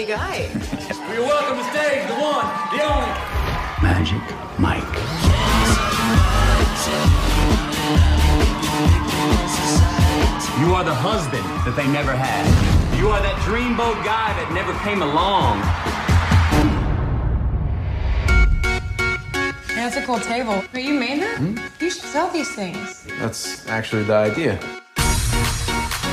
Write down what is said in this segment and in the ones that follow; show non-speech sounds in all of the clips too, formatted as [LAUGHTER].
Wow, busy guy. We welcome to stage the one, the only. Magic Mike. You are the husband that they never had. You are that dreamboat guy that never came along. That's a cool table. But you made that? Hmm? You should sell these things. That's actually the idea.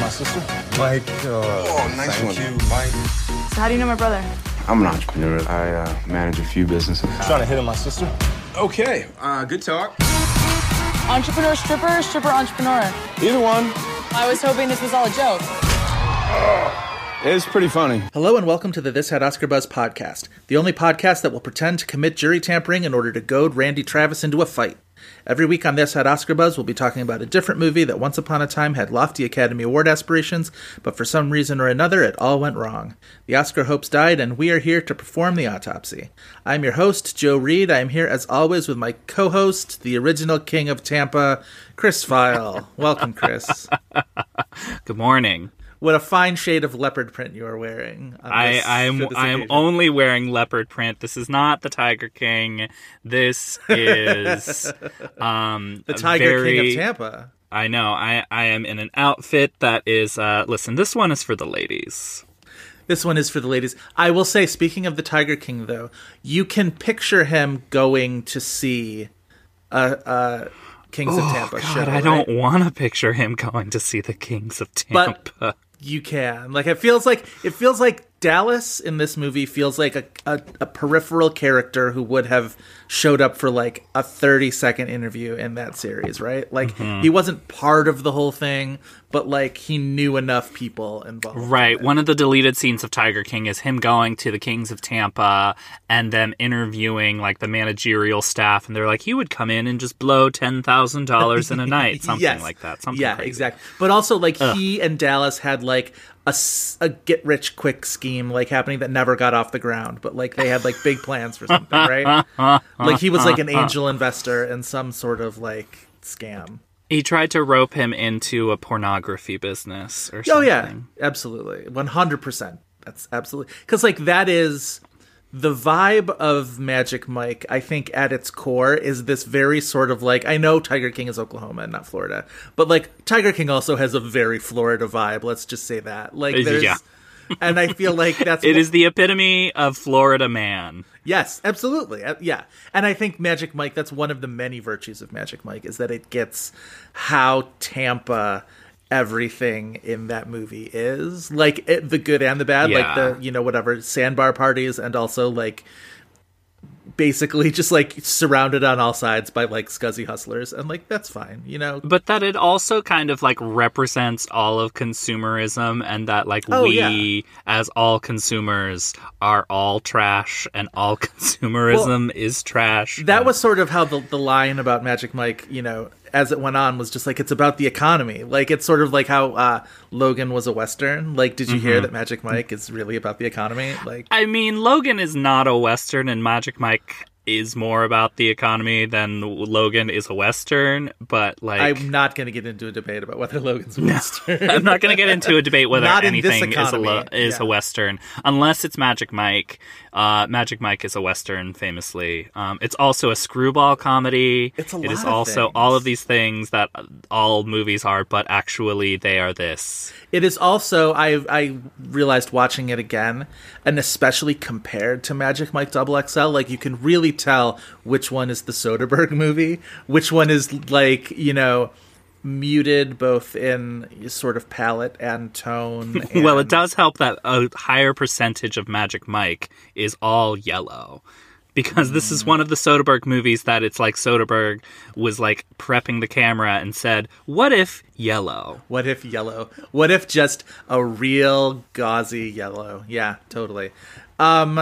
My sister? Mike, oh, nice one. So how do you know my brother? I'm an entrepreneur. I uh, manage a few businesses. I'm Trying to hit on my sister? Okay, uh, good talk. Entrepreneur stripper, stripper entrepreneur. Either one. I was hoping this was all a joke. It's pretty funny. Hello and welcome to the This Had Oscar Buzz podcast, the only podcast that will pretend to commit jury tampering in order to goad Randy Travis into a fight. Every week on This Had Oscar Buzz, we'll be talking about a different movie that once upon a time had lofty Academy Award aspirations, but for some reason or another, it all went wrong. The Oscar hopes died, and we are here to perform the autopsy. I'm your host, Joe Reed. I am here as always with my co-host, the original king of Tampa, Chris Feil. welcome, Chris. [LAUGHS] Good morning. What a fine shade of leopard print you are wearing. I, I am I am only wearing leopard print. This is not the Tiger King. This is [LAUGHS] um the Tiger very, King of Tampa. I know. I I am in an outfit that is uh listen, this one is for the ladies. This one is for the ladies. I will say, speaking of the Tiger King, though, you can picture him going to see uh, uh, Kings of Tampa show. Oh, God, I right? don't want to picture him going to see the Kings of But- Tampa. You can. Like it feels like it feels like Dallas in this movie feels like a, a, a peripheral character who would have showed up for like a 30 second interview in that series, right? Like Mm-hmm. he wasn't part of the whole thing, but like he knew enough people involved. Right. One of the deleted scenes of Tiger King is him going to the Kings of Tampa and them interviewing like the managerial staff, and they're like, he would come in and just blow ten thousand dollars in a night, [LAUGHS] something Yes. like that. Something yeah, crazy. exactly. But also, like he and Dallas had like a, a get rich quick scheme like happening that never got off the ground. But like they had like big plans for something, right? [LAUGHS] like he was like an angel investor in some sort of like scam. He tried to rope him into a pornography business or something. Oh yeah, absolutely, one hundred percent. That's absolutely because like that is the vibe of Magic Mike. I think at its core is this very sort of like I know Tiger King is Oklahoma and not Florida, but like Tiger King also has a very Florida vibe. Let's just say that. Like there's. Yeah. And I feel like that's [LAUGHS] It is the epitome of Florida man. Yes, absolutely. Uh, Yeah. And I think Magic Mike, that's one of the many virtues of Magic Mike, is that it gets how Tampa everything in that movie is. Like it, the good and the bad, like the, you know, whatever, sandbar parties, and also like basically [LAUGHS] just like surrounded on all sides by like scuzzy hustlers. And like, that's fine, you know? But that it also kind of like represents all of consumerism and that like Oh, we yeah. as all consumers are all trash and all [LAUGHS] consumerism is trash. that was sort of how the, the line about Magic Mike, you know, as it went on was just like it's about the economy. Like it's sort of like how uh, Logan was a western. Like, did you hear that Magic Mike is really about the economy? Like, I mean, Logan is not a Western, and Magic Mike is more about the economy than Logan is a Western. But like, I'm not going to get into a debate about whether Logan's a western. I'm not going to get into a debate whether Not in this anything is a lo- is yeah. a western, unless it's Magic Mike. Uh, Magic Mike is a western, famously. Um, it's also a screwball comedy. It's a It is lot also things. all of these things that all movies are, but actually they are this. It is also I I realized watching it again, and especially compared to Magic Mike Double XL, like you can really tell which one is the Soderbergh [LAUGHS] movie, which one is like you know muted both in sort of palette and tone. [LAUGHS] Well, it does help that a higher percentage of Magic Mike is all yellow. because this is one of the Soderbergh movies that it's like Soderbergh was like prepping the camera and said, "What if yellow?" What if yellow? What if just a real gauzy yellow? Yeah, totally. Um,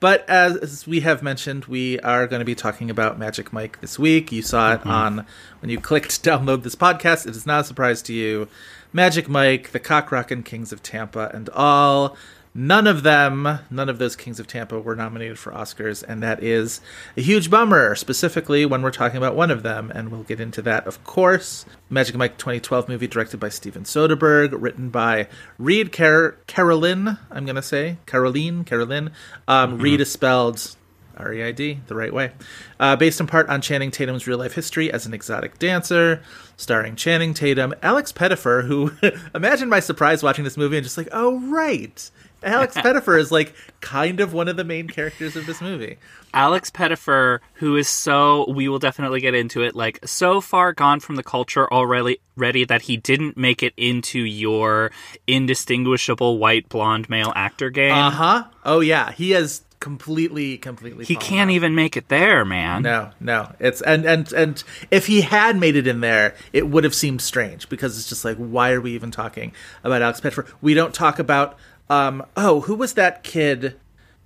but as, as we have mentioned, we are going to be talking about Magic Mike this week. You saw it mm-hmm. on when you clicked [LAUGHS] download this podcast. It is not a surprise to you. Magic Mike, the Cock Rockin' Kings of Tampa, and all. None of them, none of those Kings of Tampa were nominated for Oscars, and that is a huge bummer, specifically when we're talking about one of them, and we'll get into that, of course. Magic Mike 2012 movie directed by Steven Soderbergh, written by Reid Car- Carolin, I'm going to say. Caroline, Caroline. Um, Reid is spelled R E I D, the right way. Uh, based in part on Channing Tatum's real life history as an exotic dancer, starring Channing Tatum, Alex Pettyfer, who [LAUGHS] imagine my surprise watching this movie and just like, oh, right. Alex [LAUGHS] Pettyfer is like kind of one of the main characters of this movie. Alex Pettyfer, who is so we will definitely get into it, like so far gone from the culture already ready that he didn't make it into your indistinguishable white blonde male actor game. Uh huh. Oh, yeah. He has completely, completely. he can't off. even make it there, man. No, no. It's and and and if he had made it in there, it would have seemed strange because it's just like, why are we even talking about Alex Pettyfer? We don't talk about um oh, who was that kid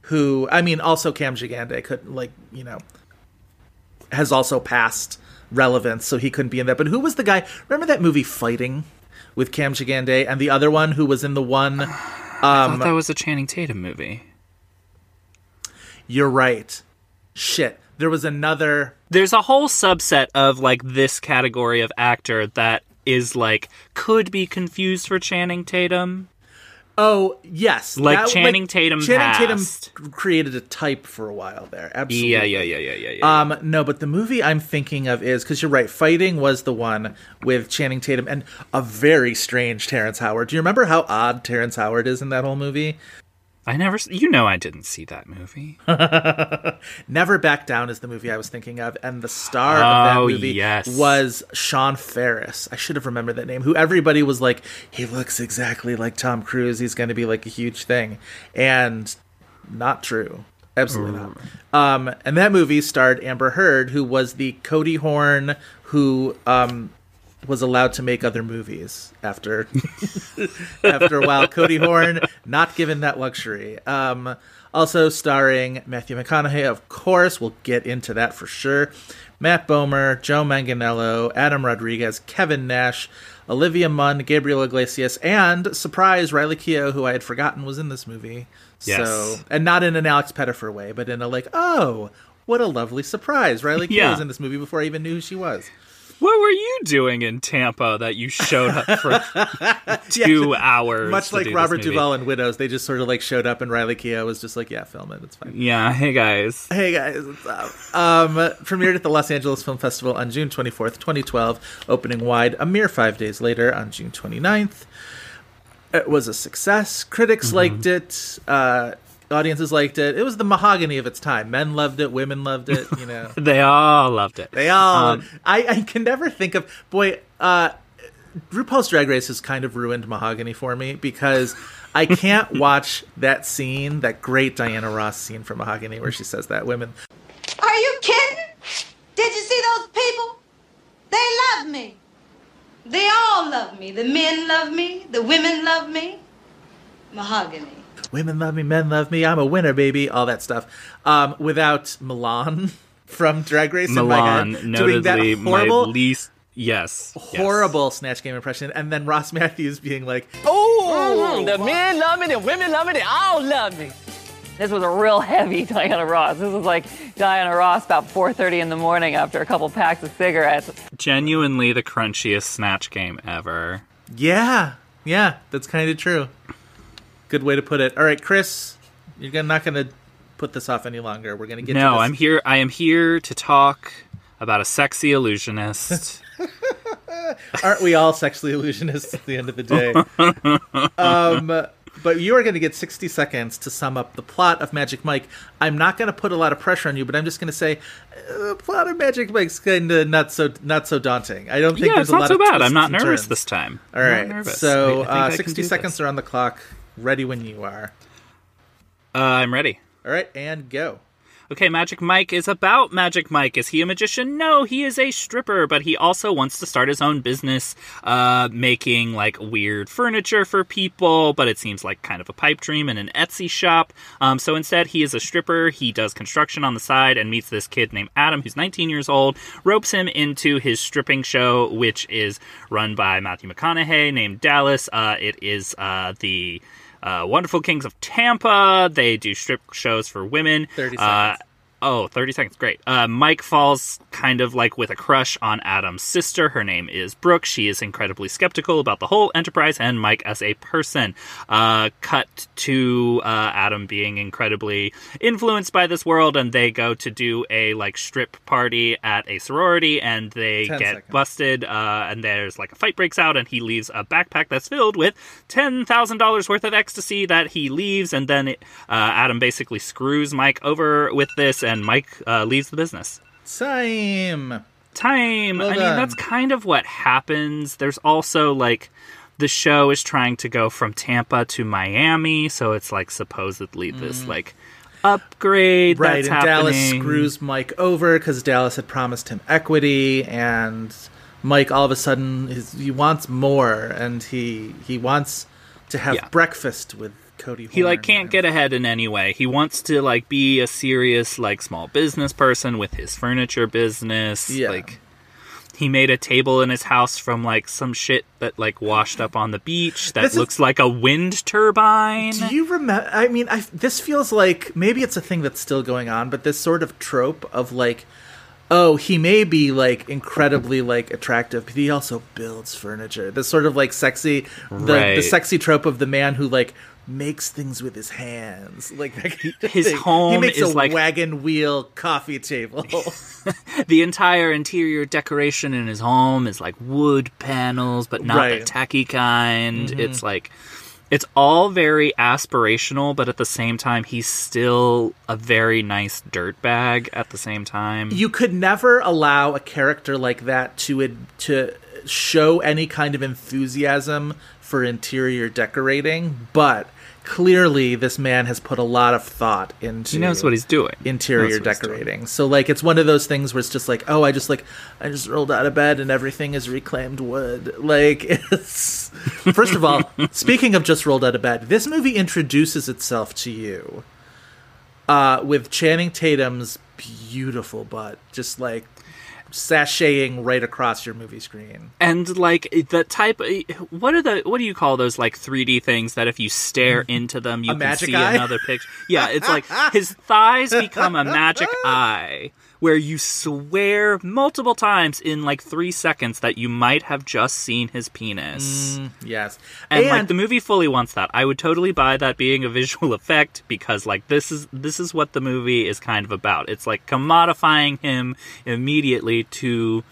who I mean also Cam Gigandet could like, you know, has also passed relevance, so he couldn't be in that. But who was the guy remember that movie Fighting with Cam Gigandet and the other one who was in the one I thought that was a Channing Tatum movie. You're right. Shit. There was another There's a whole subset of like this category of actor that is like could be confused for Channing Tatum. Oh yes, Like Channing Tatum Channing passed. Tatum created a type for a while there. Absolutely. Yeah, yeah, yeah, yeah, yeah, yeah. Um, no, but the movie I'm thinking of is because you're right. Fighting was the one with Channing Tatum and a very strange Terrence Howard. Do you remember how odd Terrence Howard is in that whole movie? I never, you know, I didn't see that movie. [LAUGHS] Never Back Down is the movie I was thinking of, and the star of that Oh, movie yes. was Sean Faris. I should have remembered that name. Who everybody was like, he looks exactly like Tom Cruise. He's going to be like a huge thing, and not true. Absolutely not. Um, and that movie starred Amber Heard, who was the Cody Horn who um, was allowed to make other movies after [LAUGHS] after a while. Cody Horn not given that luxury. Um, also starring Matthew McConaughey, of course. We'll get into that for sure. Matt Bomer, Joe Manganiello, Adam Rodriguez, Kevin Nash, Olivia Munn, Gabriel Iglesias, and surprise Riley Keough, who I had forgotten was in this movie. Yes. So, and not in an Alex Pettyfer way, but in a like, oh, what a lovely surprise! Riley [LAUGHS] Keough Yeah. was in this movie before I even knew who she was. What were you doing in Tampa that you showed up for [LAUGHS] two hours? Much like do Robert? Duvall and Widows, they just sort of like showed up, and Riley Keough was just like, "Yeah, film it. It's fine." Yeah, hey guys. Hey guys, what's up? Um, premiered at the Los Angeles Film Festival on June 24th, 2012, opening wide a mere five days later on June 29th. It was a success. Critics Mm-hmm. liked it. Uh, audiences liked it. It was the mahogany of its time. Men loved it. Women loved it. You know, [LAUGHS] They all loved it. they all. Um, I, I can never think of boy. Uh, RuPaul's Drag Race has kind of ruined mahogany for me because I can't [LAUGHS] watch that scene, that great Diana Ross scene from Mahogany, where she says that women Are you kidding? Did you see those people? They love me. They all love me. The men love me. The women love me. Mahogany. Women love me, men love me, I'm a winner, baby, all that stuff. Um, without Milan [LAUGHS] from Drag Race in my head doing that notably horrible, my least. Yes, yes. horrible Snatch Game impression, and then Ross [LAUGHS] Mathews being like, Oh, the men love me, the women love me, they all love me. This was a real heavy [LAUGHS] Diana Ross. This was like Diana Ross about 4:30 in the morning after a couple packs of cigarettes. Genuinely the crunchiest snatch game ever. "Yeah, yeah, that's kind of true." Good way to put it. All right, Chris, you're not going to put this off any longer. We're going to get to No, this. I'm here. I am here to talk about a sexy illusionist. [LAUGHS] Aren't we all sexually illusionists at the end of the day? [LAUGHS] um, but you are going to get 60 seconds to sum up the plot of Magic Mike. I'm not going to put a lot of pressure on you, but I'm just going to say uh, the plot of Magic Mike's kind of not so not so daunting. I don't think yeah, there's it's a not lot so of bad. I'm not nervous turns. this time. All I'm right, so uh, 60 seconds this. are on the clock. Ready when you are. Uh, I'm ready. All right, and go. okay, Magic Mike is about Magic Mike. Is he a magician? No, he is a stripper, but he also wants to start his own business, uh, making like weird furniture for people, but it seems like kind of a pipe dream in an Etsy shop. Um, so instead, he is a stripper. He does construction on the side and meets this kid named Adam, who's 19 years old, ropes him into his stripping show, which is run by Matthew McConaughey, named Dallas. Uh, it is uh, the uh, Wonderful Kings of Tampa. They do strip shows for women. 30 Uh, seconds. Oh, 30 seconds. Great. Uh, Mike falls kind of like with a crush on Adam's sister. Her name is Brooke. She is incredibly skeptical about the whole enterprise and Mike as a person. Uh, cut to uh, Adam being incredibly influenced by this world, and they go to do a like strip party at a sorority, and they 10 get seconds. busted. Uh, and there's like a fight breaks out, and he leaves a backpack that's filled with ten thousand dollars worth of ecstasy that he leaves, and then uh, Adam basically screws Mike over with this, and Mike uh, leaves the business. Time. Time. Well I mean, done. that's kind of what happens. There's also like the show is trying to go from Tampa to Miami, so it's like supposedly this like upgrade Mm. Right, that's and happening. Dallas screws Mike over because Dallas had promised him equity, and Mike all of a sudden is, he wants more, and he he wants to have Yeah. breakfast with Cody. he like can't get ahead in any way. He wants to like be a serious like small business person with his furniture business. Yeah. Like he made a table in his house from like some shit that like washed up on the beach that This is- looks like a wind turbine. Do you remember? I mean, I, this feels like maybe it's a thing that's still going on, but this sort of trope of like, oh, he may be like incredibly like attractive, but he also builds furniture. This sort of like sexy, the, the sexy trope of the man who like makes things with his hands. Like that His thing. home he makes is a like- wagon wheel coffee table. [LAUGHS] [LAUGHS] the entire interior decoration in his home is like wood panels, but not Right. the tacky kind. Mhm. It's like it's all very aspirational, but at the same time, he's still a very nice dirtbag. At the same time, you could never allow a character like that to to show any kind of enthusiasm for interior decorating, but clearly this man has put a lot of thought into He knows what he's doing. interior decorating. So like it's one of those things where it's just like oh i just like i just rolled out of bed and everything is reclaimed wood. [LAUGHS] Like it's first of all [LAUGHS] speaking of just rolled out of bed this movie introduces itself to you uh, with Channing Tatum's beautiful butt, just like sashaying right across your movie screen. and like the type what are the what do you call those like 3d things that if you stare [LAUGHS] into them you A can see eye? another picture yeah it's like his thighs become a magic [LAUGHS] eye where you swear multiple times in like three seconds that you might have just seen his penis. Mm, yes, and, like the movie fully wants that. I would totally buy that being a visual [LAUGHS] effect because like this is this is what the movie is kind of about. It's like commodifying him immediately to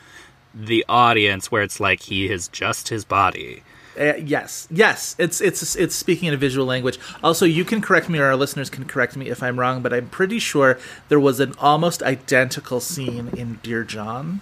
the audience where it's like he is just his body Uh, yes, yes. It's it's it's speaking in a visual language. Also, you can correct me, or our listeners can correct me if I'm wrong, but I'm pretty sure there was an almost identical scene in Dear John,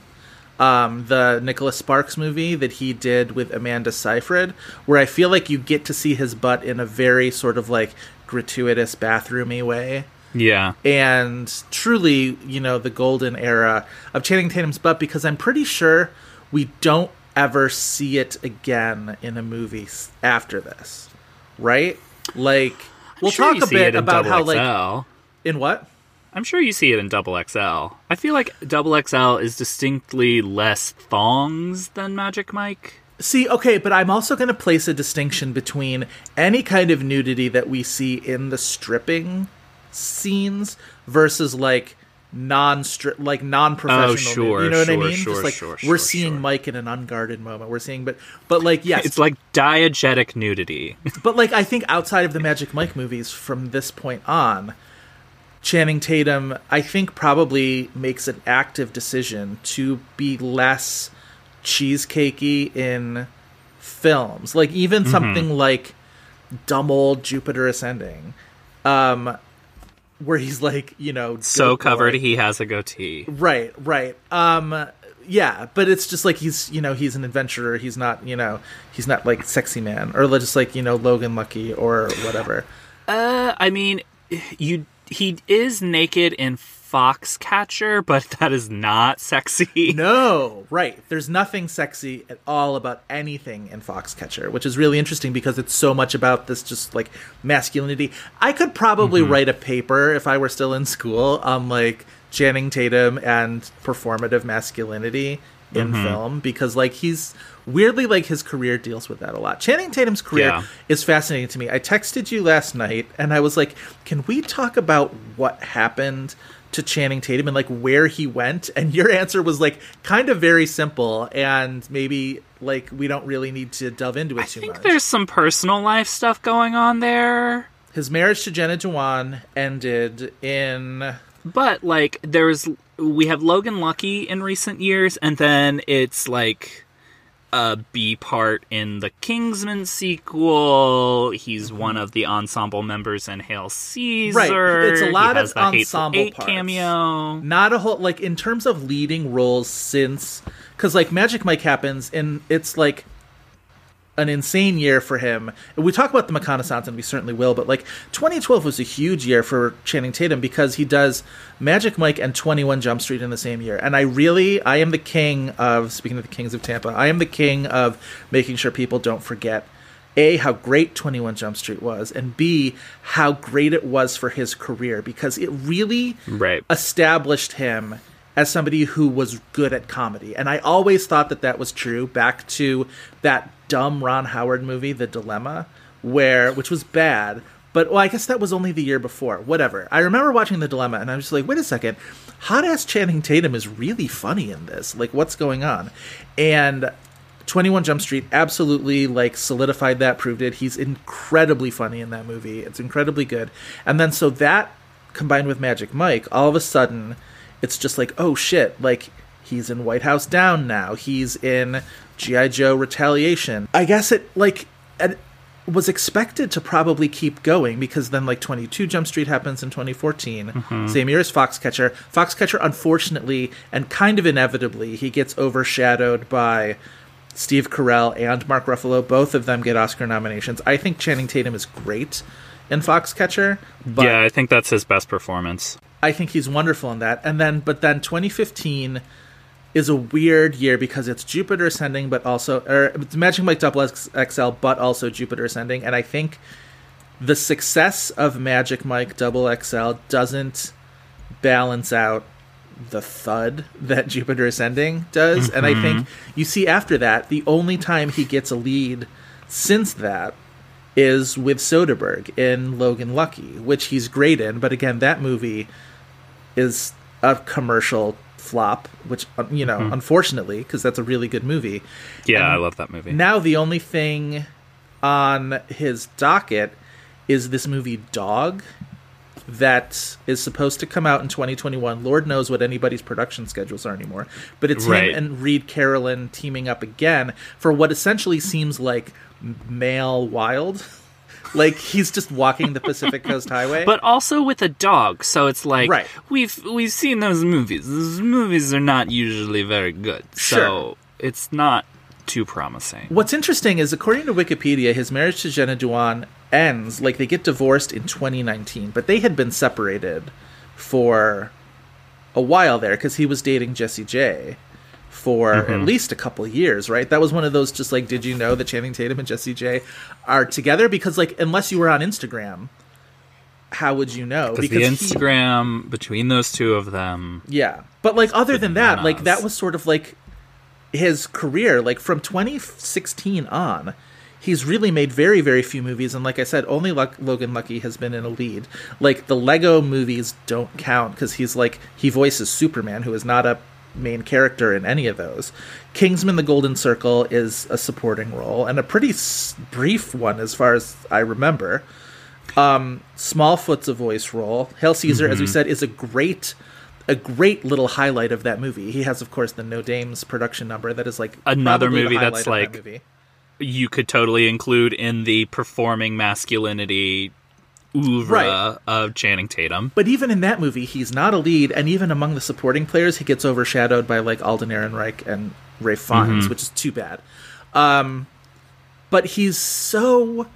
um, the Nicholas Sparks movie that he did with Amanda Seyfried, where I feel like you get to see his butt in a very sort of like gratuitous bathroomy way. yeah and truly, you know, the golden era of Channing Tatum's butt because I'm pretty sure we don't ever see it again in a movie after this, right? Like, we'll sure talk a bit about how double like in what I'm sure you see it in double XL. I feel like double XL is distinctly less thongs than Magic Mike. See, okay, but I'm also going to place a distinction between any kind of nudity that we see in the stripping scenes versus like non-strip, like non-professional. Oh, sure, you know what I mean? sure, Just like sure, we're seeing Mike in an unguarded moment. We're seeing, but but like yes, It's like diegetic nudity. [LAUGHS] but like I think outside of the Magic Mike movies, from this point on, Channing Tatum, I think, probably makes an active decision to be less cheesecakey in films. Like even Mhm. something like dumb old Jupiter Ascending, um, where he's like, you know, so covered he has a goatee. Right, right. Um yeah, but it's just like he's, you know, he's an adventurer. He's not, you know, he's not like sexy man or just like, you know, Logan Lucky or whatever. Uh, I mean, you he is naked in Foxcatcher, but [LAUGHS] that is not sexy. No, right. There's nothing sexy at all about anything in Foxcatcher, which is really interesting because it's so much about this just like masculinity. I could probably Mm-hmm. write a paper if I were still in school on like Channing Tatum and performative masculinity in Mhm. film because like he's weirdly like his career deals with that a lot. Channing Tatum's career Yeah. is fascinating to me. I texted you last night and I was like, "Can we talk about what happened to Channing Tatum and like where he went?" And your answer was like kind of very simple and maybe like we don't really need to delve into it too much. I think there's some personal life stuff going on there. His marriage to Jenna Dewan ended in But like there's we have Logan Lucky in recent years and then it's like a B part in the Kingsman sequel. He's mm-hmm. one of the ensemble members in Hail Caesar. Right. It's a lot of ensemble Eight parts. cameo. Not a whole like in terms of leading roles since because like Magic Mike happens and it's like an insane year for him. We talk about the McConaissance and we certainly will, but like 2012 was a huge year for Channing Tatum because he does Magic Mike and 21 Jump Street in the same year. And I really, I am the king of speaking of the kings of Tampa. I am the king of making sure people don't forget a how great 21 Jump Street was and b how great it was for his career because it really Right. established him as somebody who was good at comedy. And I always thought that that was true back to that dumb Ron Howard movie, The Dilemma, where which was bad. But well, I guess that was only the year before. Whatever. I remember watching The Dilemma and I was just like, wait a second. Hot ass Channing Tatum is really funny in this. Like, what's going on? And 21 Jump Street absolutely like solidified that, proved it. He's incredibly funny in that movie. It's incredibly good. And then so that combined with Magic Mike, all of a sudden it's just like, oh shit, like he's in White House Down now. He's in GI Joe Retaliation. I guess it like it was expected to probably keep going because then like 22 Jump Street happens in 2014, Mhm. same year as Foxcatcher. Foxcatcher unfortunately and kind of inevitably he gets overshadowed by Steve Carell and Mark Ruffalo. Both of them get Oscar nominations. I think Channing Tatum is great in Foxcatcher, but yeah, I think that's his best performance. I think he's wonderful in that. And then, but then 2015 is a weird year because it's Jupiter Ascending, but also, or it's Magic Mike Double XL, but also Jupiter Ascending. And I think the success of Magic Mike Double XL doesn't balance out the thud that Jupiter Ascending does. And I think mm-hmm. you see after that, the only time he gets a lead since that is with Soderbergh in Logan Lucky, which he's great in. But again, that movie is a commercial flop, which, uh, you know, Mhm. unfortunately, because that's a really good movie. Yeah, And I love that movie. Now, the only thing on his docket is this movie Dog that is supposed to come out in 2021. Lord knows what anybody's production schedules are anymore. But it's Right. him and Reid Carolin teaming up again for what essentially seems like male wild. [LAUGHS] like he's just walking the Pacific Coast [LAUGHS] Highway. But also with a dog, so it's like Right. we've we've seen those movies. Those movies are not usually very good. So Sure. it's not too promising. What's interesting is, according to Wikipedia, his marriage to Jenna Dewan ends like they get divorced in 2019, but they had been separated for a while there because he was dating Jessie J for at Mhm. least a couple years, right? That was one of those just like, did you know that Channing Tatum and Jessie J are together? Because like, unless you were on Instagram, how would you know? Because the he- Instagram between those two of them. yeah. But like other than that, like that was sort of like his career. Like from 2016 on, he's really made very very few movies and like I said, only Luck- Logan Lucky has been in a lead. Like the Lego movies don't count cuz he's like he voices Superman who is not a main character in any of those. Kingsman the Golden Circle is a supporting role and a pretty s- brief one as far as I remember. Um, Smallfoot's a voice role. Hail Caesar, as we Mhm. said, is a great, a great little highlight of that movie. He has, of course, the No Dames production number that is like Another movie that's of that like movie. you could totally include in the performing masculinity oeuvre Right. of Channing Tatum. But even in that movie, he's not a lead, and even among the supporting players, he gets overshadowed by like Alden Ehrenreich and Ray Fiennes, Mhm. which is too bad. Um, but he's so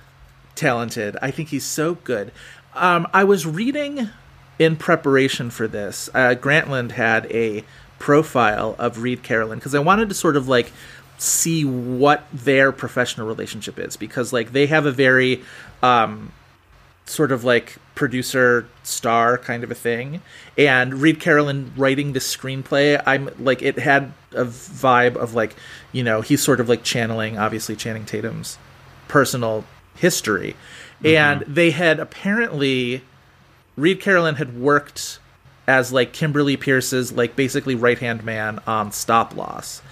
talented. I think he's so good. Um, I was reading in preparation for this, uh, Grantland had a profile of Reid Carolin because I wanted to sort of like see what their professional relationship is because like they have a very um, sort of like producer star kind of a thing. And reid carolin writing this screenplay i'm like it had a vibe of like you know he's sort of like channeling obviously channing tatum's personal history. Mm-hmm. And they had apparently reid carolin had worked as like kimberly peirce's like basically right hand man on stop loss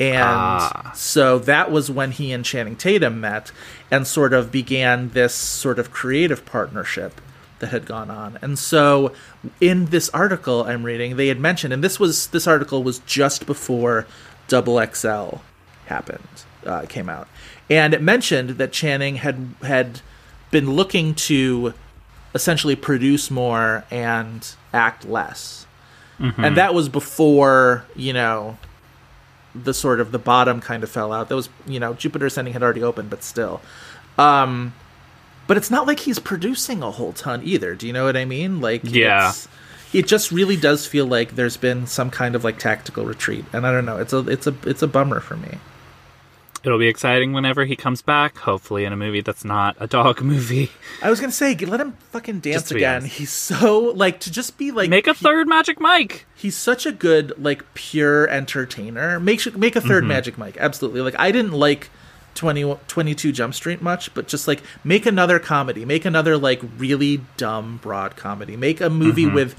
and Ah. so that was when he and Channing Tatum met and sort of began this sort of creative partnership that had gone on. And so in this article I'm reading, they had mentioned, and this was this article was just before Double XL happened, uh, came out, and it mentioned that Channing had had been looking to essentially produce more and act less, and that was before you know the sort of the bottom kind of fell out. That was you know Jupiter Ascending had already opened, but still. Um, but it's not like he's producing a whole ton either. Do you know what I mean? Like Yeah. it just really does feel like there's been some kind of like tactical retreat, and I don't know. It's a it's a it's a bummer for me. It'll be exciting whenever he comes back, hopefully in a movie that's not a dog [LAUGHS] movie. I was gonna say, let him fucking dance Just to be again. honest. He's so like to just be like Make a third Magic Mike. he's such a good like pure entertainer make make a 3rd magic mike absolutely like i didn't like 20, 22 jump street much but just like make another comedy make another like really dumb broad comedy make a movie with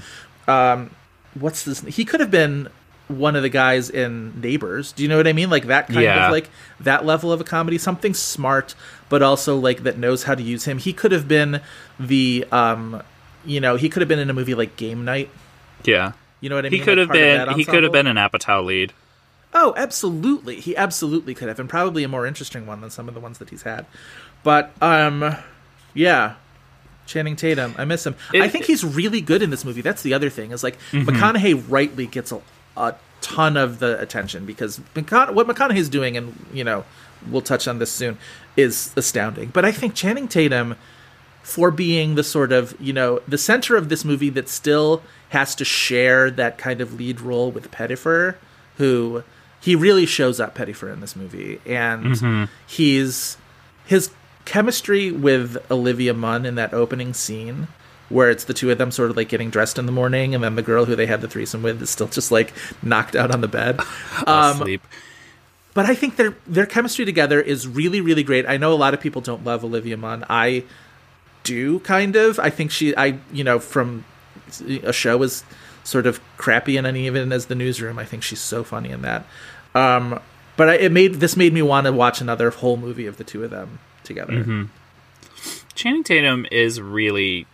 um what's this he could have been one of the guys in neighbors do you know what i mean like that kind Yeah. of like that level of a comedy something smart but also like that knows how to use him he could have been the um you know he could have been in a movie like game night Yeah. you know what I He mean? He could Like have been he could have been an Apatow lead. Oh, absolutely. He absolutely could have, and probably a more interesting one than some of the ones that he's had. But um, yeah, Channing Tatum, I miss him. It- I think he's really good in this movie. That's the other thing is like Mm-hmm. McConaughey rightly gets a, a ton of the attention because McCona- what McConaughey's doing, and you know, we'll touch on this soon, is astounding. But I think Channing Tatum for being the sort of you know the center of this movie that still has to share that kind of lead role with Pettyfer, who he really shows up Pettyfer in this movie, and mm-hmm. he's his chemistry with Olivia Munn in that opening scene. Where it's the two of them sort of like getting dressed in the morning, and then the girl who they had the threesome with is still just like knocked out on the bed. [LAUGHS] Um, Asleep. but I think their their chemistry together is really really great. I know a lot of people don't love Olivia Munn. I do kind of. I think she I you know from a show as sort of crappy and uneven as the newsroom. I think she's so funny in that. Um, but I, it made this made me want to watch another whole movie of the two of them together. Channing Tatum is really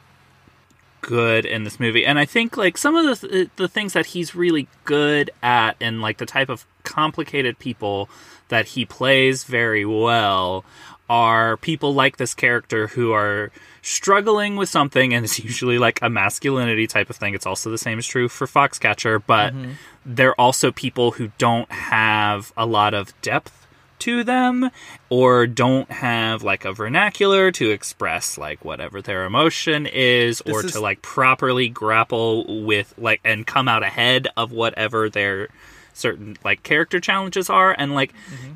good in this movie, and I think like some of the the things that he's really good at, and like the type of complicated people that he plays very well, are people like this character who are struggling with something, and it's [LAUGHS] usually like a masculinity type of thing. It's also the same is true for Foxcatcher, but mm-hmm. they're also people who don't have a lot of depth to them or don't have like a vernacular to express like whatever their emotion is or is- to like properly grapple with like and come out ahead of whatever their certain like character challenges are. And like mm-hmm.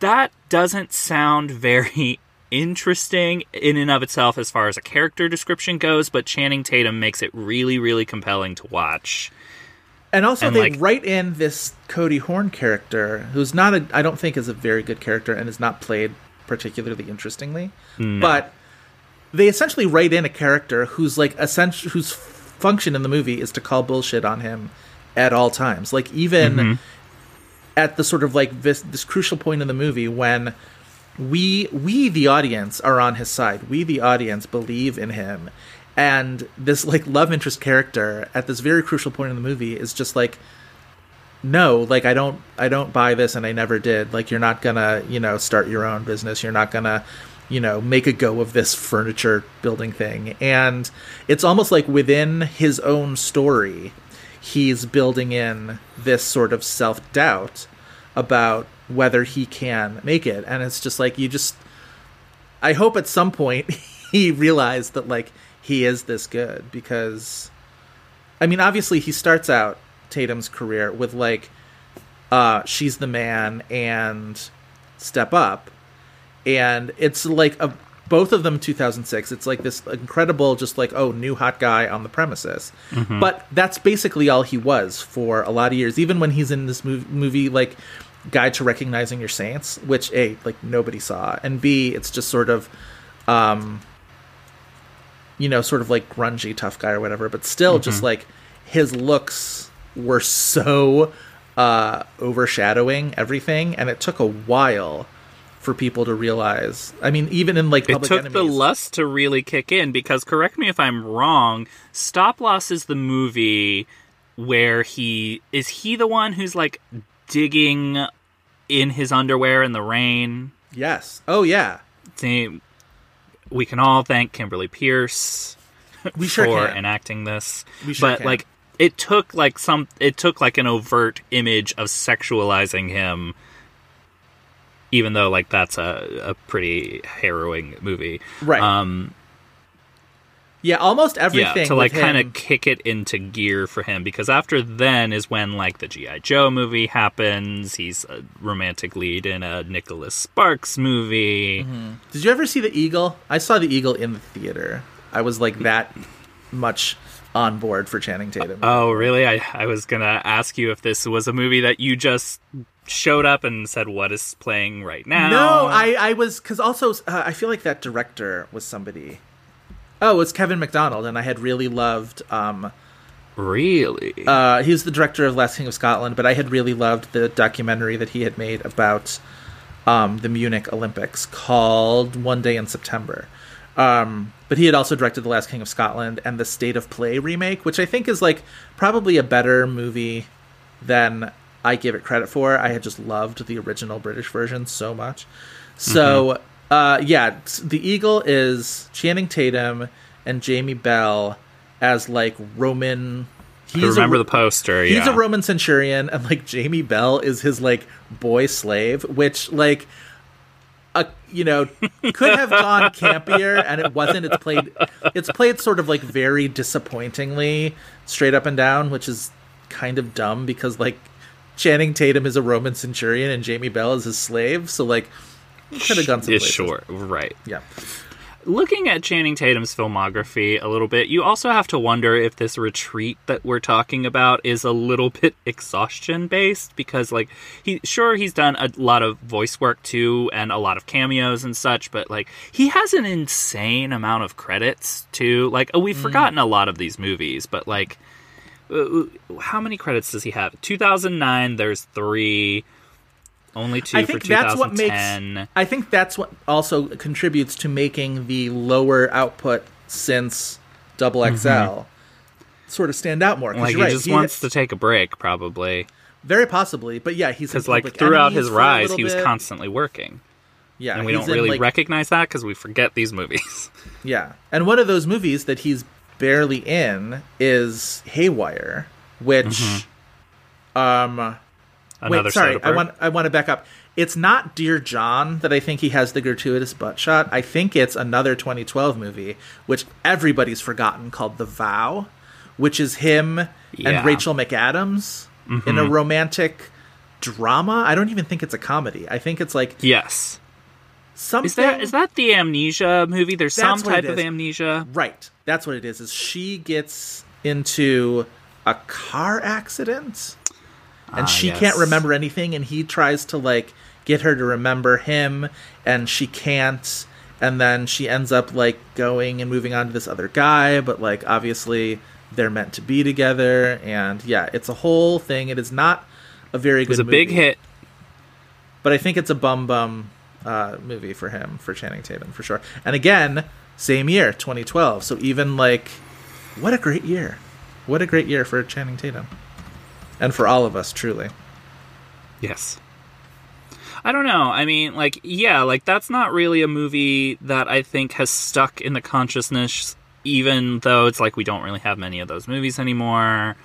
that doesn't sound very interesting in and of itself as far as a character description goes but Channing Tatum makes it really really compelling to watch And also, And, they like- write in this Cody Horn character, who's not a, I don't think is a very good character and is not played particularly interestingly. But they essentially write in a character who's like essential, whose function in the movie is to call bullshit on him at all times. Like even mm-hmm. at the sort of like this this crucial point in the movie when we we the audience are on his side. We the audience believe in him. And this like love interest character at this very crucial point in the movie is just like no, like I don't I don't buy this and I never did. Like you're not to, you know, start your own business. You're not to you know, make a go of this furniture building thing. And it's almost like within his own story, he's building in this sort of self doubt about whether he can make it. And it's just like, you just, I hope at some point [LAUGHS] he realized that, like, he is this good because I mean, obviously, he starts out Tatum's career with like, uh, "She's the Man" and "Step Up," and it's like a both of them 2006. It's like this incredible, just like oh, new hot guy on the premises. Mhm. But that's basically all he was for a lot of years. Even when he's in this movie, movie like Guide to Recognizing Your Saints, which a like nobody saw, and b it's just sort of, um, you know, sort of like grungy tough guy or whatever. But still, just Mhm. like his looks were so uh overshadowing everything, and it took a while for people to realize. I mean, even in like It took Enemy, the lust to really kick in because, correct me if I'm wrong, Stop Loss is the movie where he is he the one who's like digging in his underwear in the rain. yes, oh yeah, See, we can all thank Kimberly Peirce We sure for can. enacting this. Sure but can. like it took like some it took like an overt image of sexualizing him even though like that's a, a pretty harrowing movie. Right. Um yeah, almost everything yeah, to like kind of kick it into gear for him because after then is when like the GI Joe movie happens. He's a romantic lead in a Nicholas Sparks movie. Did you ever see the Eagle? I saw the Eagle in the theater. I was like that much on board for Channing Tatum. Oh, really? I I was gonna ask you if this was a movie that you just showed up and said what is playing right now. No, I I was because also uh, I feel like that director was somebody. Oh, it's Kevin Macdonald, and I had really loved. um Really? Uh, he was the director of Last King of Scotland, but I had really loved the documentary that he had made about um, the Munich Olympics called One Day in September. Um, but he had also directed The Last King of Scotland and the State of Play remake, which I think is like probably a better movie than I give it credit for. I had just loved the original British version so much. So, uh, yeah, The Eagle is Channing Tatum and Jamie Bell as like Roman. I remember a, the poster. He's yeah. a Roman centurion, and like Jamie Bell is his like boy slave, which like a you know could have gone [LAUGHS] campier, and it wasn't. It's played it's played sort of like very disappointingly straight up and down, which is kind of dumb because like Channing Tatum is a Roman centurion and Jamie Bell is his slave, so like could have gone some Yeah, places. sure, right. Yeah. Looking at Channing Tatum's filmography a little bit, you also have to wonder if this retreat that we're talking about is a little [LAUGHS] bit exhaustion based because like he sure he's done a lot of voice work too and a lot of cameos and such, but like he has an insane amount of credits too. Like we've Mm. forgotten a lot of these movies, but like uh, how many credits does he have? 2009 there's 3 only 2 I think that's what makes. I think that's what also contributes to making the lower output since Double XL Mhm. sort of stand out more. like he right, just he- wants to take a break probably. very possibly, but yeah, he's because like throughout his rise he was bit. constantly working Yeah, and we don't in, really like- recognize that because we forget these movies [LAUGHS] Yeah, and one of those movies that he's barely in is Haywire, which, um, Mm-hmm. Another wait, sorry, I want I want to back up. It's not Dear John that I think he has the gratuitous butt shot. I think it's another 2012 movie, which everybody's forgotten, called The Vow, which is him Yeah. and Rachel McAdams in a Mhm. romantic drama. I don't even think it's a comedy. I think it's like yes something. is that is that the amnesia movie there's some type of amnesia Right. That's what it is. Is she gets into a car accident and Ah, she yes. can't remember anything and he tries to like get her to remember him and she can't and then she ends up like going and moving on to this other guy but like obviously they're meant to be together and yeah, it's a whole thing. It is not a very it good was a big hit But I think it's a bum bum uh, movie for him, for Channing Tatum, for sure. And again, same year, 2012. So even like, what a great year. What a great year for Channing Tatum. And for all of us, truly. yes I don't know. I mean, like, yeah, like that's not really a movie that I think has stuck in the consciousness, even though it's like we don't really have many of those movies anymore.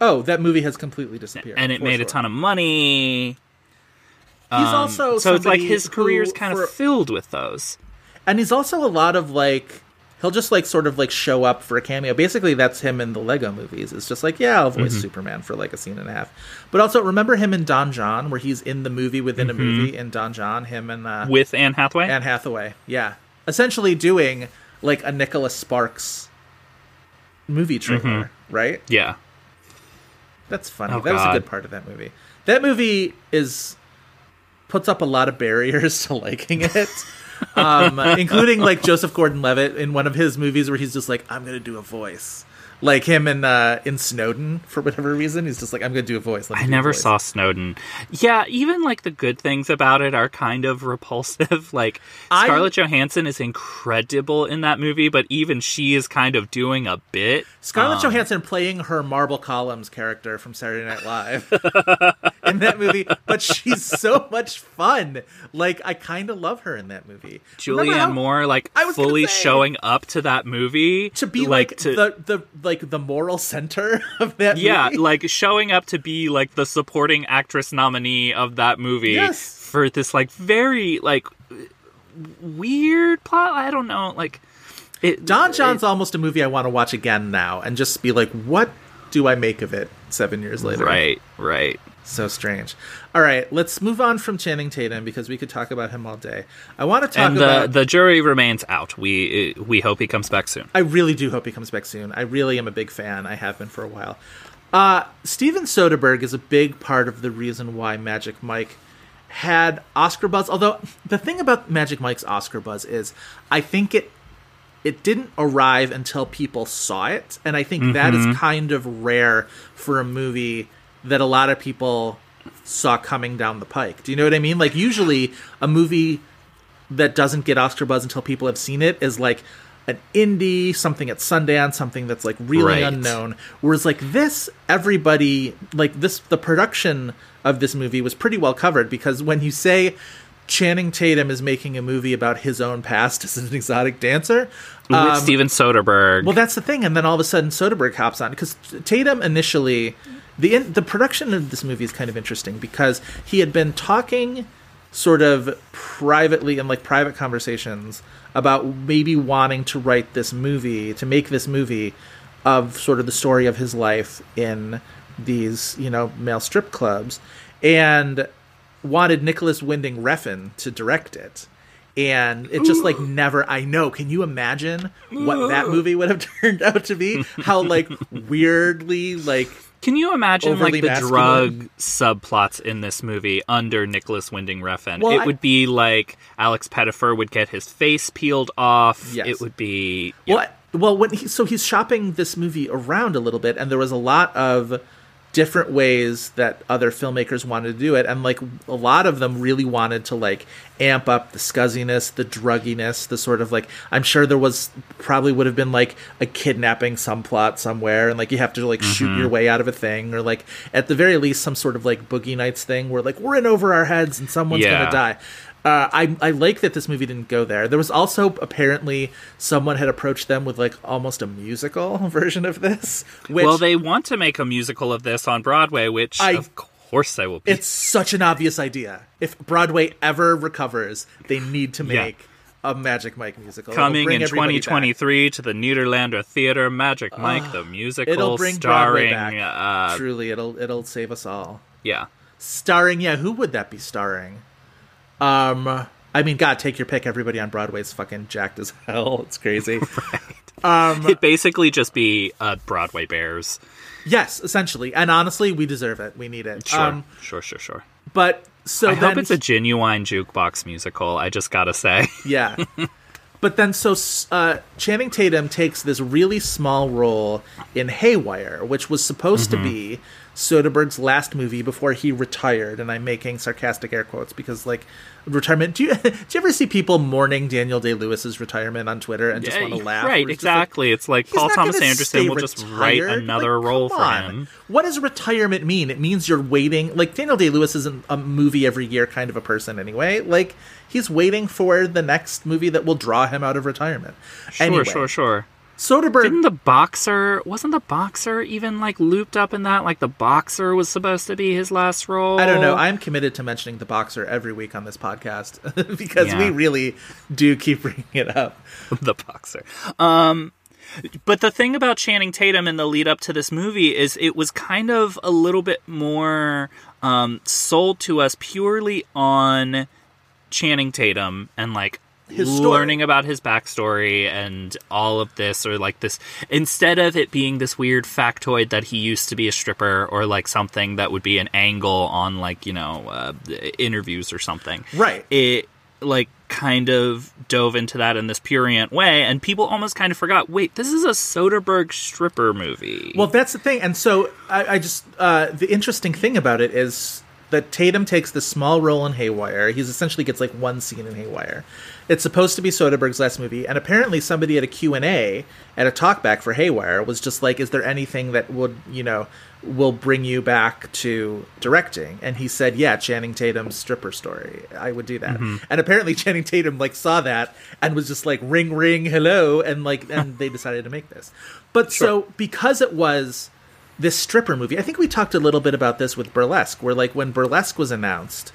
Oh, that movie has completely disappeared. and it made a ton of money. He's Um, also so it's like his career's kind for- of filled with those. And he's also a lot of like, he'll just like sort of like show up for a cameo. Basically, that's him in the Lego movies. It's just like, yeah, I'll voice Mhm. Superman for like a scene and a half. But also remember him in Don Jon, where he's in the movie within a Mhm. movie in Don Jon. Him and uh, With Anne Hathaway? Anne Hathaway, yeah, essentially doing like a Nicholas Sparks movie trailer, Mhm. right? Yeah. That's funny. Oh, that was a good part of that movie. That movie is puts up a lot of barriers [LAUGHS] to liking it. Um, including like Joseph Gordon-Levitt in one of his movies where he's just like, "I'm gonna do a voice," like him in uh, in Snowden for whatever reason. He's just like, "I'm gonna do a voice." I never voice." saw Snowden. Yeah, even like the good things about it are kind of repulsive. [LAUGHS] Like I- Scarlett Johansson is incredible in that movie, but even she is kind of doing a bit. Scarlett Um, Johansson playing her Marble Columns character from Saturday Night Live [LAUGHS] in that movie, but she's so much fun. Like I kind of love her in that movie. Julianne how- Moore, like I was fully say- showing up to that movie to be like, to the the like the moral center [LAUGHS] of that movie. yeah, movie. like showing up to be like the supporting actress nominee of that movie Yes. for this like very like weird plot. I don't know, like it. Don Jon's almost a movie I want to watch again now and just be like, what do I make of it seven years later? Right, right. So strange. All right, let's move on from Channing Tatum because we could talk about him all day. I want to talk and the about. the jury remains out. We we hope he comes back soon. I really do hope he comes back soon. I really am a big fan. I have been for a while. Uh, Steven Soderbergh is a big part of the reason why Magic Mike had Oscar buzz. Although the thing about Magic Mike's Oscar buzz is, I think it it didn't arrive until people saw it, and I think that is Mhm. kind of rare for a movie that a lot of people saw coming down the pike. Do you know what I mean? Like usually a movie that doesn't get Oscar buzz until people have seen it is like an indie, something at Sundance, something that's like really Right. unknown. Whereas like this, everybody like this, the production of this movie was pretty well covered because when you say Channing Tatum is making a movie about his own past as an exotic dancer, With um, Steven Soderbergh. well, that's the thing, and then all of a sudden Soderbergh hops on because Tatum initially the in, the production of this movie is kind of interesting because he had been talking sort of privately in like private conversations about maybe wanting to write this movie to make this movie of sort of the story of his life in these you know male strip clubs and wanted Nicholas Winding Refn to direct it. And it just like never i know can you imagine what that movie would have [LAUGHS] turned out to be? How like weirdly like Can you imagine like the masculine? drug subplots in this movie under Nicholas Winding Refn? Well, it I- would be like Alex Pettyfer would get his face peeled off. Yes. It would be well well when he so he's shopping this movie around a little bit and there was a lot of different ways that other filmmakers wanted to do it and like a lot of them really wanted to like amp up the scuzziness the drugginess the sort of like i'm sure there was probably would have been like a kidnapping some plot somewhere and like you have to like shoot Mhm. your way out of a thing or like at the very least some sort of like boogie nights thing where like we're in over our heads and someone's Yeah. gonna die uh, I I like that this movie didn't go there. There was also apparently someone had approached them with like almost a musical [LAUGHS] version of this. Which well, they want to make a musical of this on Broadway, which I- of course I will be. it's such an obvious idea. If Broadway ever recovers, they need to Yeah. make a Magic Mike musical. Coming in everybody back. 2023 to the Nederlander Theater, Magic Mike the musical, It'll bring Broadway starring. back. Uh, Truly, it'll it'll save us all. yeah, Starring, yeah, who would that be starring? Um, I mean, God, take your pick. Everybody on Broadway is fucking jacked as [LAUGHS] hell. It's crazy. [LAUGHS] Um, it'd basically just be uh, Broadway Bears. yes, essentially, and honestly, we deserve it. We need it. Sure, Um, sure, sure, sure. but so I hope it's a genuine jukebox musical. I just gotta say. [LAUGHS] Yeah. but then so uh, Channing Tatum takes this really small role in Haywire, which was supposed Mhm. to be Soderbergh's last movie before he retired, and I'm making sarcastic air quotes because like retirement. Do you [LAUGHS] do you ever see people mourning Daniel Day Lewis's retirement on Twitter and just Yeah, want to laugh? Right, just like, exactly. it's like Paul Thomas Anderson will just write another Like, role for on. him. What does retirement mean? It means you're waiting. Like Daniel Day Lewis isn't a movie every year kind of a person anyway. Like he's waiting for the next movie that will draw him out of retirement. Sure, anyway, sure, sure. Soderbergh Didn't the boxer wasn't the boxer even like looped up in that? Like the boxer was supposed to be his last role. I don't know. I'm committed to mentioning the boxer every week on this podcast [LAUGHS] because we really do keep [LAUGHS] bringing it up. the boxer. Um, but the thing about Channing Tatum in the lead up to this movie is it was kind of a little bit more um, sold to us purely on Channing Tatum and like His story. learning about his backstory and all of this or like this instead of it being this weird factoid that he used to be a stripper or like something that would be an angle on like you know uh, interviews or something Right. it like kind of dove into that in this purient way and people almost kind of forgot wait this is a soderbergh stripper movie Well, that's the thing, and so I, I just uh, the interesting thing about it is that Tatum takes this small role in Haywire. He's essentially gets like one scene in Haywire. It's supposed to be Soderbergh's last movie, and apparently somebody at a Q and A at a talkback for Haywire was just like, "Is there anything that would you know will bring you back to directing?" And he said, "Yeah, Channing Tatum's stripper story. I would do that." Mm-hmm. And apparently [LAUGHS] Channing Tatum like saw that and was just like, "Ring, ring, hello," and like, and they decided to make this. But so because it was this stripper movie. I think we talked a little bit about this with Burlesque, where like when Burlesque was announced,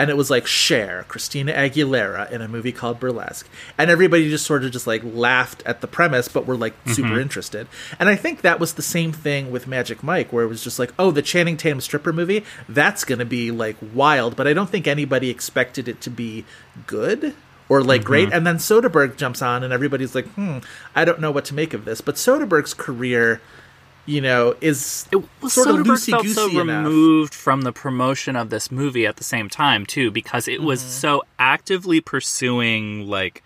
and it was like Cher, Christina Aguilera in a movie called Burlesque, and everybody just sort of just like laughed at the premise, but were like super interested. And I think that was the same thing with Magic Mike, where it was just like, oh, the Channing Tatum stripper movie, that's gonna be like wild, but I don't think anybody expected it to be good or like great. And then Soderbergh jumps on, and everybody's like, hmm, I don't know what to make of this. But Soderbergh's career, you know, is Well, sort of Soderbergh loosey felt so enough. removed from the promotion of this movie at the same time too, because it was Mm-hmm. so actively pursuing like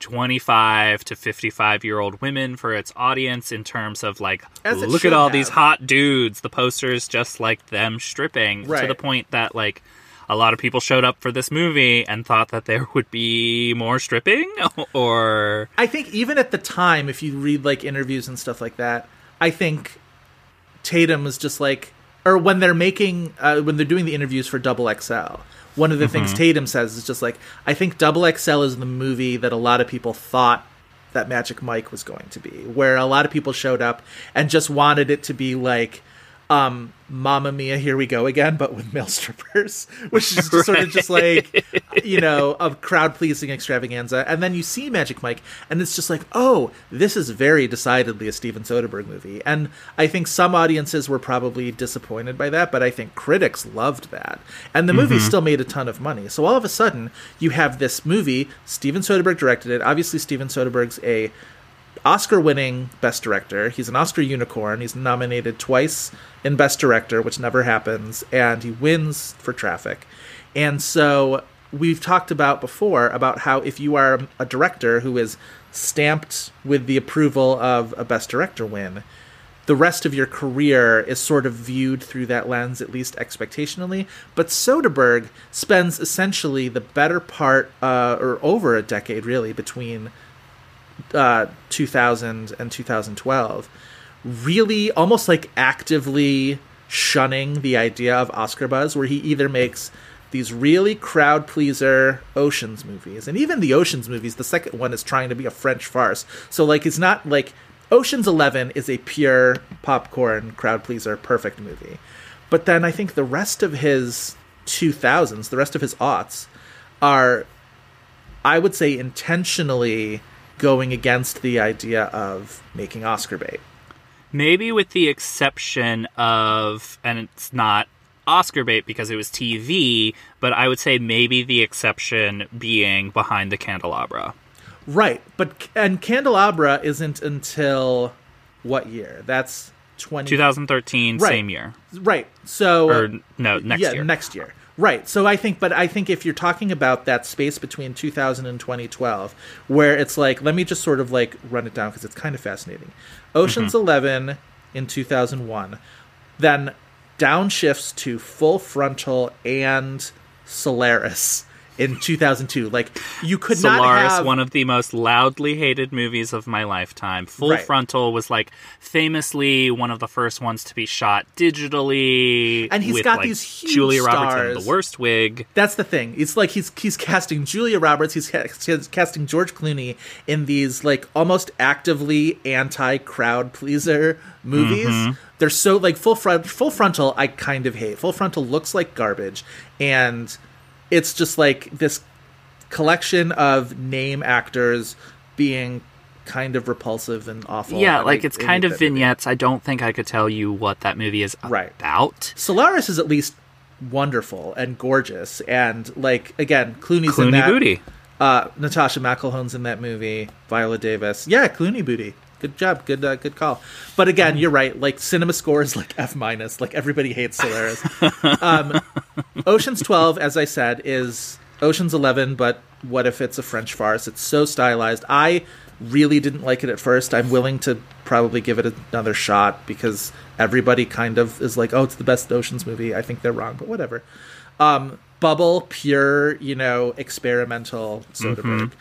25 to 55 year old women for its audience in terms of like look at all have. these hot dudes the posters just like them stripping to the point that like a lot of people showed up for this movie and thought that there would be more stripping [LAUGHS] or I think even at the time, if you read like interviews and stuff like that, I think Tatum was just like, or when they're making, uh, when they're doing the interviews for Double XL, one of the things Tatum says is just like, I think Double XL is the movie that a lot of people thought that Magic Mike was going to be, where a lot of people showed up and just wanted it to be like, um, Mamma Mia, here we go again, but with male [LAUGHS] strippers, which is just sort of just like, you know, a crowd pleasing extravaganza. And then you see Magic Mike, and it's just like, oh, this is very decidedly a Steven Soderbergh movie. And I think some audiences were probably disappointed by that, but I think critics loved that. And the movie still made a ton of money. So all of a sudden, you have this movie, Steven Soderbergh directed it. Obviously, Steven Soderbergh's a Oscar winning Best Director. He's an Oscar unicorn. He's nominated twice in Best Director, which never happens, and he wins for Traffic. And so we've talked about before about how if you are a director who is stamped with the approval of a Best Director win, the rest of your career is sort of viewed through that lens, at least expectationally. But Soderbergh spends essentially the better part, uh, or over a decade really, between uh, 2000 and 2012 really almost like actively shunning the idea of Oscar buzz where he either makes these really crowd pleaser oceans movies and even the oceans movies the second one is trying to be a french farce. So like it's not like oceans 11 is a pure popcorn crowd pleaser perfect movie. But then i think the rest of his 2000s the rest of his aughts are I would say intentionally going against the idea of making Oscar bait. Maybe with the exception of, and it's not Oscar bait because it was TV, but I would say maybe the exception being Behind the Candelabra. Right, but and Candelabra isn't until what year? That's 20 2013, Right. same year. Right. So Or no, next yeah, year. next year. Right. So I think, but I think if you're talking about that space between 2000 and 2012, where it's like, let me just sort of like run it down because it's kind of fascinating. Ocean's Mm-hmm. 11 in 2001, then downshifts to Full Frontal and Solaris in 2002. Like you could not Solaris, have one of the most loudly hated movies of my lifetime. Full Right. Frontal was like famously one of the first ones to be shot digitally, And he's with, got like, these huge Julia Roberts in the worst wig. That's the thing. It's like he's he's casting Julia Roberts. He's, he's casting George Clooney in these like almost actively anti crowd pleaser movies. Mhm. They're so like full front full frontal. I kind of hate full frontal. Looks like garbage, and it's just like this collection of name actors being kind of repulsive and awful. yeah, and like I- it's I kind of movie. vignettes. I don't think I could tell you what that movie is Right. about. Solaris is at least wonderful and gorgeous, and like again, Clooney's in Clooney that. booty. Uh, Natascha McElhone's in that movie. Viola Davis. Yeah, Clooney booty. Good job. Good uh, good call. But again, you're right. Like cinema score is like F minus. Like everybody hates Solaris. [LAUGHS] um, Ocean's Twelve, as I said, is Ocean's Eleven. But what if it's a French farce? It's so stylized. I really didn't like it at first. I'm willing to probably give it another shot because everybody kind of is like, "Oh, it's the best Ocean's movie." I think they're wrong, but whatever. Um, Bubble, pure, you know, experimental Soderbergh.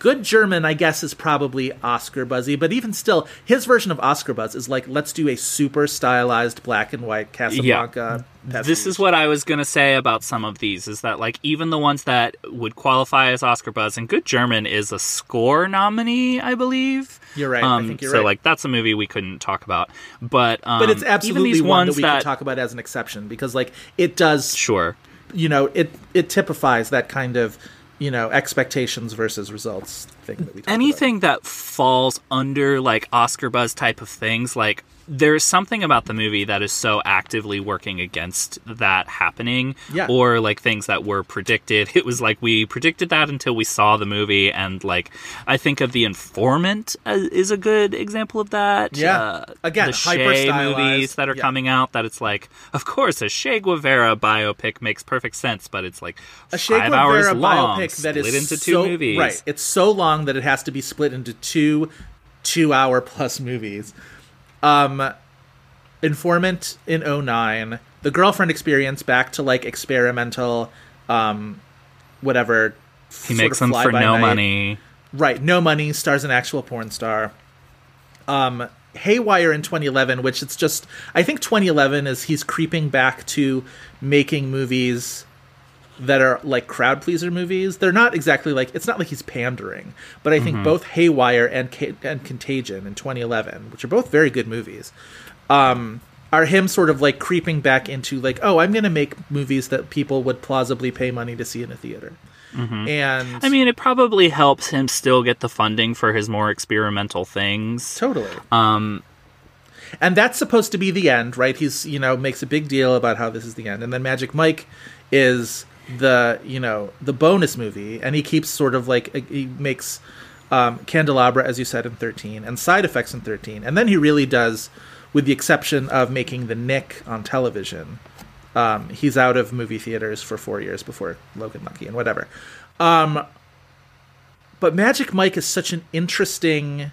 Good German, I guess, is probably Oscar buzzy, but even still, his version of Oscar buzz is like, let's do a super stylized black and white Casablanca. This is what I was gonna say about some of these is that like even the ones that would qualify as Oscar buzz and Good German is a score nominee, I believe. You're right. I Um, think you're right. so right. like that's a movie we couldn't talk about, but um, but it's even absolutely these one that ones we can talk about as an exception because, like, it does. Sure. You know, it it typifies that kind of, you know, expectations versus results thing that we anything that falls under like Oscar buzz type of things, like there's something about the movie that is so actively working against that happening. Yeah. Or like things that were predicted. [LAUGHS] It was like we predicted that until we saw the movie, and like I think of the Informant as, is a good example of that. Yeah. Uh, Again, the hyper Che movies that are Yeah. coming out. That it's like, of course, a Che Guevara biopic makes perfect sense, but it's like a Che five hours Guevara long, biopic that is split into two so, movies. Right. It's so long that it has to be split into two two hour plus movies. Um Informant in 09, The Girlfriend Experience back to like experimental um whatever He makes them for no fly-by-night. money. Right, no money, stars an actual porn star. Um Haywire in 2011, which it's just I think 2011 is he's creeping back to making movies that are like crowd pleaser movies. They're not exactly like it's not like he's pandering, but I think Mhm. both Haywire and and Contagion in 2011, which are both very good movies, um, are him sort of like creeping back into like, oh, I'm going to make movies that people would plausibly pay money to see in a theater. Mhm. And I mean, it probably helps him still get the funding for his more experimental things. Totally. Um, and that's supposed to be the end, right? He's you know makes a big deal about how this is the end, and then Magic Mike is the you know the bonus movie, and he keeps sort of like he makes um, Candelabra as you said in thirteen, and Side Effects in thirteen, and then he really does, with the exception of making the Knick on television. Um, he's out of movie theaters for four years before Logan Lucky and whatever. Um, but Magic Mike is such an interesting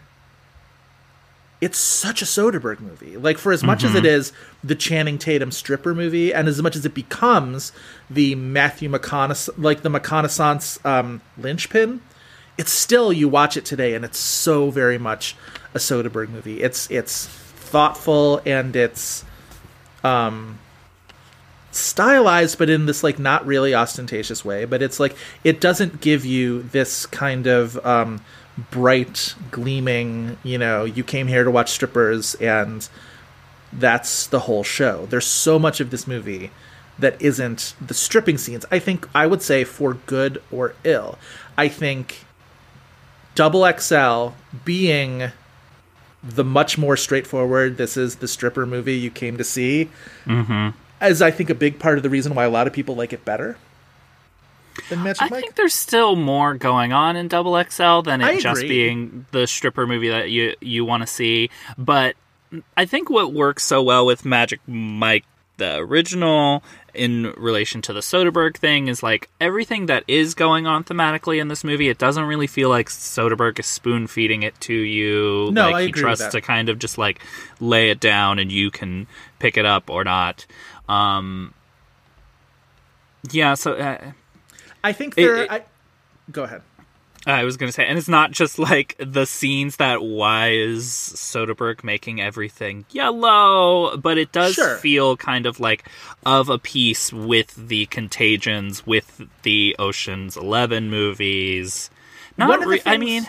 it's such a Soderbergh movie. Like for as much as Mhm. it is the Channing Tatum stripper movie, and as much as it becomes the Matthew McConaughey, like the McConaissance um, linchpin, it's still you watch it today, and it's so very much a Soderbergh movie. It's it's thoughtful and it's um stylized but in this like not really ostentatious way but it's like it doesn't give you this kind of um bright gleaming you know you came here to watch strippers and that's the whole show. There's so much of this movie that isn't the stripping scenes. I think i would say for good or ill. I think double xl being the much more straightforward this is the stripper movie you came to see mhm. as I think a big part of the reason why a lot of people like it better than Magic I Mike. think there's still more going on in Double XL than it just being the stripper movie that you you want to see. But I think what works so well with Magic Mike, the original, in relation to the Soderbergh thing, is like everything that is going on thematically in this movie. It doesn't really feel like Soderbergh is spoon feeding it to you. No, like, I he agree trusts to kind of just like lay it down and you can pick it up or not. Um, yeah, so. Uh, I think It- there. it- I, go ahead. I was gonna say, and it's not just like the scenes that why is Soderbergh making everything yellow, but it does Sure. feel kind of like of a piece with the Contagions, with the Ocean's Eleven movies. Not, One of the re- I mean,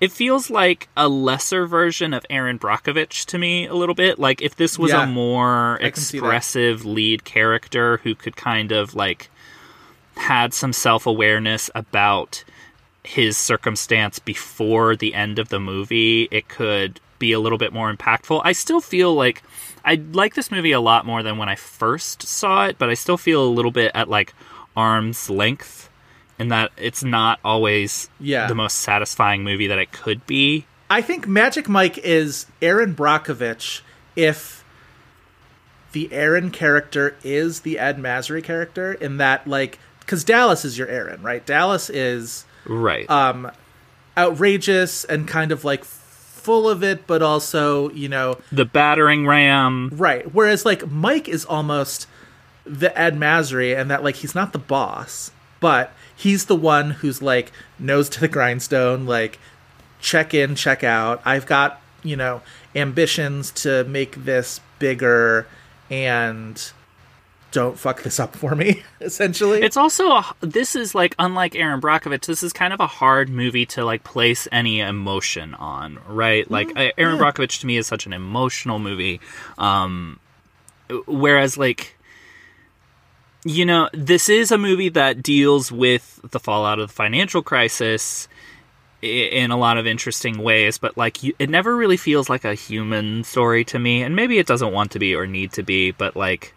it feels like a lesser version of Erin Brockovich to me a little bit. Like if this was Yeah. a more I can see that. expressive lead character who could kind of like had some self awareness about his circumstance before the end of the movie, it could be a little bit more impactful. I still feel like I like this movie a lot more than when I first saw it, but I still feel a little bit at like arm's length in that it's not always Yeah. the most satisfying movie that it could be. I think Magic Mike is Erin Brockovich if the Erin character is the Ed Masry character in that like because Dallas is your Erin, right? Dallas is Right. um outrageous and kind of like full of it, but also you know the battering ram. right. Whereas like Mike is almost the Ed Masry, and that like he's not the boss, but he's the one who's like nose to the grindstone, like check in, check out. I've got you know ambitions to make this bigger, and don't fuck this up for me. [LAUGHS] Essentially, It's also a, this is like unlike Erin Brockovich. This is kind of a hard movie to like place any emotion on, right? Like uh, Erin Brockovich to me is such an emotional movie, um, whereas like you know this is a movie that deals with the fallout of the financial crisis in a lot of interesting ways but like you, it never really feels like a human story to me and maybe it doesn't want to be or need to be but like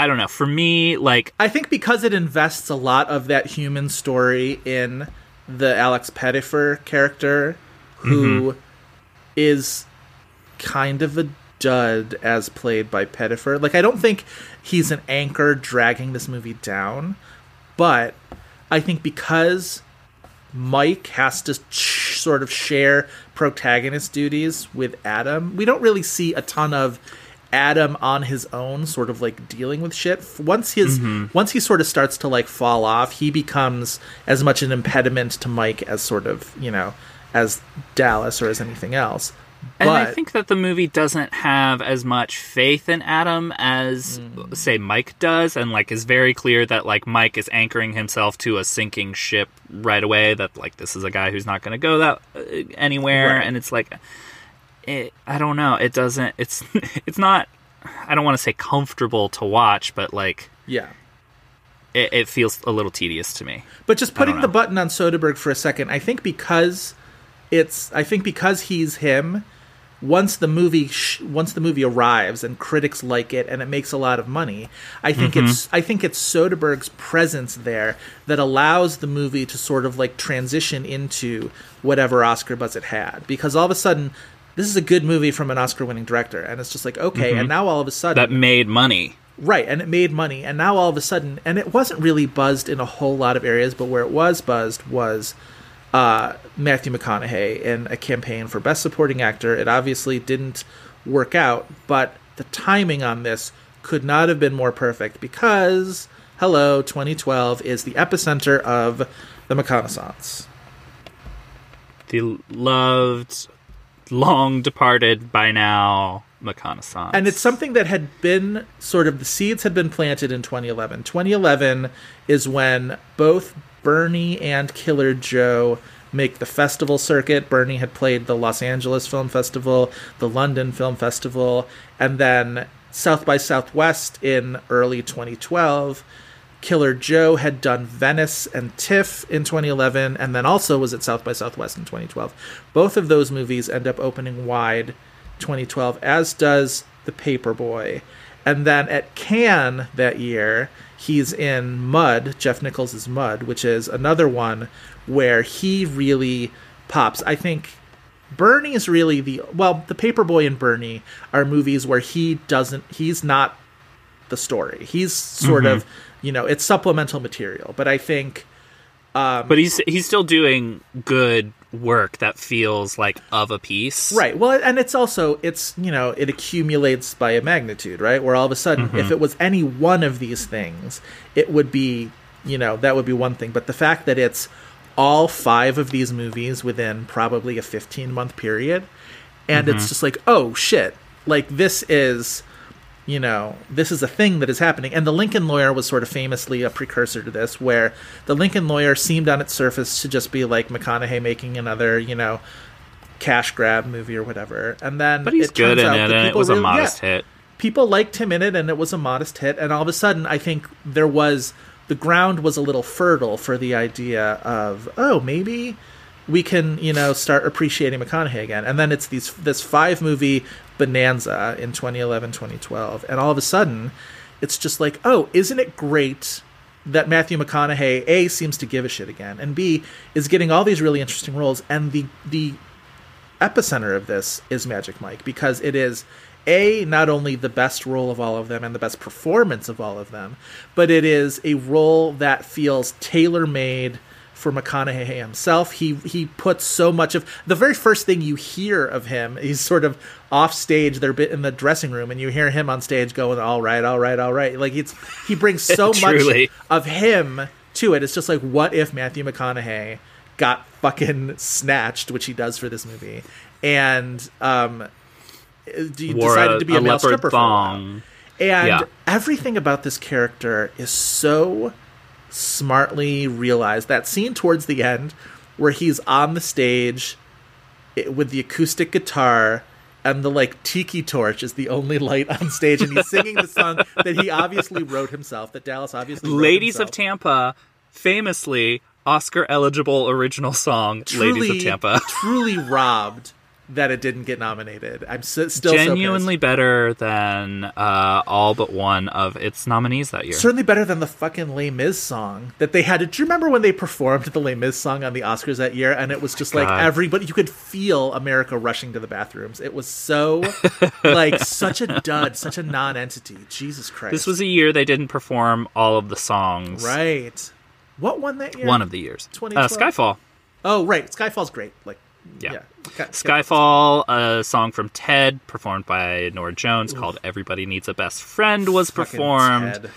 I don't know. For me, like I think because it invests a lot of that human story in the Alex Pettyfer character, who mm-hmm. is kind of a dud as played by Pettyfer. Like, I don't think he's an anchor dragging this movie down, but I think because Mike has to sh- sort of share protagonist duties with Adam, we don't really see a ton of Adam on his own sort of like dealing with shit. Once his once he sort of starts to like fall off he becomes as much an impediment to Mike as sort of you know as Dallas or as anything else. And I think that the movie doesn't have as much faith in Adam as say Mike does and like is very clear that like Mike is anchoring himself to a sinking ship right away that like this is a guy who's not going to go that uh, anywhere Right. and it's like it, I don't know it doesn't it's [LAUGHS] it's not I don't want to say comfortable to watch but like yeah it, it feels a little tedious to me. But just putting the button on Soderbergh for a second, I think because it's, I think because he's him. Once the movie, sh- once the movie arrives and critics like it and it makes a lot of money, I think Mhm. it's, I think it's Soderbergh's presence there that allows the movie to sort of like transition into whatever Oscar buzz it had. Because all of a sudden, this is a good movie from an Oscar-winning director, and it's just like okay, Mhm. and now all of a sudden That made money. Right, and it made money, and now all of a sudden, and it wasn't really buzzed in a whole lot of areas, but where it was buzzed was uh, Matthew McConaughey in a campaign for Best Supporting Actor. It obviously didn't work out, but the timing on this could not have been more perfect because, hello, 2012 is the epicenter of the McConaissance. The loved, long departed by now McConaissance. And it's something that had been sort of the seeds had been planted in 2011. 2011 is when both Bernie and Killer Joe make the festival circuit. Bernie had played the Los Angeles Film Festival, the London Film Festival, and then South by Southwest in early 2012. Killer Joe had done Venice and TIFF in 2011, and then also was at South by Southwest in 2012. Both of those movies end up opening wide 2012, as does The Paperboy. And then at Cannes that year, he's in Mud, Jeff Nichols' Mud, which is another one where he really pops. I think Bernie is really the well, The Paperboy and Bernie are movies where he doesn't he's not the story. He's sort Mhm. of, you know, it's supplemental material, but I think um but he's he's still doing good work that feels like of a piece. Right. Well, and it's also it's you know it accumulates by a magnitude, right? Where all of a sudden, Mhm. if it was any one of these things, it would be you know, that would be one thing. But the fact that it's all five of these movies within probably a 15 month period, and Mhm. it's just like, oh shit, like this is, you know, this is a thing that is happening. And the Lincoln Lawyer was sort of famously a precursor to this, where the Lincoln Lawyer seemed on its surface to just be like McConaughey making another, you know, cash grab movie or whatever. And then But he's it good turns in out it, it people was a really- yeah modest hit. people liked him in it and it was a modest hit and all of a sudden i think there was the ground was a little fertile for the idea of oh maybe we can you know start appreciating mcconaughey again and then it's these this five movie bonanza in 2011 2012 and all of a sudden it's just like oh isn't it great that Matthew McConaughey A seems to give a shit again and B is getting all these really interesting roles and the the epicenter of this is Magic Mike because it is a not only the best role of all of them and the best performance of all of them, but it is a role that feels tailor made for McConaughey himself. He he puts so much of the very first thing you hear of him. He's sort of off stage. They're bit in the dressing room, and you hear him on stage going, "All right, all right, all right." Like it's he brings so [LAUGHS] much of him to it. It's just like, what if Matthew McConaughey got fucking snatched, which he does for this movie, and um, decided a- to be a, a male stripper for a while. And Yeah. everything about this character is so smartly realized. That scene towards the end where he's on the stage with the acoustic guitar and the like tiki torch is the only light on stage and he's singing the song that he obviously wrote himself that Dallas obviously wrote Ladies of Tampa, famously Oscar eligible original song, Ladies of Tampa. [LAUGHS] truly robbed that it didn't get nominated. I'm still so Genuinely better than uh, all but one of its nominees that year. Certainly better than the fucking Les Mis song that they had. Do you remember when they performed the Les Mis song on the Oscars that year? And it was just like God. everybody, you could feel America rushing to the bathrooms. It was so, like, [LAUGHS] such a dud, such a non entity. Jesus Christ. This was a year they didn't perform all of the songs. Right. What won that year? One of the years. Uh, Skyfall. Oh, right. Skyfall's great. Like, Yeah. yeah. Sky- Skyfall, a song from Ted, performed by Norah Jones, called "Everybody Needs a Best Friend," was Fucking performed. Ted.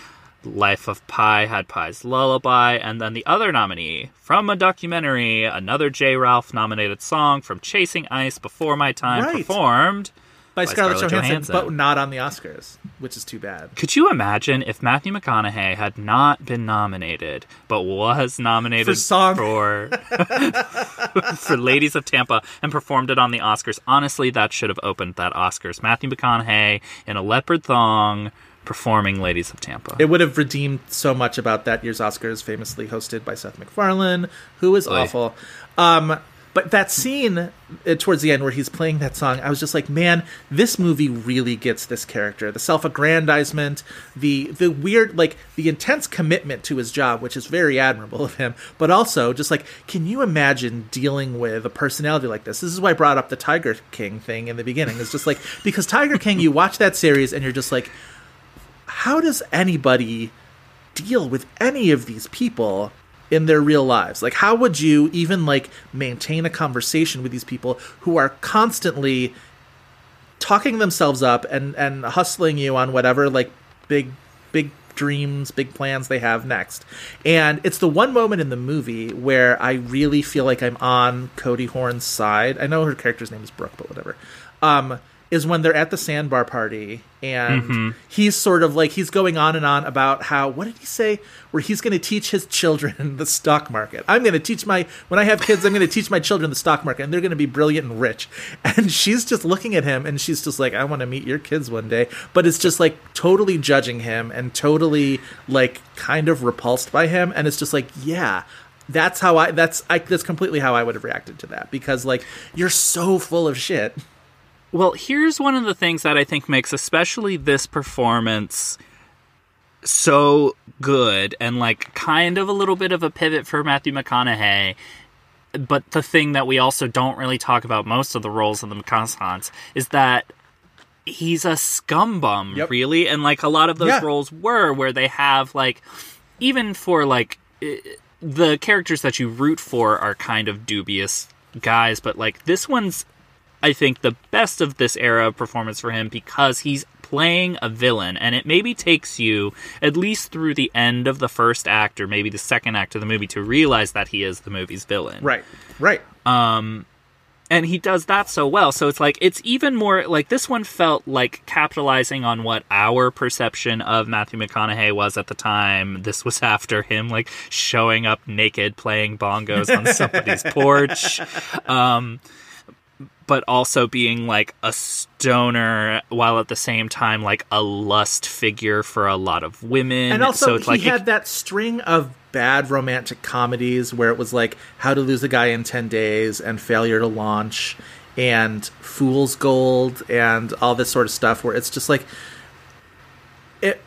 Life of Pi had Pi's Lullaby, and then the other nominee from a documentary, another J. Ralph nominated song from Chasing Ice Before My Time, Right. performed By, Scarlett, Johansson, but not on the Oscars, which is too bad. Could you imagine if Matthew McConaughey had not been nominated, but was nominated For song? for [LAUGHS] for Ladies of Tampa and performed it on the Oscars? Honestly, that should have opened that Oscars. Matthew McConaughey in a leopard thong performing Ladies of Tampa. It would have redeemed so much about that year's Oscars, famously hosted by Seth MacFarlane, who was Oy. awful. Um, but that scene uh, towards the end where he's playing that song, I was just like, man, this movie really gets this character. The self-aggrandizement, the the weird, like the intense commitment to his job, which is very admirable of him. But also, just like, can you imagine dealing with a personality like this? This is why I brought up the Tiger King thing in the beginning. It's just like [LAUGHS] because Tiger King, you watch that series and you're just like, how does anybody deal with any of these people in their real lives? Like how would you even like maintain a conversation with these people who are constantly talking themselves up and and hustling you on whatever like big big dreams big plans they have next? And it's the one moment in the movie where i really feel like i'm on cody horn's side. I know her character's name is brooke but whatever. Um is when they're at the sandbar party and Mhm. he's sort of like he's going on and on about how what did he say? Where he's going to teach his children [LAUGHS] the stock market. I'm going to teach my when i have kids i'm going to teach my children the stock market and they're going to be brilliant and rich. [LAUGHS] And she's just looking at him and she's just like i want to meet your kids one day. But it's just like totally judging him and totally like kind of repulsed by him and it's just like yeah that's how i that's I, that's completely how i would have reacted to that because like you're so full of shit Well, here's one of the things that I think makes especially this performance so good and like kind of a little bit of a pivot for Matthew McConaughey. But the thing that we also don't really talk about most of the roles of the McConaughey is that he's a scum bum, really, and like a lot of those Yeah. roles were where they have like even for like eh, the characters that you root for are kind of dubious guys, but like this one's I think the best of this era of performance for him because he's playing a villain, and it maybe takes you at least through the end of the first act or maybe the second act of the movie to realize that he is the movie's villain. Right. Right. Um, and he does that so well. So it's like it's even more like this one felt like capitalizing on what our perception of Matthew McConaughey was at the time. This was [LAUGHS] after him like showing up naked playing bongos on somebody's [LAUGHS] porch. Um, but also being like a stoner while at the same time like a lust figure for a lot of women. And also, so it's he like had that string of bad romantic comedies where it was like How to Lose a Guy in 10 Days and Failure to Launch and Fool's Gold and all this sort of stuff where it's just like it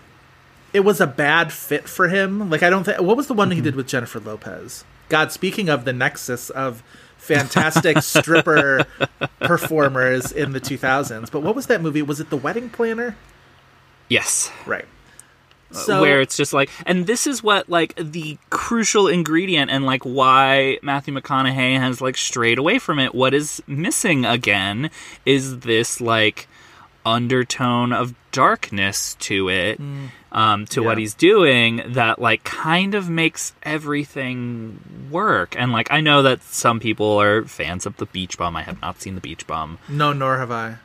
it was a bad fit for him. Like I don't think what was the one he mm-hmm. did with Jennifer Lopez? God, speaking of the nexus of fantastic stripper performers in the 2000s, but what was that movie? Was it The Wedding Planner? yes. Right. Uh, where it's just like and this is what like the crucial ingredient and like why Matthew McConaughey has like strayed away from it what is missing again is this like undertone of darkness to it um to what he's doing that like kind of makes everything work and like I know that some people are fans of the beach bum I have not seen the beach bum No, nor have I.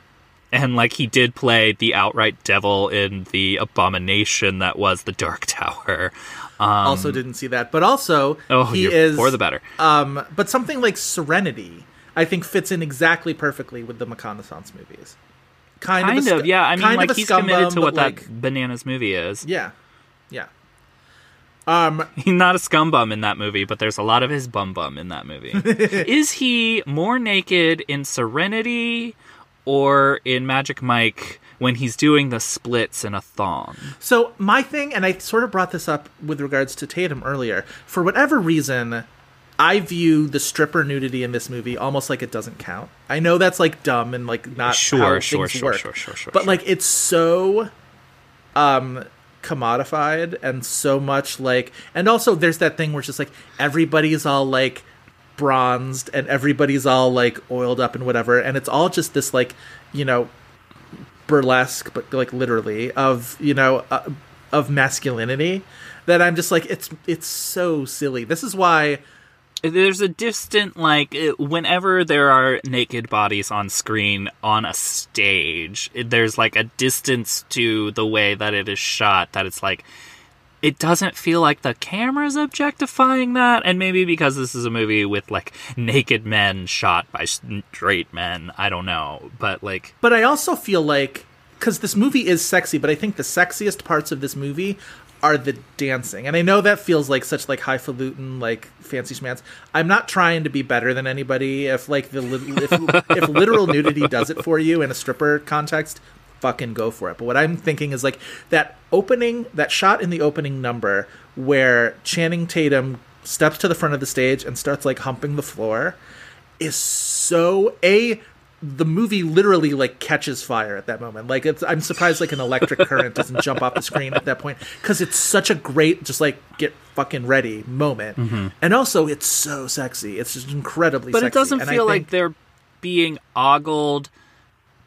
and like he did play the outright devil in the abomination that was the Dark Tower. Um, also didn't see that. But also, oh, he is for the better. Um, but something like Serenity, I think, fits in exactly perfectly with the McConaissance movies. Kind, Kind, of, a of, yeah. I mean, like he's scum committed to what like, that bananas movie is. Yeah, yeah. Um, [LAUGHS] He's not a scum bum in that movie, but there's a lot of his bum bum in that movie. [LAUGHS] is he more naked in Serenity or in Magic Mike when he's doing the splits in a thong? So my thing, and I sort of brought this up with regards to Tatum earlier. For whatever reason, I view the stripper nudity in this movie almost like it doesn't count. I know that's like dumb and like not Sure, how sure, things sure, work. sure, sure, sure, But like it's so um commodified and so much like and also there's that thing where it's just like everybody's all like bronzed and everybody's all like oiled up and whatever and it's all just this like you know burlesque but like literally of you know uh, of masculinity that i'm just like it's it's so silly this is why there's a distant like whenever there are naked bodies on screen on a stage there's like a distance to the way that it is shot that it's like it doesn't feel like the camera's objectifying that and maybe because this is a movie with like naked men shot by straight men i don't know but like But I also feel like because this movie is sexy, but I think the sexiest parts of this movie are the dancing, and I know that feels like such like highfalutin, like fancy schmance. I'm not trying to be better than anybody. If like the lit- if, [LAUGHS] if literal nudity does it for you in a stripper context, fucking go for it. But what I'm thinking is like that opening, that shot in the opening number where Channing Tatum steps to the front of the stage and starts like humping the floor is so a the movie literally like catches fire at that moment. Like it's i'm surprised like an electric current doesn't jump off the screen at that point because it's such a great just like get fucking ready moment. And also it's so sexy. It's just incredibly but it doesn't And feel like they're being ogled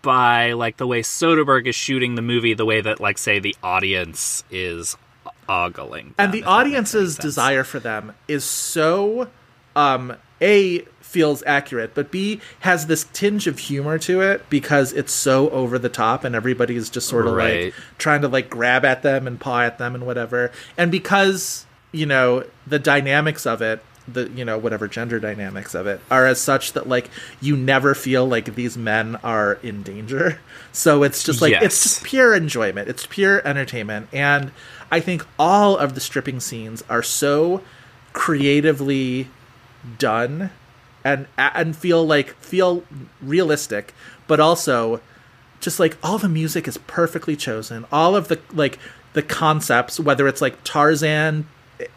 by like the way Soderbergh is shooting the movie, the way that like say the audience is ogling. and the if that makes any audience's desire for them is so um a feels accurate but b has this tinge of humor to it because it's so over the top and everybody's just sort of Right. like trying to like grab at them and paw at them and whatever and because you know the dynamics of it the you know whatever gender dynamics of it are as such that like you never feel like these men are in danger [LAUGHS] so it's just like it's just pure enjoyment. It's pure entertainment. And I think all of the stripping scenes are so creatively done and and feel like feel realistic, but also just like all the music is perfectly chosen. All of the like the concepts, whether it's like Tarzan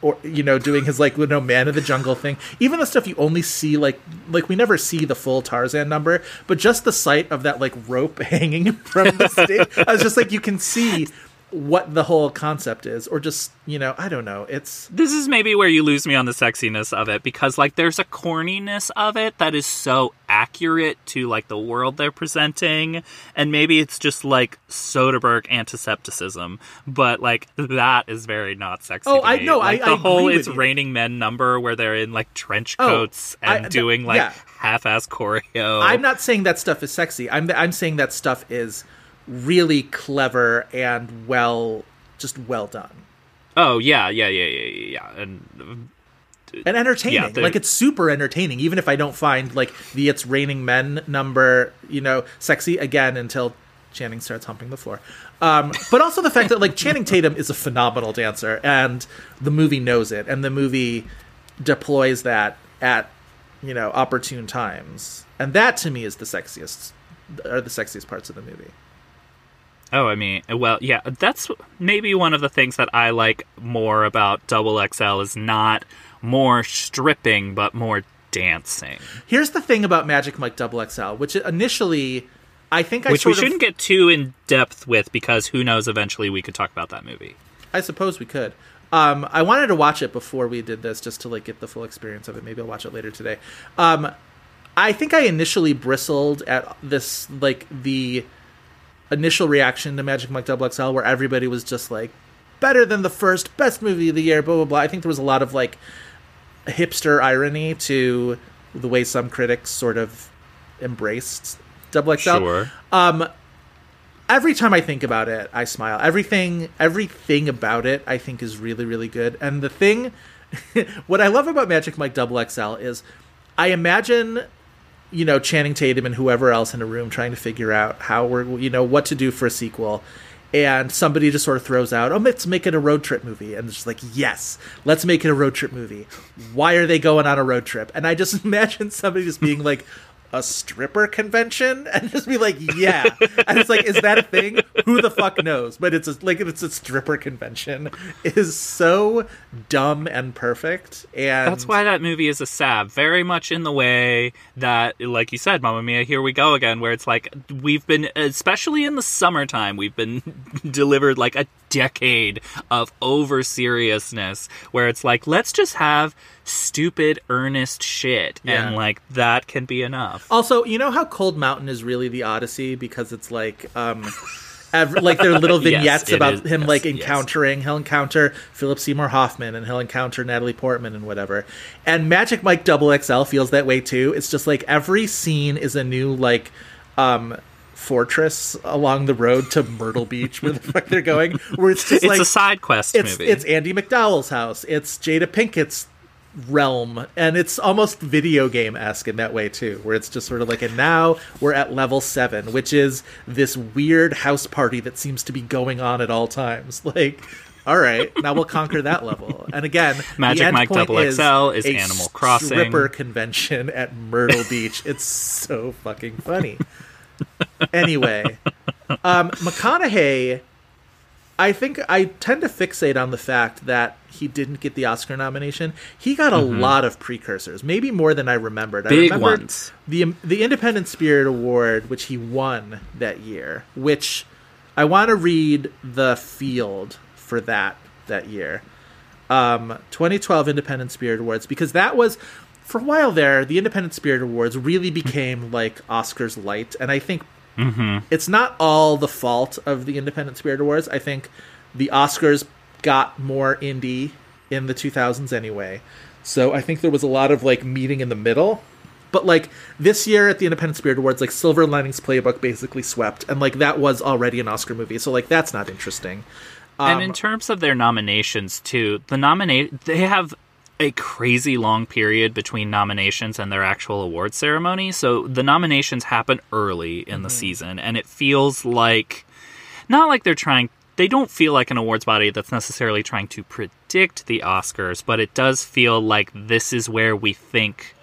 or you know doing his like you know man of the jungle thing even the stuff you only see like like we never see the full tarzan number but just the sight of that like rope [LAUGHS] hanging from the stage i was just like you can see what the whole concept is, or just you know, I don't know. It's this is maybe where you lose me on the sexiness of it because like there's a corniness of it that is so accurate to like the world they're presenting and maybe it's just like Soderbergh antisepticism but like that is very not sexy Oh, I- know no, like, I- the I whole it's raining men number where they're in like trench Oh, coats I- and th- doing like yeah. half-ass choreo I'm not saying that stuff is sexy. I'm I'm saying that stuff is really clever and well, just well done oh yeah yeah yeah yeah yeah and and entertaining. Yeah, like it's super entertaining, even if I don't find like the "It's Raining Men" number, you know, sexy again until Channing starts humping the floor. Um, but also the fact that like Channing Tatum is a phenomenal dancer, and the movie knows it, and the movie deploys that at you know opportune times, and that to me is the sexiest, are the sexiest parts of the movie. Oh, I mean, well, yeah, that's maybe one of the things that I like more about Double XL is not more stripping, but more dancing. Here's the thing about Magic Mike Double XL, which initially I think I Which we sort of- shouldn't get too in depth with because who knows, eventually we could talk about that movie. I suppose we could. Um, I wanted to watch it before we did this, just to like get the full experience of it. Maybe I'll watch it later today. Um, I think I initially bristled at this, like the initial reaction to Magic Mike Double XL, where everybody was just like, "Better than the first, best movie of the year." Blah blah blah. I think there was a lot of like hipster irony to the way some critics sort of embraced Double XL Sure. Um, every time I think about it, I smile. Everything, everything about it, I think is really, really good. And the thing, [LAUGHS] what I love about Magic Mike Double XL is, I imagine, you know, Channing Tatum and whoever else in a room trying to figure out how we're, you know, what to do for a sequel. And somebody just sort of throws out, "Oh, let's make it a road trip movie," and it's just like, "Yes, let's make it a road trip movie." Why are they going on a road trip? And I just [LAUGHS] imagine somebody just being like, a stripper convention? [LAUGHS] And just be like yeah. And it's like is that a thing? Who the fuck knows? But it's a, like it's a stripper convention. It is so dumb and perfect and That's why that movie is a sab, very much in the way that, like you said, Mamma Mia, here we go again, where it's like we've been, especially in the summertime, we've been [LAUGHS] delivered like a decade of over seriousness, where it's like let's just have stupid, earnest shit, Yeah. and like that can be enough. also you know how cold mountain is really the odyssey because it's like um ev- like there are little [LAUGHS] vignettes it about is. him Yes, like yes. encountering he'll encounter philip seymour hoffman and he'll encounter natalie portman and whatever and magic mike double xl feels that way too it's just like every scene is a new like um fortress along the road to myrtle beach where the fuck they're going where it's just [LAUGHS] It's like a side quest it's movie. it's Andie MacDowell's house. It's Jada Pinkett's realm, and it's almost video game esque in that way too, where it's just sort of like, and now we're at level seven, which is this weird house party that seems to be going on at all times. [LAUGHS] Like, all right, now we'll conquer that level. And again, Magic Mike Double XL is a Animal Crossing. stripper convention at Myrtle Beach. It's so fucking funny. [LAUGHS] Anyway, um, McConaughey. I think I tend to fixate on the fact that he didn't get the Oscar nomination. He got a lot of precursors, maybe more than I remembered. I Mm-hmm. Big remembered ones. The the Independent Spirit Award, which he won that year, which I want to read the field for that that year. Um, 2012 Independent Spirit Awards because that was for a while there. The Independent Spirit Awards really became like Oscars light, and I think it's not all the fault of the Independent Spirit Awards. I think the Oscars got more indie in the 2000s anyway. So I think there was a lot of like meeting in the middle. But like this year at the Independent Spirit Awards, like Silver Linings Playbook basically swept, and like that was already an Oscar movie. So like that's not interesting. and Um, in terms of their nominations too, the nominate they have a crazy long period between nominations and their actual award ceremony. So the nominations happen early in the mm-hmm. season, and it feels like not like they're trying. They don't feel like an awards body that's necessarily trying to predict the Oscars, but it does feel like this is where we think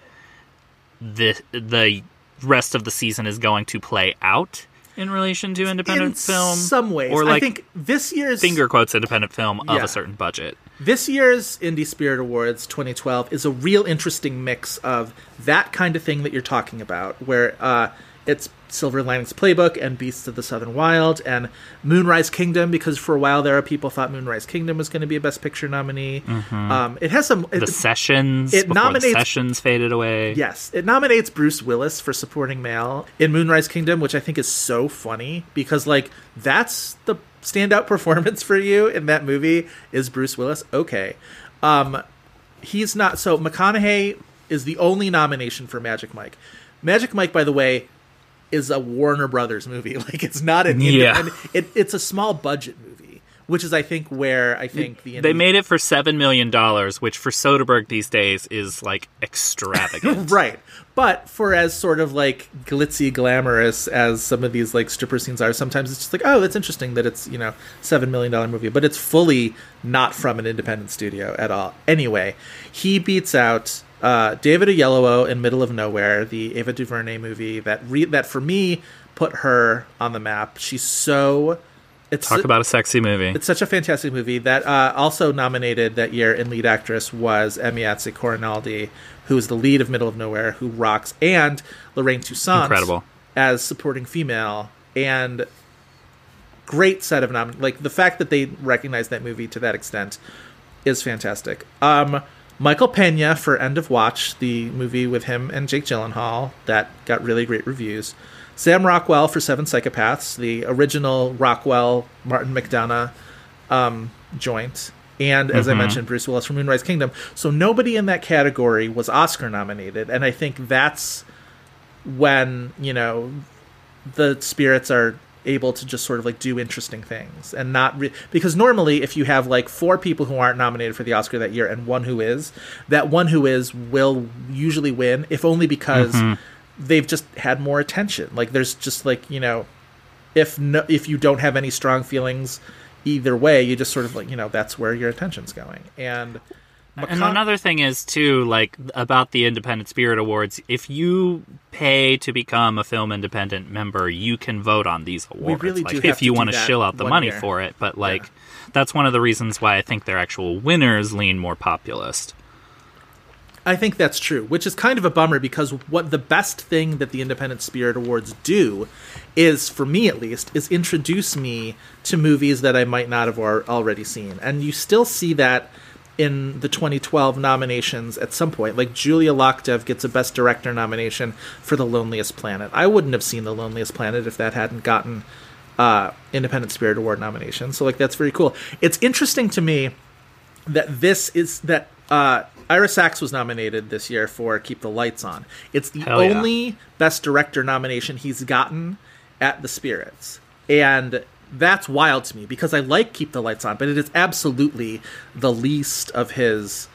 the the rest of the season is going to play out in relation to independent in film. some ways, or like I think this year's finger quotes independent film of Yeah. a certain budget. This year's Indie Spirit Awards 2012 is a real interesting mix of that kind of thing that you're talking about, where uh, it's Silver Linings Playbook and Beasts of the Southern Wild and Moonrise Kingdom because for a while there, people thought Moonrise Kingdom was going to be a Best Picture nominee. Um, it has some. Mm-hmm. the sessions it nominates- the sessions faded away. Yes, it nominates Bruce Willis for supporting male in Moonrise Kingdom, which I think is so funny because like that's the standout [LAUGHS] performance for you in that movie is Bruce Willis. Okay. Um he's not so McConaughey is the only nomination for Magic Mike. Magic Mike by the way is a Warner Brothers movie. [LAUGHS] Like it's not an Yeah. independent it, it's a small budget movie, which is I think where I think the They made it for seven million dollars, which for Soderbergh these days is like extravagant. [LAUGHS] right but for as sort of like glitzy glamorous as some of these like stripper scenes are sometimes it's just like oh that's interesting that it's you know seven million dollar movie but it's fully not from an independent studio at all anyway he beats out uh, david oyelowo in middle of nowhere the ava duvernay movie that re- that for me put her on the map she's so it's Talk about a sexy movie. it's such a fantastic movie that uh, also nominated that year in lead actress was Emayatzy Corinealdi, who is the lead of Middle of Nowhere, who rocks, and Lorraine Toussaint Incredible. as supporting female, and great set of nom. Like the fact that they recognize that movie to that extent is fantastic. Um, Michael Pena for End of Watch, the movie with him and Jake Gyllenhaal that got really great reviews. Sam Rockwell for Seven Psychopaths, the original Rockwell Martin McDonagh um, joint. And as I Mhm. mentioned, Bruce Willis for Moonrise Kingdom. So nobody in that category was Oscar nominated. And I think that's when, you know, the spirits are able to just sort of like do interesting things and not re- because normally if you have like four people who aren't nominated for the Oscar that year and one who is that one who is will usually win if only because Mhm. they've just had more attention like there's just like you know if no if you don't have any strong feelings either way you just sort of like you know that's where your attention's going and And another thing is too, like about the Independent Spirit Awards. If you pay to become a film independent member, you can vote on these awards. really like, do if you want to shill out the money year. for it. But like, that's one of the reasons why I think their actual winners lean more populist. I think that's true, which is kind of a bummer because what the best thing that the Independent Spirit Awards do is, for me at least, is introduce me to movies that I might not have already seen. And you still see that in the 2012 nominations at some point. Like Julia Loktev gets a Best Director nomination for The Loneliest Planet. I wouldn't have seen The Loneliest Planet if that hadn't gotten uh, Independent Spirit Award nomination. So, like, that's very cool. It's interesting to me that this is that uh, Ira Sachs was nominated this year for Keep the Lights On. It's the Hell yeah. only Best Director nomination he's gotten at the Spirits, and that's wild to me because I like Keep the Lights On, but it is absolutely the least of his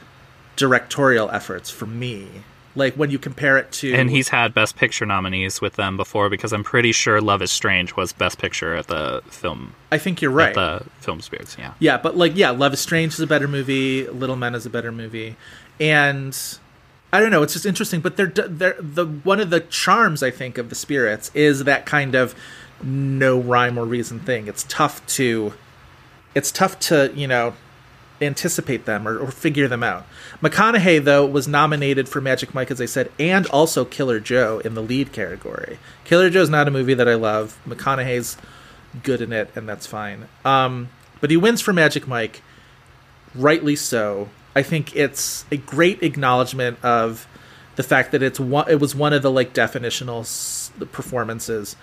directorial efforts for me. Like when you compare it to, And he's had Best Picture nominees with them before because I'm pretty sure Love Is Strange was Best Picture at the film. I think you're right. At the Film Spirits, yeah. Yeah, but like, yeah, Love is Strange is a better movie. Little Men is a better movie, and I don't know. It's just interesting. But they're they're the one of the charms I think of the spirits is that kind of no rhyme or reason thing. It's tough to, it's tough to you know anticipate them or, or figure them out. McConaughey though was nominated for Magic Mike, as I said, and also Killer Joe in the lead category. Killer Joe's not a movie that I love. McConaughey's good in it, and that's fine. Um, but he wins for Magic Mike, rightly so. I think it's a great acknowledgement of the fact that it's one. It was one of the like definitional performances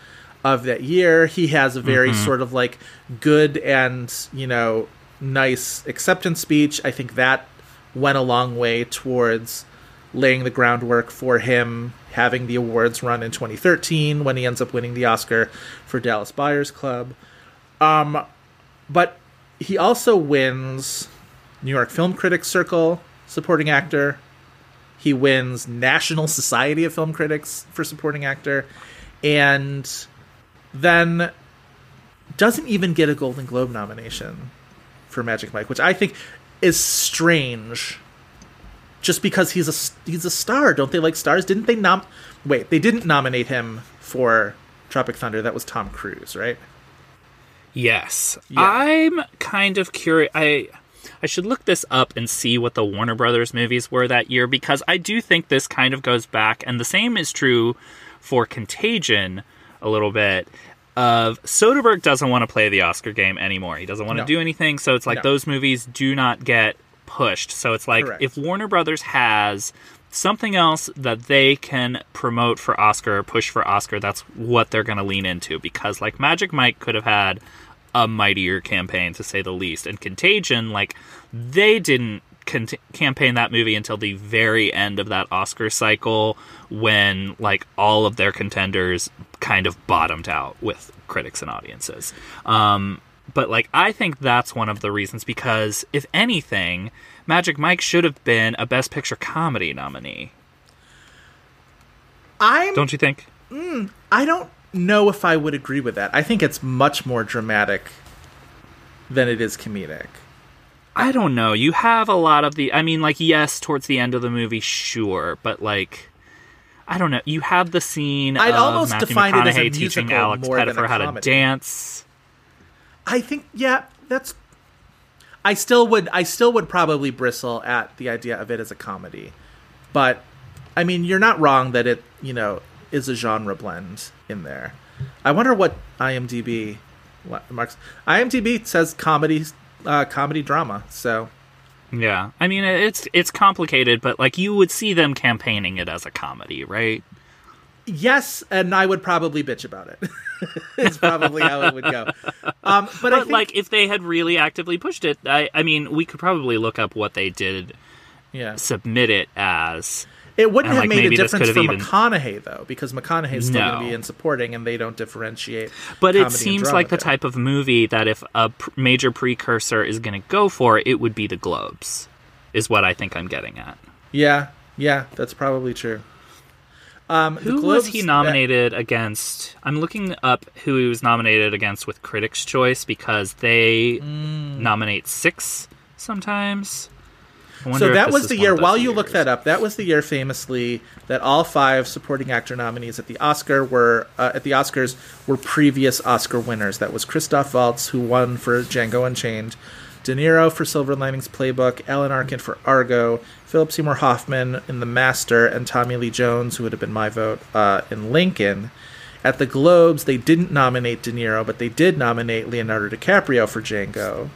of that year. He has a very Mhm. sort of like good and you know nice acceptance speech. I think that went a long way towards laying the groundwork for him having the awards run in 2013 when he ends up winning the Oscar for Dallas Buyers Club. Um, but he also wins New York Film Critics Circle supporting actor. He wins National Society of Film Critics for supporting actor, and then doesn't even get a Golden Globe nomination for Magic Mike, which I think is strange. Just because he's a he's a star, don't they like stars? Didn't they nom? Wait, they didn't nominate him for Tropic Thunder. That was Tom Cruise, right? Yes. I'm kind of curious. I I should look this up and see what the Warner Brothers movies were that year because I do think this kind of goes back and the same is true for Contagion a little bit. Of Soderbergh doesn't want to play the Oscar game anymore. He doesn't want to No. do anything. So it's like No. those movies do not get pushed. So it's like Correct. if Warner Brothers has something else that they can promote for Oscar or push for Oscar, that's what they're going to lean into. Because like Magic Mike could have had a mightier campaign to say the least, and Contagion, like they didn't cont- campaign that movie until the very end of that Oscar cycle when like all of their contenders kind of bottomed out with critics and audiences. Um, but like I think that's one of the reasons because if anything, Magic Mike should have been a Best Picture comedy nominee. I'm Don't you think? I don't know if I would agree with that. I think it's much more dramatic than it is comedic. I don't know. You have a lot of the. I mean, like, yes, towards the end of the movie, sure, but like, I don't know. You have the scene I'd of almost Matthew define it as a teaching musical Alex Pettyfer how to dance. I think yeah, that's I still would I still would probably bristle at the idea of it as a comedy. But I mean, you're not wrong that it, you know, is a genre blend in there. I wonder what IMDb what marks IMDb says comedy uh, comedy drama. So Yeah, I mean, it's it's complicated, but like, you would see them campaigning it as a comedy, right? yes, and I would probably bitch about it. [LAUGHS] it's probably how it would go. Um, but, I But think, like, if they had really actively pushed it, I, I mean, we could probably look up what they did yeah, submit it as. It wouldn't And, have like, made a difference for even- McConaughey though, because McConaughey's still going to be in supporting, and they don't differentiate. But it seems like the there. type of movie that if a pr- major precursor is going to go for, it would be the Globes, is what I think I'm getting at. Yeah, yeah, that's probably true. Um, the Who was he nominated against? I'm looking up who he was nominated against with Critics' Choice because they Mm. nominate six sometimes. So that was the year. While you look that up, that was the year famously that all five supporting actor nominees at the Oscar were uh, at the Oscars were previous Oscar winners. That was Christoph Waltz, who won for Django Unchained, De Niro for Silver Linings Playbook, Alan Arkin for Argo, Philip Seymour Hoffman in The Master, and Tommy Lee Jones, who would have been my vote uh, in Lincoln. At the Globes, they didn't nominate De Niro, but they did nominate Leonardo DiCaprio for Django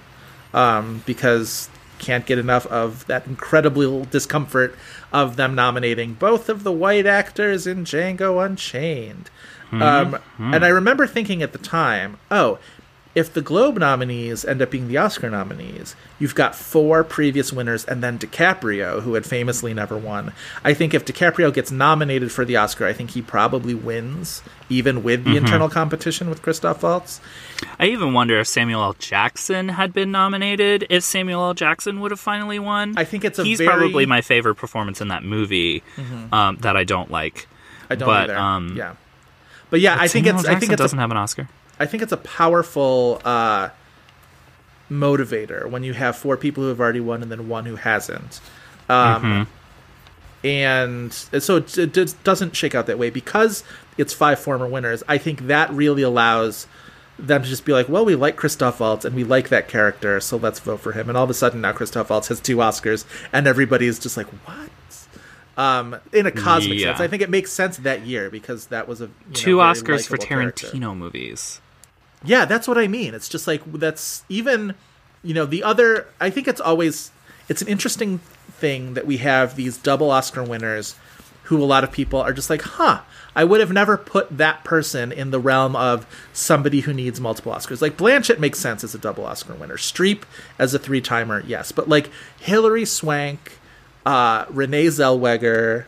um, because can't get enough of that incredible discomfort of them nominating both of the white actors in Django Unchained. Um, And I remember thinking at the time, oh, if the Globe nominees end up being the Oscar nominees, you've got four previous winners and then DiCaprio, who had famously never won. I think if DiCaprio gets nominated for the Oscar, I think he probably wins, even with the internal competition with Christoph Waltz. I even wonder if Samuel L. Jackson had been nominated. If Samuel L. Jackson would have finally won, I think it's a he's very- probably my favorite performance in that movie. Um, that I don't like. I don't But, either. um, yeah. But yeah, I think Samuel it's. I think Jackson it's a doesn't have an Oscar. I think it's a powerful uh, motivator when you have four people who have already won and then one who hasn't. Um, And so it, it doesn't shake out that way because it's five former winners. I think that really allows them to just be like, well, we like Christoph Waltz and we like that character, so let's vote for him. And all of a sudden now Christoph Waltz has two Oscars, and everybody is just like, what? Um, in a cosmic Yeah. sense, I think it makes sense that year because that was a you know, Two Oscars for Tarantino character. movies. Yeah, that's what I mean. It's just like that's even, you know, the other. I think it's always it's an interesting thing that we have these double Oscar winners, who a lot of people are just like, huh. I would have never put that person in the realm of somebody who needs multiple Oscars. Like Blanchett makes sense as a double Oscar winner. Streep as a three timer, yes. But like Hilary Swank, uh, Renee Zellweger,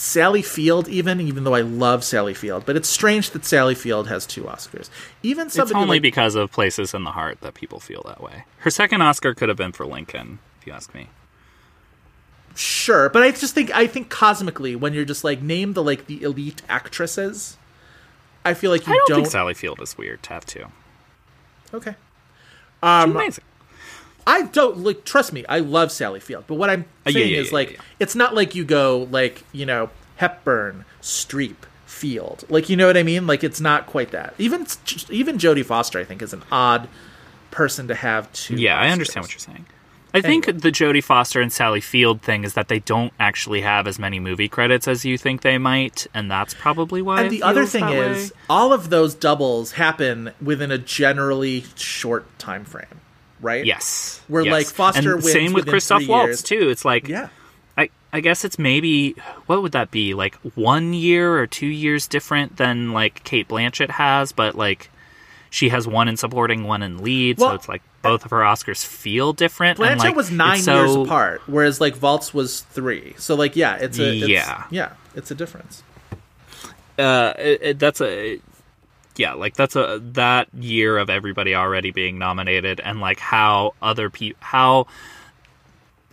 Sally Field, even even though I love Sally Field, but it's strange that Sally Field has two Oscars. Even It's only like, because of Places in the Heart that people feel that way. Her second Oscar could have been for Lincoln, if you ask me. sure, but I just think I think cosmically when you're just like name the like the elite actresses, I feel like you I don't, don't. think Sally Field is weird to have two. Okay, She's um, amazing. I don't like. Trust me, I love Sally Field, but what I'm Uh, yeah, saying yeah, is yeah, like it's not like you go like you know Hepburn, Streep, Field. Like you know what I mean? Like it's not quite that. Even even Jodie Foster, I think, is an odd person to have two. Yeah, I understand what you're saying. I think the Jodie Foster and Sally Field thing is that they don't actually have as many movie credits as you think they might, and that's probably why. And the other thing is, way. all of those doubles happen within a generally short time frame, right? yes, Where, yes. like, Foster and wins same with Christoph Waltz years. too. It's like Yeah. I I guess it's maybe what would that be like one year or two years different than like Kate Blanchett has, but like she has one in supporting, one in lead, Well, so it's like both of her Oscars feel different. Blanchett like, was nine so- years apart, whereas like Waltz was three. So like, yeah, it's a it's, Yeah. yeah, it's a difference. uh it, it- that's a yeah like that's a that year of everybody already being nominated and like how other people how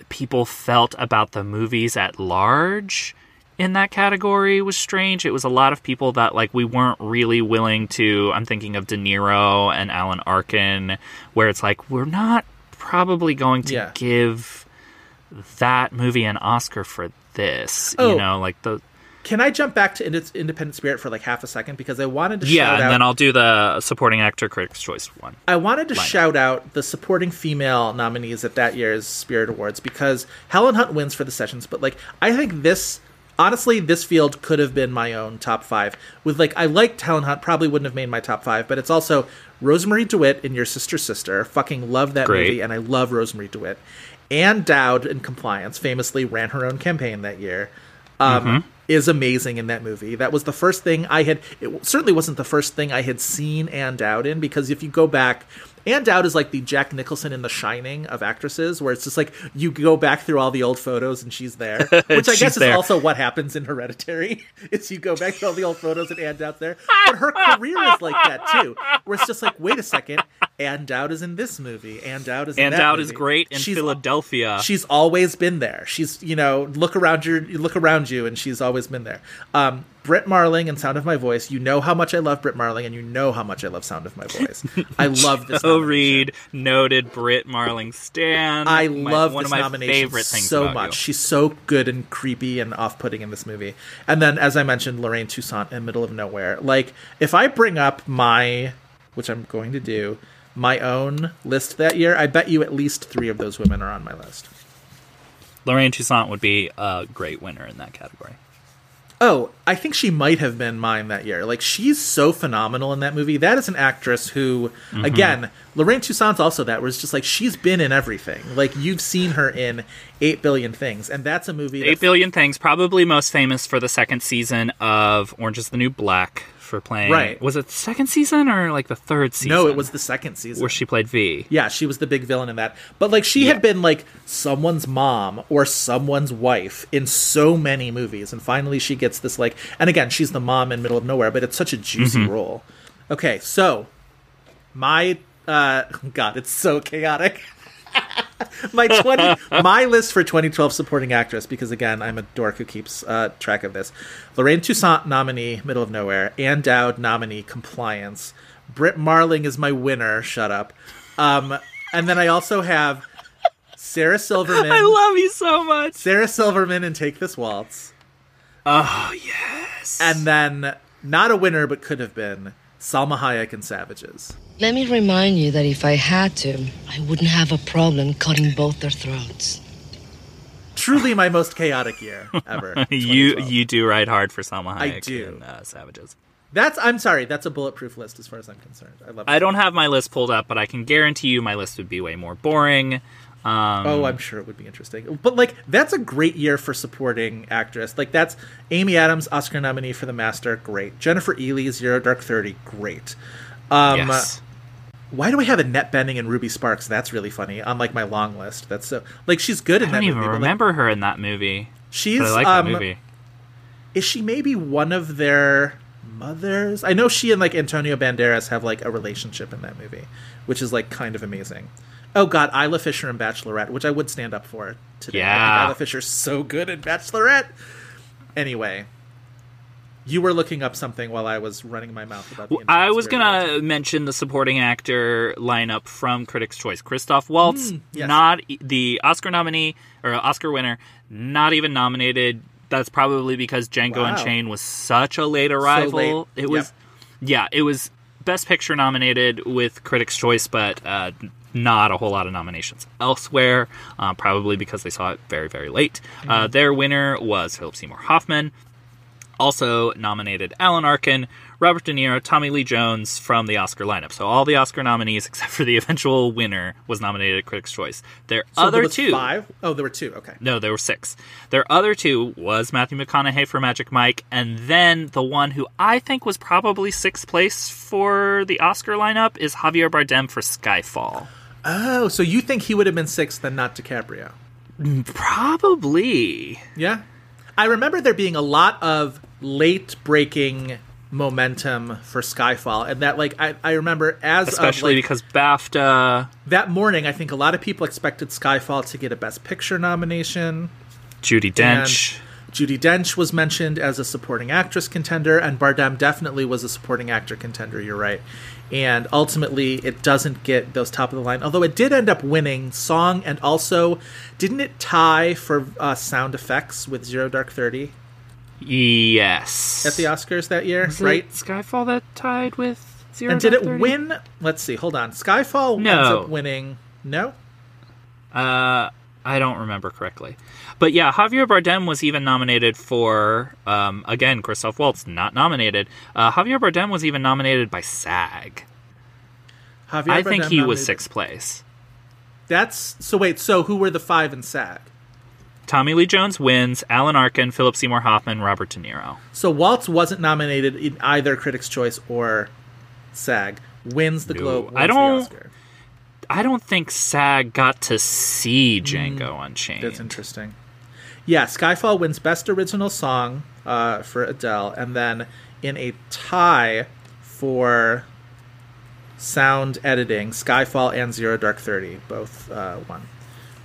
people felt about the movies at large in that category was strange it was a lot of people that like we weren't really willing to i'm thinking of de niro and alan arkin where it's like we're not probably going to Yeah. give that movie an oscar for this Oh. you know like the Can I jump back to Ind- Independent Spirit for like half a second because I wanted to Yeah, and out then I'll do the supporting actor critics choice one. I wanted to lineup. shout out the supporting female nominees at that year's Spirit Awards because Helen Hunt wins for the sessions, but like I think this honestly this field could have been my own top five. With like I liked Helen Hunt, probably wouldn't have made my top five, but it's also Rosemarie DeWitt in Your Sister Sister. Fucking love that Great. movie, and I love Rosemarie DeWitt. Ann Dowd in Compliance famously ran her own campaign that year. Um, Is amazing in that movie. That was the first thing I had. It certainly wasn't the first thing I had seen Ann Dowd in because if you go back, Ann Dowd is like the Jack Nicholson in The Shining of actresses, where it's just like you go back through all the old photos and she's there, [LAUGHS] which I guess there. is also what happens in Hereditary. [LAUGHS] is you go back to all the old photos and Ann Dowd's there, [LAUGHS] but her career is like that too, where it's just like, wait a second, Ann Dowd is in this movie, Ann Dowd is in And that Dowd is great in She's Philadelphia. She's always been there. She's you know look around your you look around you, and she's always been there. Um, Brit Marling and Sound of My Voice. You know how much I love Brit Marling, and you know how much I love Sound of My Voice. [LAUGHS] I love this. Joe nomination. Reed, noted Brit Marling Stan. I My- love one this of my nomination favorite things so much. you. She's so good and creepy and off-putting in this movie. And then, as I mentioned, Lorraine Toussaint in Middle of Nowhere. Like, if I bring up my, which I'm going to do, my own list that year, I bet you at least three of those women are on my list. Lorraine Toussaint would be a great winner in that category. Oh, I think she might have been mine that year. Like she's so phenomenal in that movie. That is an actress who, Mm-hmm. again, Lorraine Toussaint's also that. Was just like she's been in everything. Like you've seen her in eight billion things, and that's a movie. Eight billion Things, probably most famous for the second season of Orange is the New Black for playing. Right. Was it the second season or like the third season? no, it was the second season where she played V. Yeah, she was the big villain in that. But like she had been like someone's mom or someone's wife in so many movies and finally she gets this like and again, she's the mom in Middle of Nowhere, but it's such a juicy Mm-hmm. role. Okay, so my uh [LAUGHS] god, it's so chaotic. [LAUGHS] [LAUGHS] my 20 my list for 2012 supporting actress because again i'm a dork who keeps uh, track of this. Lorraine toussaint nominee middle of nowhere. Ann dowd nominee compliance. Brit marling is my winner shut up. Um, and then i also have sarah silverman. I love you so much. sarah silverman and take this waltz. Oh yes. and then not a winner but could have been salma hayek and savages Let me remind you that if I had to, I wouldn't have a problem cutting both their throats. truly my most chaotic year ever [LAUGHS] you you do ride hard for Salma I Hayek do. in uh, Savages. that's i'm sorry that's a bulletproof list as far as i'm concerned i love it I don't have my list pulled up, but I can guarantee you my list would be way more boring. Um, Oh, I'm sure it would be interesting. But like that's a great year for supporting actress. Like that's Amy Adams, Oscar nominee for The Master, great. Jennifer Ehle, Zero Dark Thirty, great. Um, yes. Why do I have Annette Bening and Ruby Sparks? That's really funny on like my long list. That's so like she's good in I that don't even movie. but, like, remember her in that movie. she's I like um, that movie. is she maybe one of their mothers? I know she and like Antonio Banderas have like a relationship in that movie, which is like kind of amazing. Oh God, Isla Fisher and Bachelorette, which I would stand up for today. I Yeah. Isla Fisher's so good in Bachelorette. Anyway, you were looking up something while I was running my mouth about the. I was gonna mention the supporting actor lineup from Critics' Choice. Christoph Waltz, Mm, yes. not the Oscar nominee or Oscar winner, not even nominated. That's probably because Django Wow. Unchained was such a late arrival. late. It was, yeah, it was Best Picture nominated with Critics' Choice, but uh, not a whole lot of nominations elsewhere, uh, probably because they saw it very, very late. Uh, their winner was Philip Seymour Hoffman. Also nominated Alan Arkin, Robert De Niro, Tommy Lee Jones from the Oscar lineup. So all the Oscar nominees, [LAUGHS] except for the eventual winner, was nominated at Critics' Choice. Their So there other was two, five. Oh, there were two. Okay. no, there were six. Their other two was Matthew McConaughey for Magic Mike, and then the one who I think was probably sixth place for the Oscar lineup is Javier Bardem for Skyfall. Oh, so you think he would have been sixth and not DiCaprio? Probably. Yeah. I remember there being a lot of late breaking momentum for Skyfall, and that like I, I remember as Especially of, like, because BAFTA, that morning, I think a lot of people expected Skyfall to get a Best Picture nomination. Judi Dench. Judi Dench was mentioned as a supporting actress contender, and Bardem definitely was a supporting actor contender. You're right. And ultimately, it doesn't get those top of the line. Although it did end up winning song, and also didn't it tie for uh, sound effects with Zero Dark Thirty Yes. at the Oscars that year? Was right. it Skyfall that tied with Zero and did Dark it 30? win? Let's see. Hold on. Skyfall No. ends up winning. No. Uh, I don't remember correctly. But yeah, Javier Bardem was even nominated for, um, again, Christoph Waltz not nominated. Uh, Javier Bardem was even nominated by SAG. Javier I think Bardem he was nominated- sixth place. That's so. Wait. So who were the five in SAG? Tommy Lee Jones wins, Alan Arkin, Philip Seymour Hoffman, Robert De Niro. So Waltz wasn't nominated in either Critics' Choice or SAG. Wins the Globe. I don't- Oscar. I don't think SAG got to see Django Unchained. That's interesting. Yeah, Skyfall wins Best Original Song uh, for Adele, and then in a tie for sound editing, Skyfall and Zero Dark Thirty both uh, won,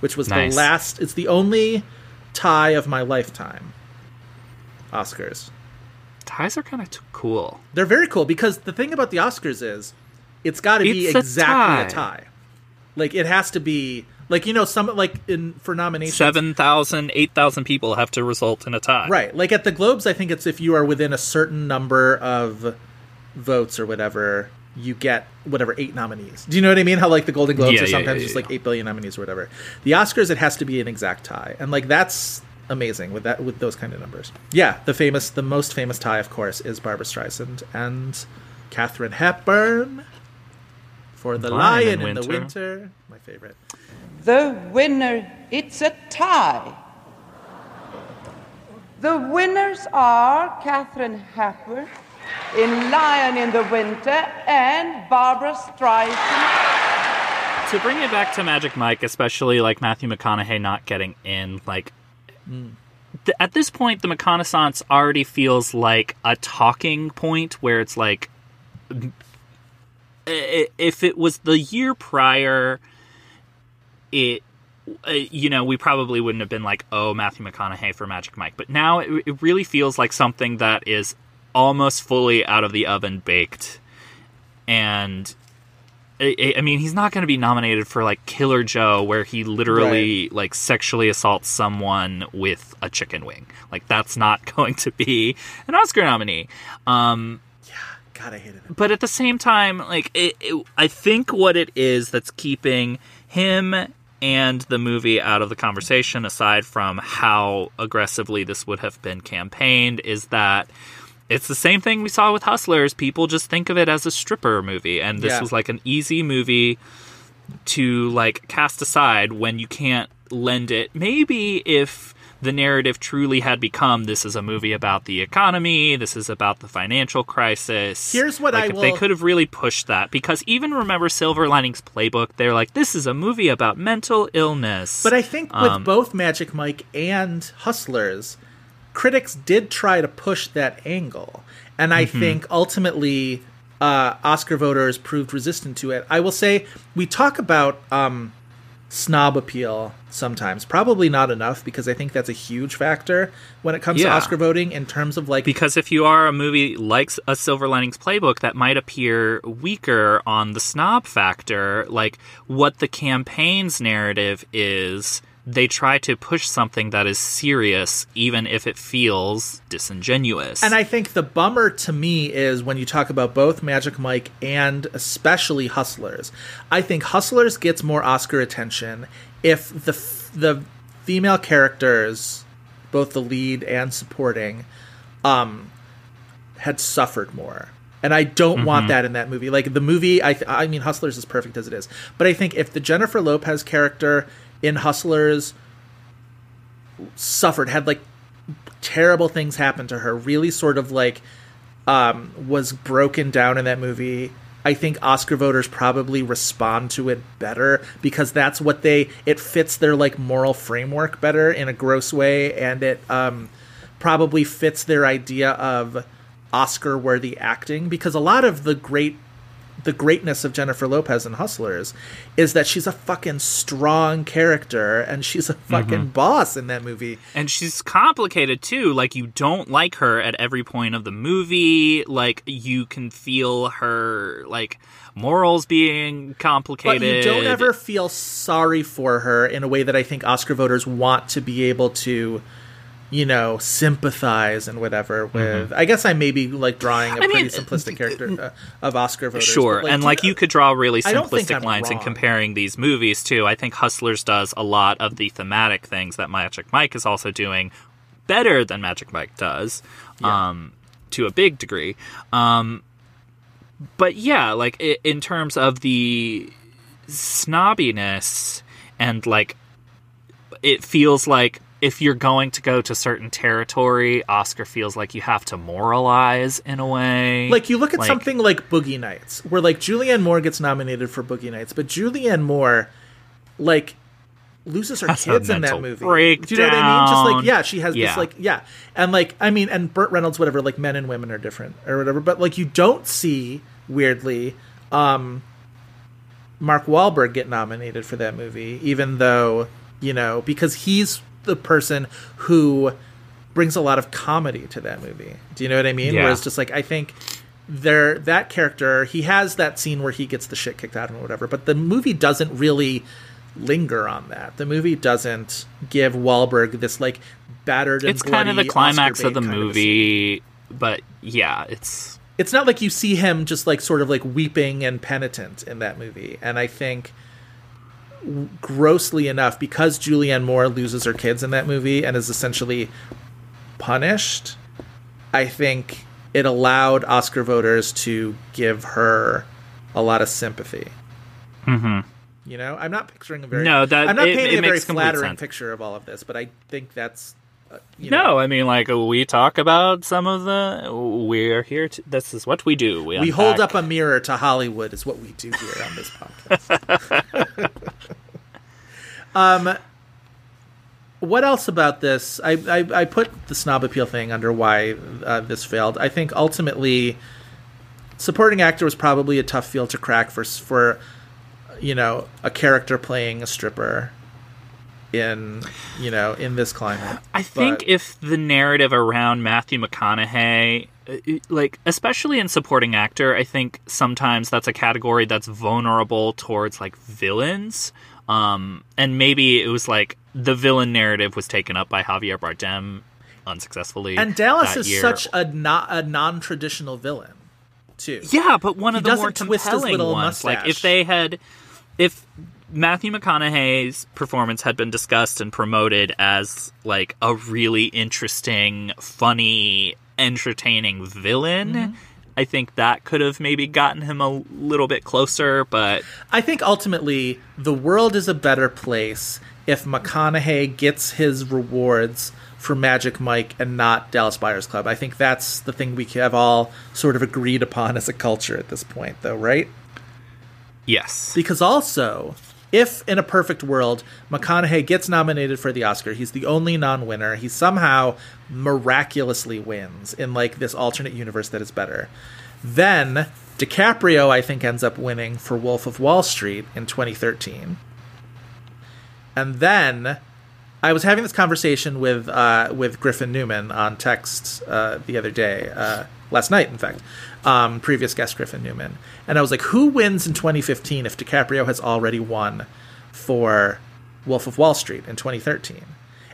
which was Nice. the last. It's the only tie of my lifetime. Oscars. Ties are kind of t- cool. They're very cool because the thing about the Oscars is it's got to be a exactly a tie. tie. Like it has to be like you know some like in for nominations 7,000, 8,000 people have to result in a tie. Right. Like at the Globes, I think it's if you are within a certain number of votes or whatever, you get whatever eight nominees. Do you know what I mean? How like the Golden Globes Yeah, are yeah, sometimes yeah, just yeah. like eight billion nominees or whatever. The Oscars, it has to be an exact tie, and like that's amazing with that with those kind of numbers. Yeah, the famous, the most famous tie, of course, is Barbara Streisand and Katharine Hepburn for the Lion Lion, in in the Winter. Winter. My favorite. The winner, it's a tie. The winners are Katharine Hepburn in Lion in the Winter and Barbara Streisand. to bring it back to Magic Mike, especially like Matthew McConaughey not getting in, like th- at this point, the McConaissance already feels like a talking point where it's like, if it was the year prior, it. Uh, you know, we probably wouldn't have been like, "Oh, Matthew McConaughey for Magic Mike," but now it, it really feels like something that is almost fully out of the oven baked, and I, I mean, he's not going to be nominated for like Killer Joe, where he literally like sexually assaults someone with a chicken wing. Like that's not [LAUGHS] going to be an Oscar nominee. Um, yeah, God, I hated it. but at the same time, like it, it, I think what it is that's keeping him and the movie out of the conversation, aside from how aggressively this would have been campaigned, is that it's the same thing we saw with Hustlers. People just think of it as a stripper movie, and this Yeah. was like an easy movie to like cast aside when you can't lend it. Maybe if the narrative truly had become this is a movie about the economy, this is about the financial crisis. Here's what like, I if they could have really pushed that because even remember Silver Linings Playbook, they're like this is a movie about mental illness. But I think with Um, both Magic Mike and Hustlers, critics did try to push that angle. And I Mhm. think ultimately uh, Oscar voters proved resistant to it. I will say we talk about um, snob appeal sometimes. Probably not enough because I think that's a huge factor when it comes to Oscar voting in terms of like because if you are a movie like a Silver Linings Playbook that might appear weaker on the snob factor, like what the campaign's narrative is they try to push something that is serious, even if it feels disingenuous. And I think the bummer to me is when you talk about both Magic Mike and especially Hustlers. I think Hustlers gets more Oscar attention if the f- the female characters, both the lead and supporting, um, had suffered more. And I don't want Mhm. that in that movie. Like the movie, I th- I mean, Hustlers is perfect as it is, but I think if the Jennifer Lopez character in Hustlers suffered, had like terrible things happen to her, really sort of like um, was broken down in that movie. I think Oscar voters probably respond to it better because that's what they it fits their like moral framework better in a gross way, and it um, probably fits their idea of Oscar worthy acting because a lot of the great the greatness of Jennifer Lopez in Hustlers is that she's a fucking strong character and she's a fucking Mhm. boss in that movie. And she's complicated too. Like you don't like her at every point of the movie. Like you can feel her like morals being complicated. But you don't ever feel sorry for her in a way that I think Oscar voters want to be able to, you know, sympathize and whatever with. I guess I may be like drawing a Mm-hmm. Pretty mean, simplistic character uh, of Oscar voters. Sure, but, and like you could draw really I simplistic I'm lines in comparing these movies too. I think Hustlers does a lot of the thematic things that Magic Mike is also doing better than Magic Mike does, um, to a big degree. Um, but yeah, like i- in terms of the snobbiness and like it feels like if you're going to go to certain territory, Oscar feels like you have to moralize in a way. Like you look at something like Boogie Nights, where like Julianne Moore gets nominated for Boogie Nights, but Julianne Moore, like, loses her kids in that movie. Do you know what I mean? Just like yeah, she has Yeah. this like yeah, and like I mean, and Burt Reynolds, whatever. Like men and women are different or whatever, but like you don't see weirdly, um, Mark Wahlberg get nominated for that movie, even though you know because he's the person who brings a lot of comedy to that movie. Do you know what I mean? Yeah. Whereas just like I think there that character he has that scene where he gets the shit kicked out of him or whatever, but the movie doesn't really linger on that. The movie doesn't give Wahlberg this like battered and it's kind of the climax Oscar of the bait kind a movie, but yeah, it's it's not like you see him just like sort of like weeping and penitent in that movie and i think grossly enough because julianne moore loses her kids in that movie and is essentially punished i think it allowed oscar voters to give her a lot of sympathy Mhm. you know i'm not picturing a very No, that- i'm not it- painting it a very flattering sense. picture of all of this but i think that's you no. I mean, like we talk about some of the. We're here. To, this is what we do. We, we hold up a mirror to Hollywood is what we do here on this podcast. [LAUGHS] um, what else about this? I, I I put the snob appeal thing under why uh, this failed. I think ultimately, supporting actor was probably a tough field to crack for for you know a character playing a stripper in you know in this climate. I think But- if the narrative around Matthew McConaughey, uh, like especially in supporting actor, I think sometimes that's a category that's vulnerable towards like villains. Um, and maybe it was like the villain narrative was taken up by Javier Bardem unsuccessfully. and Dallas is year. such a not a non traditional villain too. Yeah, but one He of the more doesn't twist his compelling ones. Like mustache. if they had, if Matthew McConaughey's performance had been discussed and promoted as like a really interesting, funny, entertaining villain. Mm-hmm. I think that could have maybe gotten him a little bit closer, but I think ultimately the world is a better place if McConaughey gets his rewards for Magic Mike and not Dallas Buyers Club. I think that's the thing we have all sort of agreed upon as a culture at this point, though, right? yes. Because also, if in a perfect world McConaughey gets nominated for the Oscar, he's the only non-winner. He somehow miraculously wins in like this alternate universe that is better. Then DiCaprio, I think, ends up winning for Wolf of Wall Street in 2013. And then I was having this conversation with uh, with Griffin Newman on text uh, the other day, uh, last night, in fact, um, previous guest Griffin Newman, and I was like, "Who wins in 2015 if DiCaprio has already won for Wolf of Wall Street in 2013.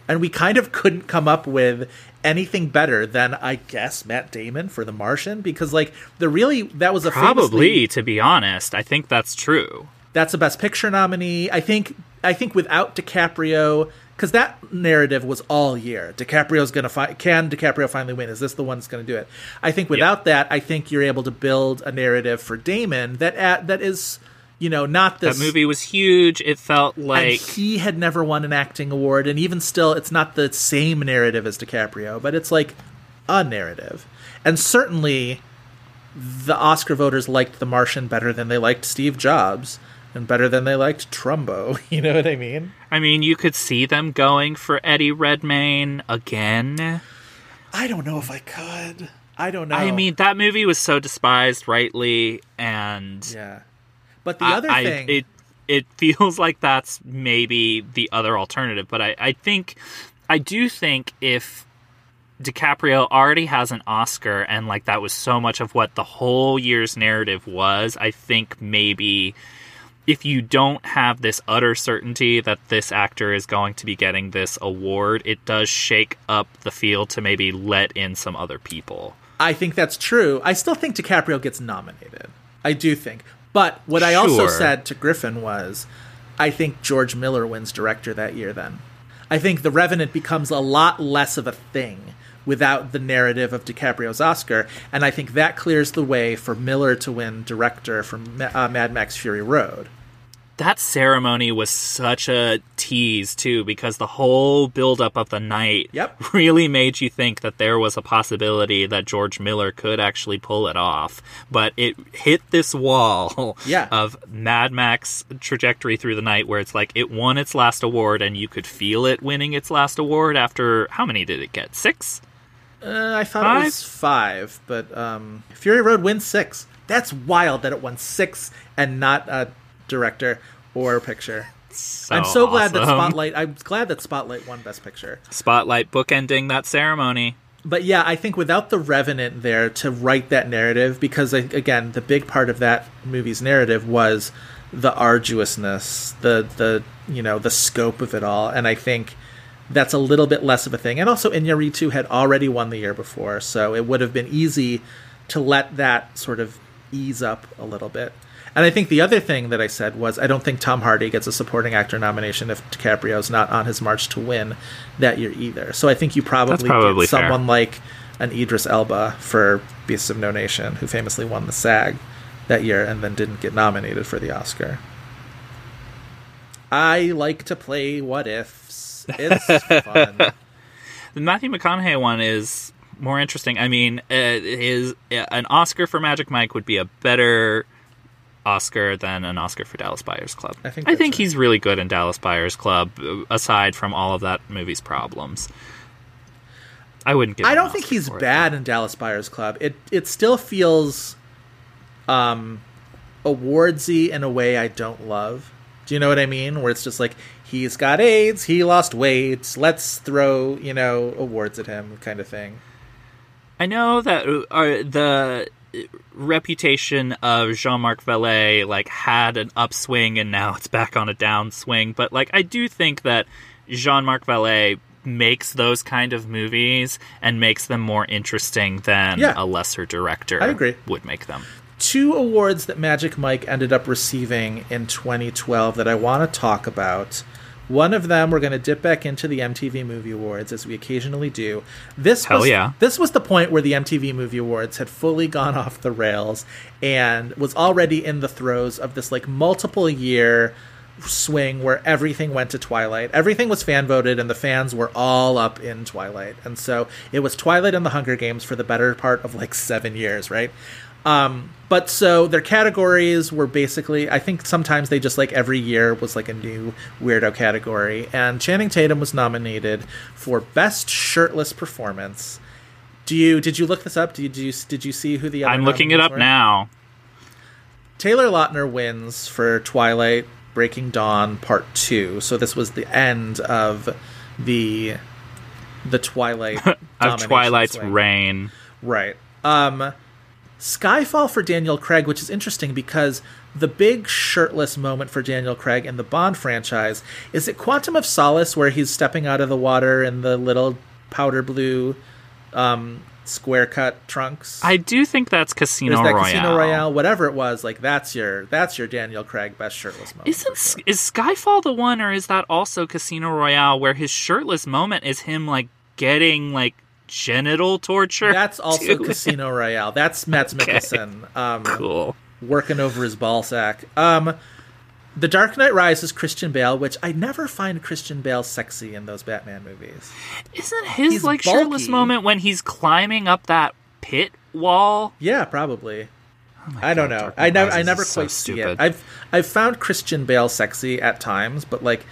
And we kind of couldn't come up with anything better than I guess Matt Damon for The Martian because like the really that was a Probably, famously- to be honest, I think that's true. that's a best picture nominee. I think I think without DiCaprio because that narrative was all year. DiCaprio's going to find can DiCaprio finally win? Is this the one that's going to do it? I think without that, I think you're able to build a narrative for Damon that at, that is you know not this That movie was huge. It felt and like he had never won an acting award, and even still, it's not the same narrative as DiCaprio, but it's like a narrative. And certainly, the Oscar voters liked The Martian better than they liked Steve Jobs, and better than they liked Trumbo. [LAUGHS] You know what I mean? I mean, you could see them going for Eddie Redmayne again. I don't know if I could. I don't know. I mean, that movie was so despised, rightly, and yeah. But the I- other I- thing, it it [LAUGHS] feels like that's maybe the other alternative. But I, I think, I do think if DiCaprio already has an Oscar and like that was so much of what the whole year's narrative was, I think maybe if you don't have this utter certainty that this actor is going to be getting this award, it does shake up the field to maybe let in some other people. I think that's true. I still think DiCaprio gets nominated. I do think. But what I also said to Griffin was I think George Miller wins director that year then. I think The Revenant becomes a lot less of a thing without the narrative of DiCaprio's Oscar, and I think that clears the way for Miller to win director for uh, Mad Max Fury Road. That ceremony was such a tease too, because the whole buildup of the night Yep. [LAUGHS] really made you think that there was a possibility that George Miller could actually pull it off. But it hit this wall [LAUGHS] Yeah. of Mad Max trajectory through the night where it's like it won its last award and you could feel it winning its last award after how many did it get? Six? Uh, I thought Five? it was five, but um, Fury Road wins six. That's wild that it won six and not a director or picture. I'm so glad that. Spotlight. I'm glad that Spotlight won Best Picture. Spotlight bookending that ceremony. But yeah, I think without the Revenant there to write that narrative, because again, the big part of that movie's narrative was the arduousness, the the you know the scope of it all, and I think that's a little bit less of a thing. And also, Iñárritu had already won the year before, so it would have been easy to let that sort of ease up a little bit. And I think the other thing that I said was I don't think Tom Hardy gets a supporting actor nomination if DiCaprio's not on his march to win that year either. So I think you probably, probably get fair. someone like an Idris Elba for Beasts of No Nation, who famously won the SAG that year and then didn't get nominated for the Oscar. I like to play what ifs. It's fun. [LAUGHS] The Matthew McConaughey one is more interesting. I mean, uh, his uh, an Oscar for Magic Mike would be a better Oscar than an Oscar for Dallas Buyers Club. I think I think right. he's really good in Dallas Buyers Club. uh, Aside from all of that movie's problems, I wouldn't give. I don't an think he's for it. bad in Dallas Buyers Club. It it still feels um awardsy in a way I don't love. Do you know what I mean? Where it's just like he's got AIDS, he lost weight, let's throw, you know, awards at him kind of thing. I know that uh, the reputation of Jean-Marc Vallée like had an upswing and now it's back on a downswing, but like I do think that Jean-Marc Vallée makes those kind of movies and makes them more interesting than Yeah. a lesser director I agree. would make them. two awards that Magic Mike ended up receiving in 2012 that I want to talk about. One of them we're going to dip back into the MTV Movie Awards as we occasionally do. This Hell was yeah. this was the point where the MTV Movie Awards had fully gone off the rails and was already in the throes of this like multiple year swing where everything went to Twilight. Everything was fan voted and the fans were all up in Twilight. And so it was Twilight and the Hunger Games for the better part of like 7 years, right? Um, but so their categories were basically, I think sometimes they just like every year was like a new weirdo category. And Channing Tatum was nominated for Best Shirtless Performance. Do you did you look this up? Did you did you see who the other I'm looking it up were? now. Taylor Lautner wins for Twilight Breaking Dawn Part 2. So this was the end of the the Twilight [LAUGHS] Of Twilight's swing. reign. Right. Um Skyfall for Daniel Craig, which is interesting because the big shirtless moment for Daniel Craig in the Bond franchise is it Quantum of Solace where he's stepping out of the water in the little powder blue um, square cut trunks. I do think that's Casino Royale. is that Royale. Casino Royale, whatever it was, like that's your that's your Daniel Craig best shirtless moment. Isn't is Skyfall the one, or is that also Casino Royale, where his shirtless moment is him like getting like genital torture? That's also too? Casino Royale. That's Matt Okay. Um, cool. Working over his ball sack. Um, the Dark Knight Rises Christian Bale, which I never find Christian Bale sexy in those Batman movies. Isn't his He's like shirtless moment when he's climbing up that pit wall? Yeah, probably. I don't know. I never, I never is so quite see it. stupid. I've, I've found Christian Bale sexy at times, but like,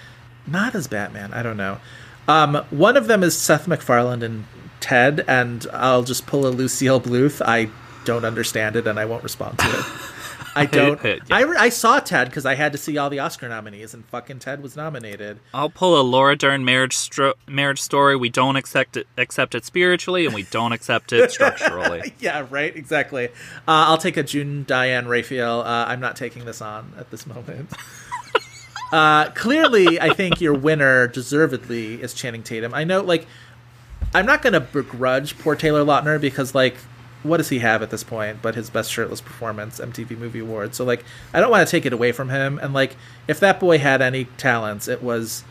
not as Batman. I don't know. Um, one of them is Seth MacFarlane and Ted, and I'll just pull a Lucille Bluth. I don't understand it, and I won't respond to it. [LAUGHS] I don't. Yeah. I, I saw Ted because I had to see all the Oscar nominees, and fucking Ted was nominated. I'll pull a Laura Dern marriage stro- marriage story. We don't accept it accept it spiritually, and we don't accept it structurally. [LAUGHS] yeah, right. Exactly. Uh, I'll take a June Diane Raphael. Uh, I'm not taking this on at this moment. [LAUGHS] uh, clearly, I think your winner, deservedly, is Channing Tatum. I know, like, I'm not going to begrudge poor Taylor Lautner because, like, what does he have at this point but his best shirtless performance, MTV Movie Award? So, like, I don't want to take it away from him. And, like, if that boy had any talents, it was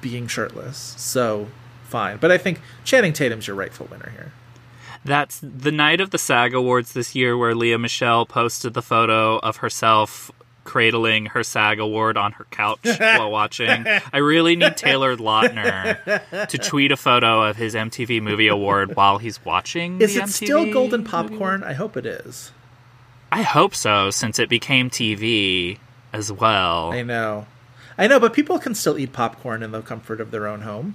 being shirtless. So, fine. But I think Channing Tatum's your rightful winner here. That's the night of the SAG Awards this year, where Lea Michele posted the photo of herself cradling her SAG Award on her couch [LAUGHS] while watching. I really need Taylor Lautner to tweet a photo of his MTV Movie Award while he's watching. Is the it MTV still golden popcorn? I hope it is. I hope so, since it became TV as well. I know. I know, but people can still eat popcorn in the comfort of their own home.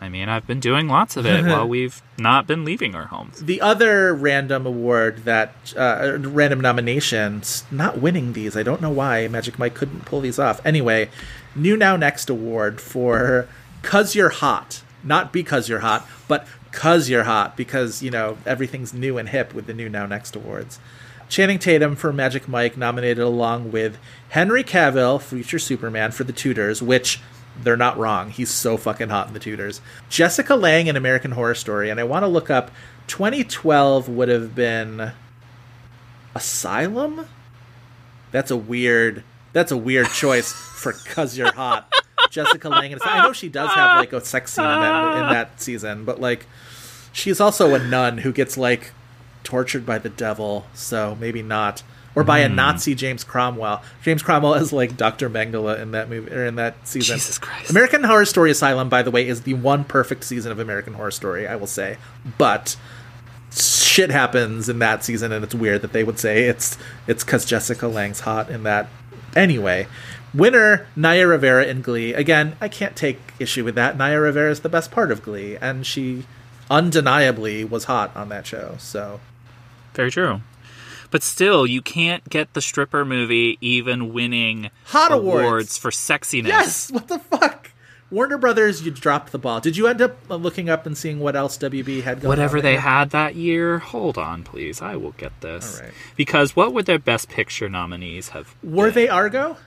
I mean, I've been doing lots of it [LAUGHS] while we've not been leaving our homes. The other random award that, uh, random nominations, not winning these. I don't know why Magic Mike couldn't pull these off. Anyway, New Now Next award for Cuz You're Hot. Not because you're hot, but cuz you're hot, because, you know, everything's new and hip with the New Now Next awards. Channing Tatum for Magic Mike nominated along with Henry Cavill, future Superman, for The Tudors, which they're not wrong. He's so fucking hot in The Tudors. Jessica Lange in American Horror Story, and I want to look up 2012 would have been Asylum? That's a weird that's a weird choice for cuz you're hot. [LAUGHS] Jessica Lange in I know she does have like a sex scene in that in that season, but like she's also a nun who gets like tortured by the devil, so maybe not. Or by a Hmm. Nazi James Cromwell. James Cromwell is like Dr. Mengele in that movie or in that season. Jesus Christ. American Horror Story Asylum, by the way, is the one perfect season of American Horror Story, I will say. But shit happens in that season and it's weird that they would say it's it's because Jessica Lange's hot in that. Anyway, winner Naya Rivera in Glee. Again, I can't take issue with that. Naya Rivera is the best part of Glee, and she undeniably was hot on that show. So Very true. But still, you can't get the stripper movie even winning Hot awards. for sexiness. yes, what the fuck? Warner Brothers, you dropped the ball. Did you end up uh, looking up and seeing what else WB had going? Whatever they had that year. Hold on, please. I will get this. All right. Because what would their best picture nominees have? Were they Argo?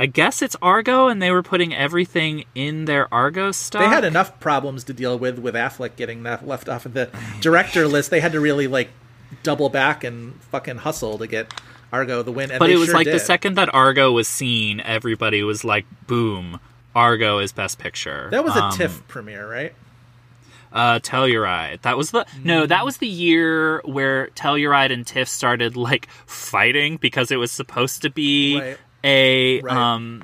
I guess it's Argo, and they were putting everything in their Argo stuff. They had enough problems to deal with with Affleck getting that left off of the director list. They had to really like double back and fucking hustle to get Argo the win. And but it was sure like the second that Argo was seen, everybody was like, "Boom! Argo is best picture." that was a Um, TIFF premiere, right? Uh, Telluride. That was the no. That was the year where Telluride and Tiff started like fighting because it was supposed to be Right. A Right. um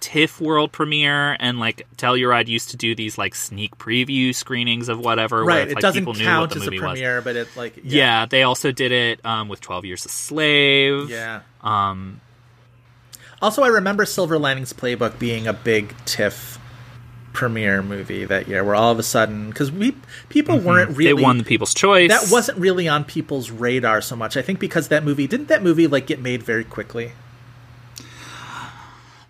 TIFF world premiere, and like Telluride used to do these like sneak preview screenings of whatever. where Right. it's, It like, doesn't people knew what count the as a movie was. premiere, but it like Yeah. yeah. they also did it um, with Twelve Years a Slave. Yeah. Um, Also, I remember Silver Linings Playbook being a big TIFF premiere movie that year, where all of a sudden, because we people weren't really Mm-hmm. they won the People's Choice. that wasn't really on people's radar so much. I think because that movie didn't that movie like get made very quickly.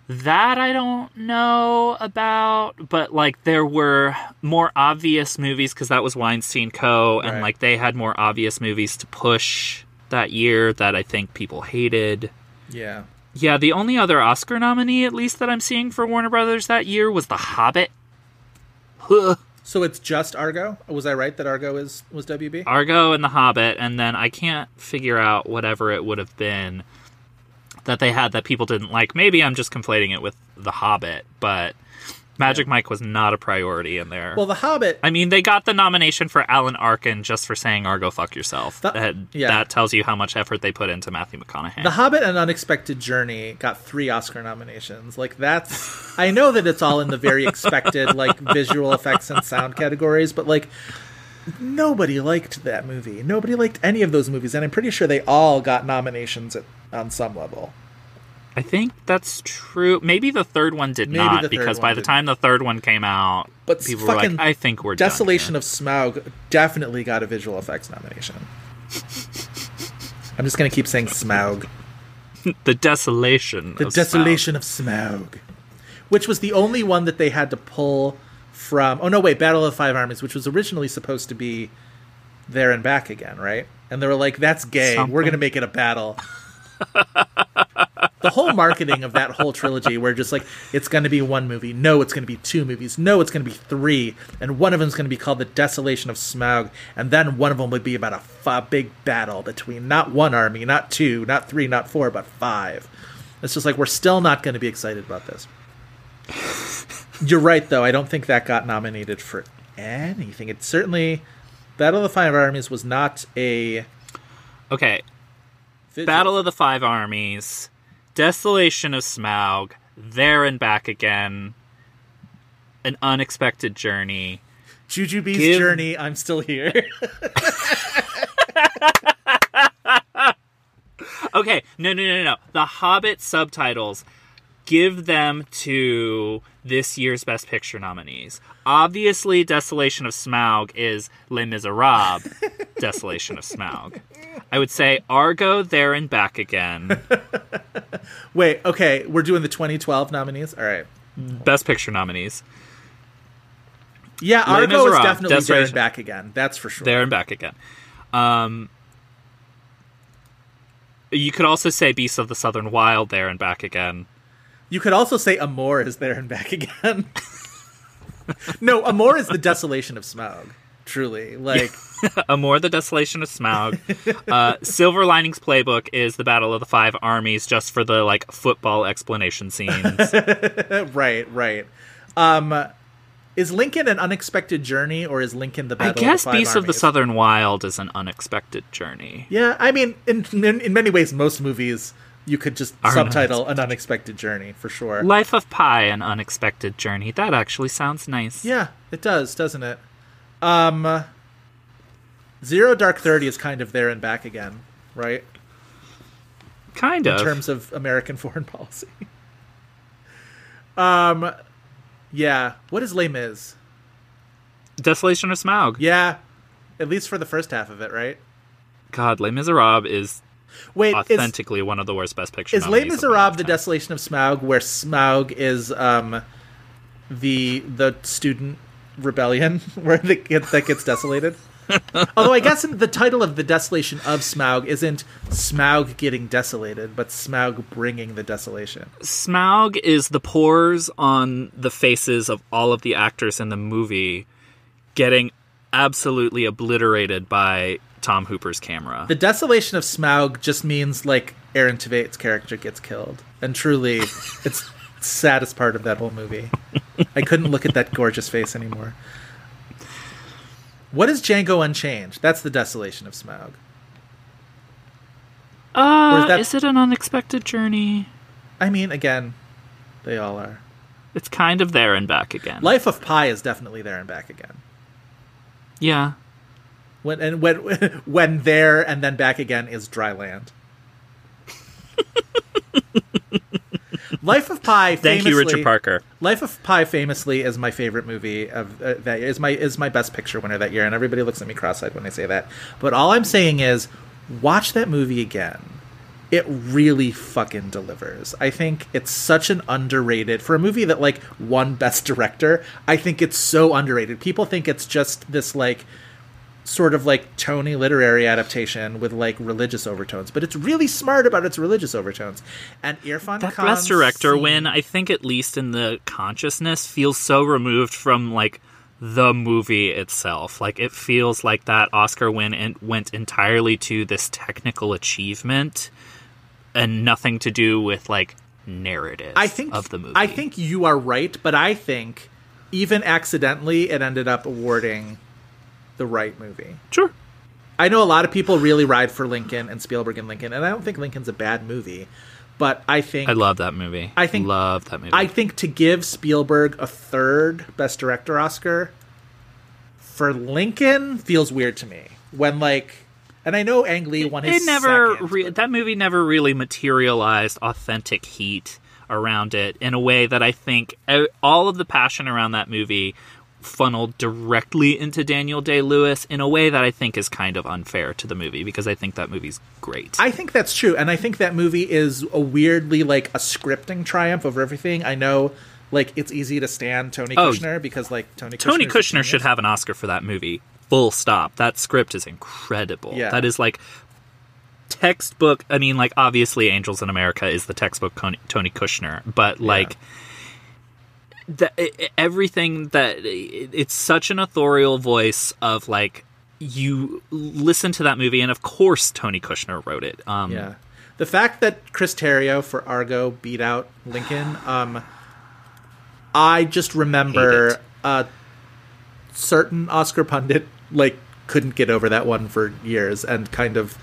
That I don't know about, but like there were more obvious movies because that was Weinstein Co. and Right. like they had more obvious movies to push that year that I think people hated. Yeah. Yeah, the only other Oscar nominee, at least that I'm seeing for Warner Brothers that year, was The Hobbit. Huh. So it's just Argo? Was I right that Argo is was WB? Argo and The Hobbit, and then I can't figure out whatever it would have been that they had that people didn't like. Maybe I'm just conflating it with The Hobbit, but Magic Mike was not a priority in there. Well, The Hobbit. I mean, they got the nomination for Alan Arkin just for saying "Argo, fuck yourself." The- that, yeah. that tells you how much effort they put into Matthew McConaughey. The Hobbit and Unexpected Journey got three Oscar nominations. Like that's I know that it's all in the very expected like visual effects and sound categories, but like nobody liked that movie. Nobody liked any of those movies, and I'm pretty sure they all got nominations at, on some level. I think that's true. Maybe the third one did Maybe not because by the didn't. time the third one came out, But people were like, "I think we're done Desolation of Smaug definitely got a visual effects nomination. I'm just gonna keep saying Smaug. [LAUGHS] the desolation. The of Desolation of Smaug, which was the only one that they had to pull from. Oh no, wait, Battle of Five Armies, which was originally supposed to be there and back again, right? And they were like, "That's gay. We're gonna make it a battle." The whole marketing of that whole trilogy, where just like it's going to be one movie, no, it's going to be two movies, no, it's going to be three, and one of them's going to be called The Desolation of Smaug, and then one of them would be about a f- big battle between not one army, not two, not three, not four, but five. It's just like we're still not going to be excited about this. You're right, though. I don't think that got nominated for anything. It certainly Battle of the Five Armies was not a Okay. Battle of the Five Armies, Desolation of Smaug, There and Back Again, An Unexpected Journey. Jujubee's Give- journey. I'm still here. [LAUGHS] Okay, no, no, no, no. The Hobbit subtitles give them to this year's Best Picture nominees. Obviously, Desolation of Smaug is Les Miserables, [LAUGHS] Desolation of Smaug. I would say Argo, There and Back Again, [LAUGHS] Wait, okay, we're doing the 2012 nominees. All right. Best Picture nominees. Yeah, Argo is definitely there and back again. That's for sure. There and Back Again. Um, you could also say Beasts of the Southern Wild, There and Back Again. You could also say Amor is there and back [LAUGHS] again. no, Amor is the desolation of Smaug. Truly, like [LAUGHS] Amor, the Desolation of Smaug. uh, Silver Linings Playbook is the Battle of the Five Armies, just for the like football explanation scenes. [LAUGHS] right, right. Um, is Lincoln an unexpected journey, or is Lincoln the I guess of the Five Beasts of the Southern Wild is an unexpected journey. Yeah, I mean, in, in in many ways, most movies you could just Are subtitle an unexpected journey for sure. Life of Pi, an unexpected journey. That actually sounds nice. Yeah, it does, doesn't it? Um, Zero Dark Thirty is kind of there and back again, right? Kind of in terms of American [LAUGHS] foreign policy. um, yeah. What is Les Mis? Desolation of Smaug. Yeah, at least for the first half of it, right? God, Les Miserables is Wait, is, authentically one of the worst Best Picture. is Les nominees of my Miserables the. Desolation of Smaug, where Smaug is um the the student rebellion [LAUGHS] where the gets that gets desolated? [LAUGHS] Although I guess in the title of the Desolation of Smaug isn't Smaug getting desolated, but Smaug bringing the desolation. Smaug is the pores on the faces of all of the actors in the movie getting absolutely obliterated by Tom Hooper's camera. The desolation of Smaug just means like Aaron Tveit character gets killed, and truly, [LAUGHS] it's saddest part of that whole movie. I couldn't look at that gorgeous face anymore. What is Django Unchained? That's the desolation of Smaug. Uh, is that- is it an unexpected journey? I mean, again, they all are. It's kind of there and back again. Life of Pi is definitely there and back again. yeah. When and when [LAUGHS] when there and then back again is dry land. [LAUGHS] Life of Pi. Thank you, Richard Parker. Life of Pi famously is my favorite movie of uh, that is my is my best picture winner that year, and everybody looks at me cross-eyed when I say that. But all I'm saying is, watch that movie again. It really fucking delivers. I think it's such an underrated for a movie that like won Best Director. I think it's so underrated. People think it's just this like sort of like Tony literary adaptation with like religious overtones, but it's really smart about its religious overtones. And Irfan That Khan's best director scene- win, I think, at least in the consciousness, feels so removed from like the movie itself. Like it feels like that Oscar win and went entirely to this technical achievement and nothing to do with like narrative I think of the movie. I think you are right, but I think even accidentally it ended up awarding the right movie. Sure. I know a lot of people really ride for Lincoln and Spielberg and Lincoln, and I don't think Lincoln's a bad movie, but I think I love that movie. I think- love that movie. I think to give Spielberg a third Best Director Oscar for Lincoln feels weird to me. When like, and I know Ang Lee won his it never second, re- that movie never really materialized authentic heat around it in a way that I think all of the passion around that movie funneled directly into Daniel Day Lewis in a way that I think is kind of unfair to the movie because I think that movie's great. I think that's true, and I think that movie is a weirdly like a scripting triumph over everything. I know, like it's easy to stand Tony Oh, Kushner because like Tony Tony Kushner's Kushner should have an Oscar for that movie. Full stop. That script is incredible. Yeah. That is like textbook. I mean, like obviously, Angels in America is the textbook Tony, Kushner, but like. The, i- everything that it's such an authorial voice of like you listen to that movie and of course Tony Kushner wrote it um Yeah. The fact that Chris Terrio for Argo beat out Lincoln, [SIGHS] um, I just remember a certain Oscar pundit like couldn't get over that one for years, and kind of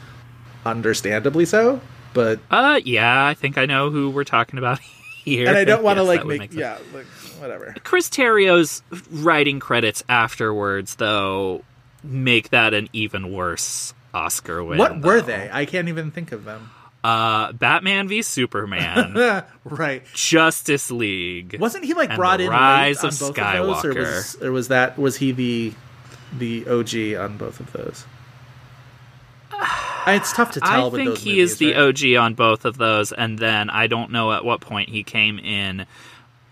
understandably so. But uh yeah I think I know who we're talking about [LAUGHS] here and I don't want to Yes, like that would make, yeah, like whatever. Chris Terrio's writing credits afterwards, though, make that an even worse Oscar win. what were they? I can't even think of them. Uh, Batman v Superman, [LAUGHS] right. Justice League. Wasn't he like brought in Rise of on both Skywalker. of those, or was, or was that was he the the OG on both of those? [SIGHS] It's tough to tell. I think he movies, is the right? OG on both of those, and then I don't know at what point he came in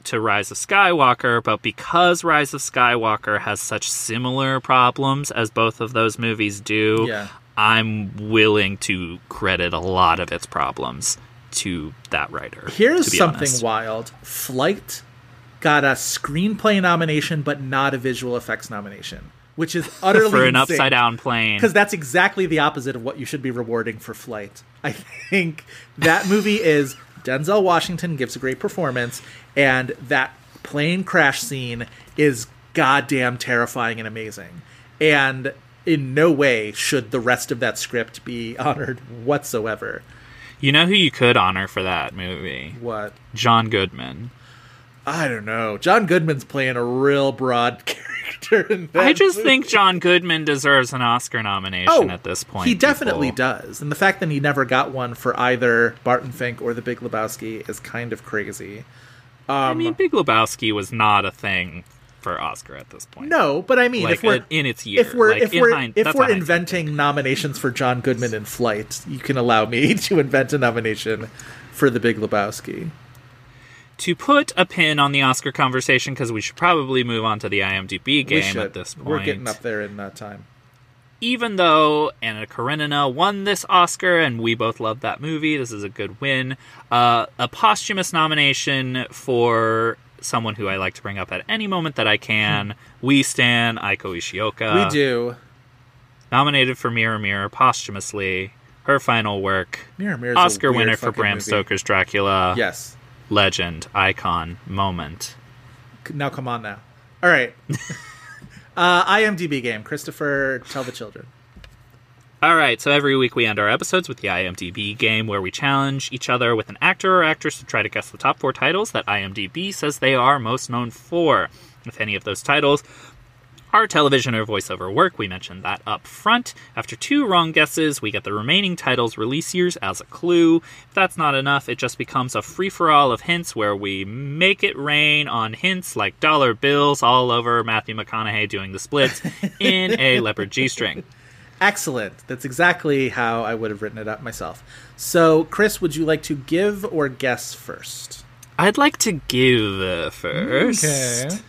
to Rise of Skywalker, but because Rise of Skywalker has such similar problems as both of those movies do, Yeah. I'm willing to credit a lot of its problems to that writer. Here's something honest. wild. Flight got a screenplay nomination, but not a visual effects nomination, which is utterly [LAUGHS] for an upside down plane. Because that's exactly the opposite of what you should be rewarding for Flight. I [LAUGHS] think that movie is Denzel Washington gives a great performance, and that plane crash scene is goddamn terrifying and amazing. And in no way should the rest of that script be [LAUGHS] honored whatsoever. You know who you could honor for that movie? What? John Goodman. I don't know. John Goodman's playing a real broad [LAUGHS] character in that I just movie. think John Goodman deserves an Oscar nomination oh, at this point. Oh, He definitely people. does. And the fact that he never got one for either Barton Fink or The Big Lebowski is kind of crazy. Um, I mean, Big Lebowski was not a thing for Oscar at this point. no, but I mean, like if we're in its year, if we're like, if we're hind- if we're inventing nominations for John Goodman in Flight, you can allow me [LAUGHS] to invent a nomination for The Big Lebowski. to put a pin on the Oscar conversation because we should probably move on to the IMDb game at this point. We're getting up there in that time. Even though Anna Karenina won this Oscar and we both love that movie, this is a good win. Uh, a posthumous nomination for someone who I like to bring up at any moment that I can. we stan Eiko Ishioka. we do. Nominated for Mirror Mirror posthumously. Her final work. Mirror Mirror's a Oscar winner for Bram movie. Stoker's Dracula. Yes. Legend, icon, moment. Now come on now. All right. [LAUGHS] uh, IMDb game. Christopher, tell the children. All right, so every week we end our episodes with the IMDb game where we challenge each other with an actor or actress to try to guess the top four titles that IMDb says they are most known for. If any of those titles are television or voiceover work, we mentioned that up front. After two wrong guesses, we get the remaining titles' release years as a clue. If that's not enough, it just becomes a free for all of hints where we make it rain on hints like dollar bills all over Matthew McConaughey doing the splits [LAUGHS] in a leopard G string. Excellent. That's exactly how I would have written it up myself. So, Chris, would you like to give or guess first? I'd like to give uh, first.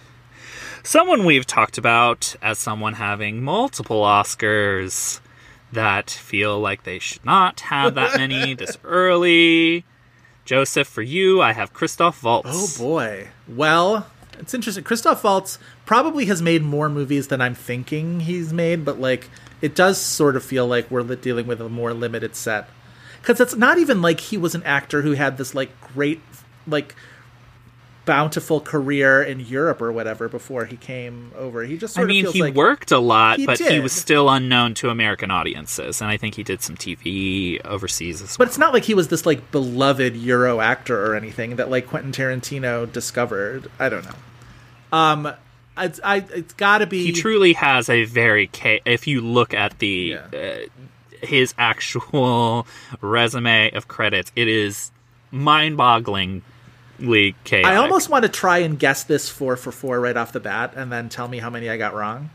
Someone we've talked about as someone having multiple Oscars that feel like they should not have that many [LAUGHS] this early. Joseph, for you, I have Christoph Waltz. Oh boy. Well, it's interesting. Christoph Waltz probably has made more movies than I'm thinking he's made, but like it does sort of feel like we're dealing with a more limited set. Cuz it's not even like he was an actor who had this like great like bountiful career in Europe or whatever before he came over. He just I mean, of feels he like worked a lot, He but he was still unknown to American audiences, and I think he did some TV overseas as well. But it's not like he was this like beloved Euro actor or anything that like Quentin Tarantino discovered. I don't know. Um, it's I it's got to be. He truly has a very cha- if you look at the uh, his [LAUGHS] actual resume of credits, it is mind-bogglingly chaotic. I almost want to try and guess this four for four right off the bat, and then tell me how many I got wrong.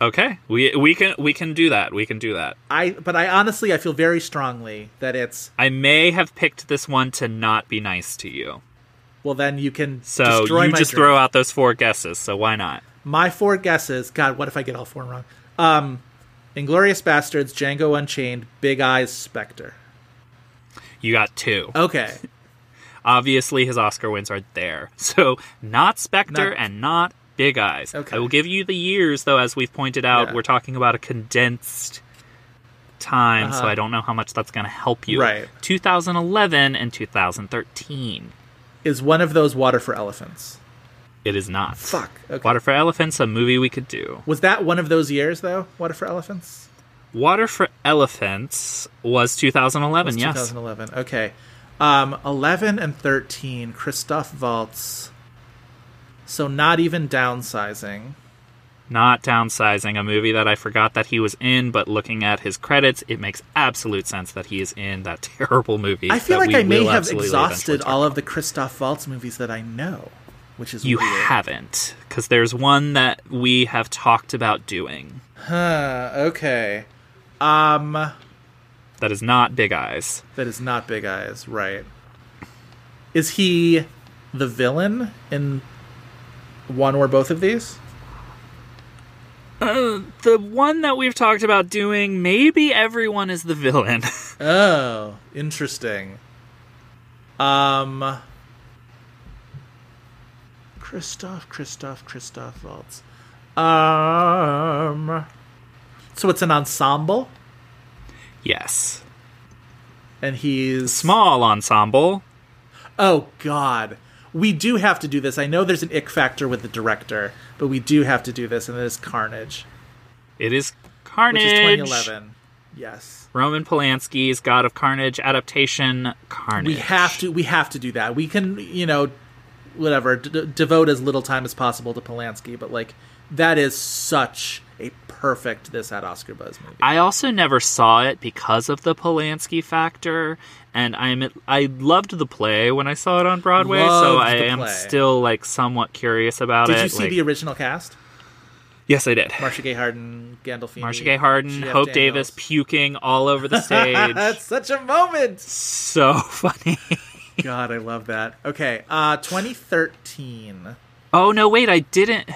Okay, we we can we can do that. We can do that. I but I honestly I feel very strongly that it's I may have picked this one to not be nice to you. well. Then you can So destroy you just dream. throw out those four guesses. So why not? my four guesses. God, what if I get all four wrong? Um, Inglourious Basterds, Django Unchained, Big Eyes, Spectre. You got two. Okay. [LAUGHS] Obviously, his Oscar wins are there. [LAUGHS] So not Spectre Not- and not Big Eyes. Okay. I will give you the years, though, as we've pointed out. Yeah. We're talking about a condensed time, so Uh-huh. I don't know how much that's going to help you. Right. 2011 and 2013. Is one of those Water for Elephants? It is not. Fuck. Okay. Water for Elephants, a movie we could do. Was that one of those years though? Water for Elephants. Water for Elephants was 2011, Was yes. 2011. Okay. Um, 11 and 13. Christoph Waltz. So not even downsizing. Not downsizing, a movie that I forgot that he was in, but looking at his credits, it makes absolute sense that he is in that [LAUGHS] terrible movie. I feel like I may have exhausted all of the Christoph Waltz movies that I know, which is You weird. haven't, because there's one that we have talked about doing Huh, okay. Um, that is not Big Eyes. that is not Big Eyes, right? Is he the villain in one or both of these? Uh, the one that we've talked about doing, maybe everyone is the villain. [LAUGHS] Oh, interesting. Um, Christoph, Christoph, Christoph Waltz. Um, so it's an ensemble, yes. and he's Small ensemble. Oh God, we do have to do this. I know there's an ick factor with the director, but we do have to do this, and it is Carnage, It is Carnage. which is 2011. Yes, Roman Polanski's God of Carnage adaptation. Carnage. we have to. We have to do that. We can, you know, whatever, d- devote as little time as possible to Polanski, but like that is such a perfect this at Oscar buzz movie. I also never saw it because of the Polanski factor, and I'm I loved the play when I saw it on Broadway, so I am play. still like somewhat curious about Did it. Did you see like- the original cast? Yes, I did. Marcia Gay Harden, Gandolfini, Marcia Gay Harden, Jeff Hope Daniels. Davis puking all over the [LAUGHS] stage. That's such a moment. so [LAUGHS] funny. God, I love that. Okay, uh, 2013. Oh no, wait, I didn't.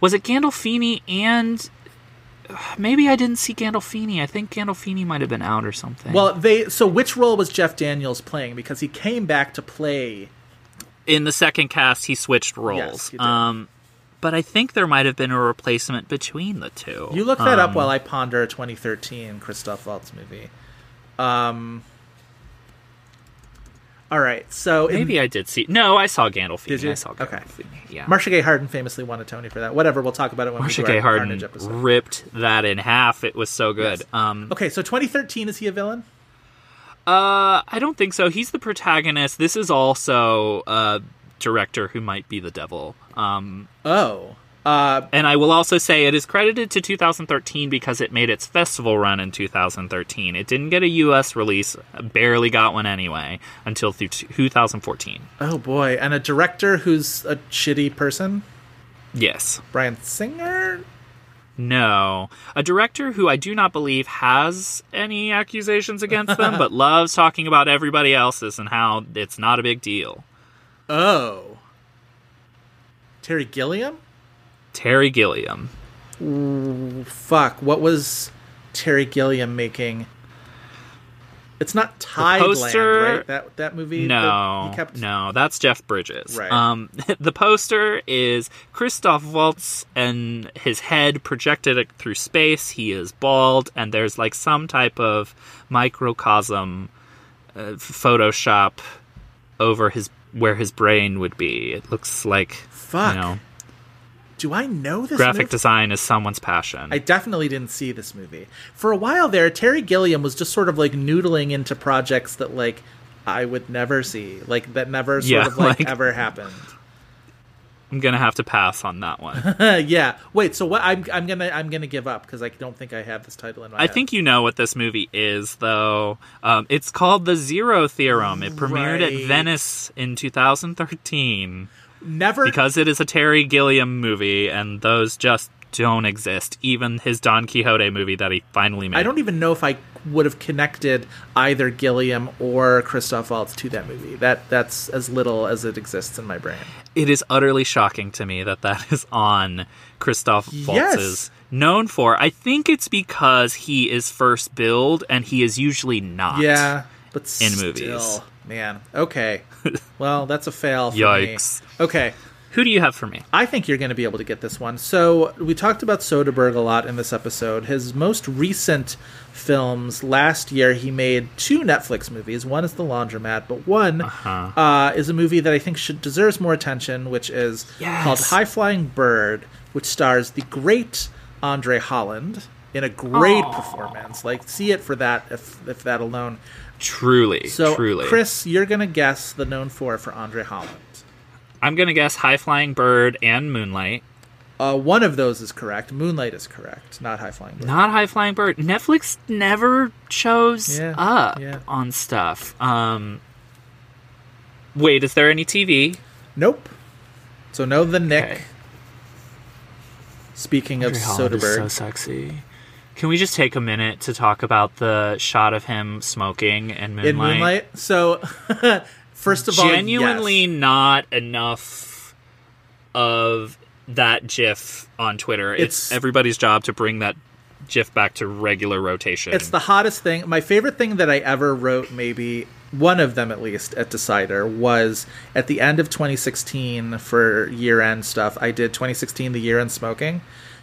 Was it Gandolfini and [SIGHS] maybe I didn't see Gandolfini. I think Gandolfini might have been out or something. Well, they so which role was Jeff Daniels playing? Because he came back to play. in the second cast, he switched roles. Yes, he did. Um, but I think there might have been a replacement between the two. You look that up Um, while I ponder a 2013 Christoph Waltz movie. Um. All right, so in- Maybe I did see. No, I saw Gandalf. Did you? I saw Okay. Yeah. Marcia Gay Harden famously won a Tony for that. Whatever, we'll talk about it when Marcia we do Gay our Harden episode. ripped that in half. It was so good. Um, Okay, so 2013 is he a villain? uh, I don't think so. He's the protagonist. This is also a director who might be the devil. Um, Oh, uh, and I will also say it is credited to 2013 because it made its festival run in 2013. It didn't get a U.S. release, barely got one anyway, until through 2014. oh boy, and a director who's a shitty person, Yes. Bryan Singer. No. A director who I do not believe has any accusations against them, [LAUGHS] but loves talking about everybody else's and how it's not a big deal. Oh, Terry Gilliam. Terry Gilliam. Fuck, what was Terry Gilliam making? It's not Tideland, poster- right? That that movie. No, kept. no, that's Jeff Bridges. Right. Um, [LAUGHS] the poster is Christoph Waltz and his head projected through space. He is bald, and there's like some type of microcosm uh, Photoshop over his where his brain would be. It looks like Fuck. you know Do I know this graphic movie? design is someone's passion. I definitely didn't see this movie. For a while there, Terry Gilliam was just sort of like noodling into projects that like I would never see, like that never sort Yeah, of like, like- ever happened. I'm gonna have to pass on that one. [LAUGHS] yeah. Wait. So what? I'm I'm gonna I'm gonna give up because I don't think I have this title in my. I head. think you know what this movie is, though. Um, it's called The Zero Theorem. It premiered Right. at Venice in 2013 never. because it is a Terry Gilliam movie, and those just don't exist. Even his Don Quixote movie that he finally made. I don't even know if I would have connected either Gilliam or Christoph Waltz to that movie. That that's as little as it exists in my brain. It is utterly shocking to me that that is on Christoph Yes. Waltz's known for. I think it's because he is first billed, and he is usually not. Yeah, but in still, movies. man. Okay. Well, that's a fail. For Yikes. Me. Okay. Who do you have for me? I think you're going to be able to get this one. So we talked about Soderbergh a lot in this episode. His most recent films last year, he made two Netflix movies. One is The Laundromat, but one Uh-huh. uh, is a movie that I think should deserves more attention, which is Yes. called High Flying Bird, which stars the great Andre Holland in a great performance. Like, see it for that, if if that alone. Truly, So, truly. Chris, you're going to guess the known four for Andre Holland. I'm gonna guess High Flying Bird and Moonlight. Uh, one of those is correct. Moonlight is correct, not High Flying Bird. Not High Flying Bird. Netflix never shows Yeah, up yeah. on stuff. Um, wait, is there any TV? Nope. So no, the Knick. Okay. Speaking of Andre Holland is Soderbergh, so sexy. Can we just take a minute to talk about the shot of him smoking in Moonlight? in Moonlight. So [LAUGHS] first of all, genuinely yes. not enough of that GIF on Twitter. It's, It's- everybody's job to bring that GIF back to regular rotation. it's the hottest thing. My favorite thing that I ever wrote, maybe one of them at least at Decider, was at the end of 2016 for year end stuff. I did 2016 the year end smoking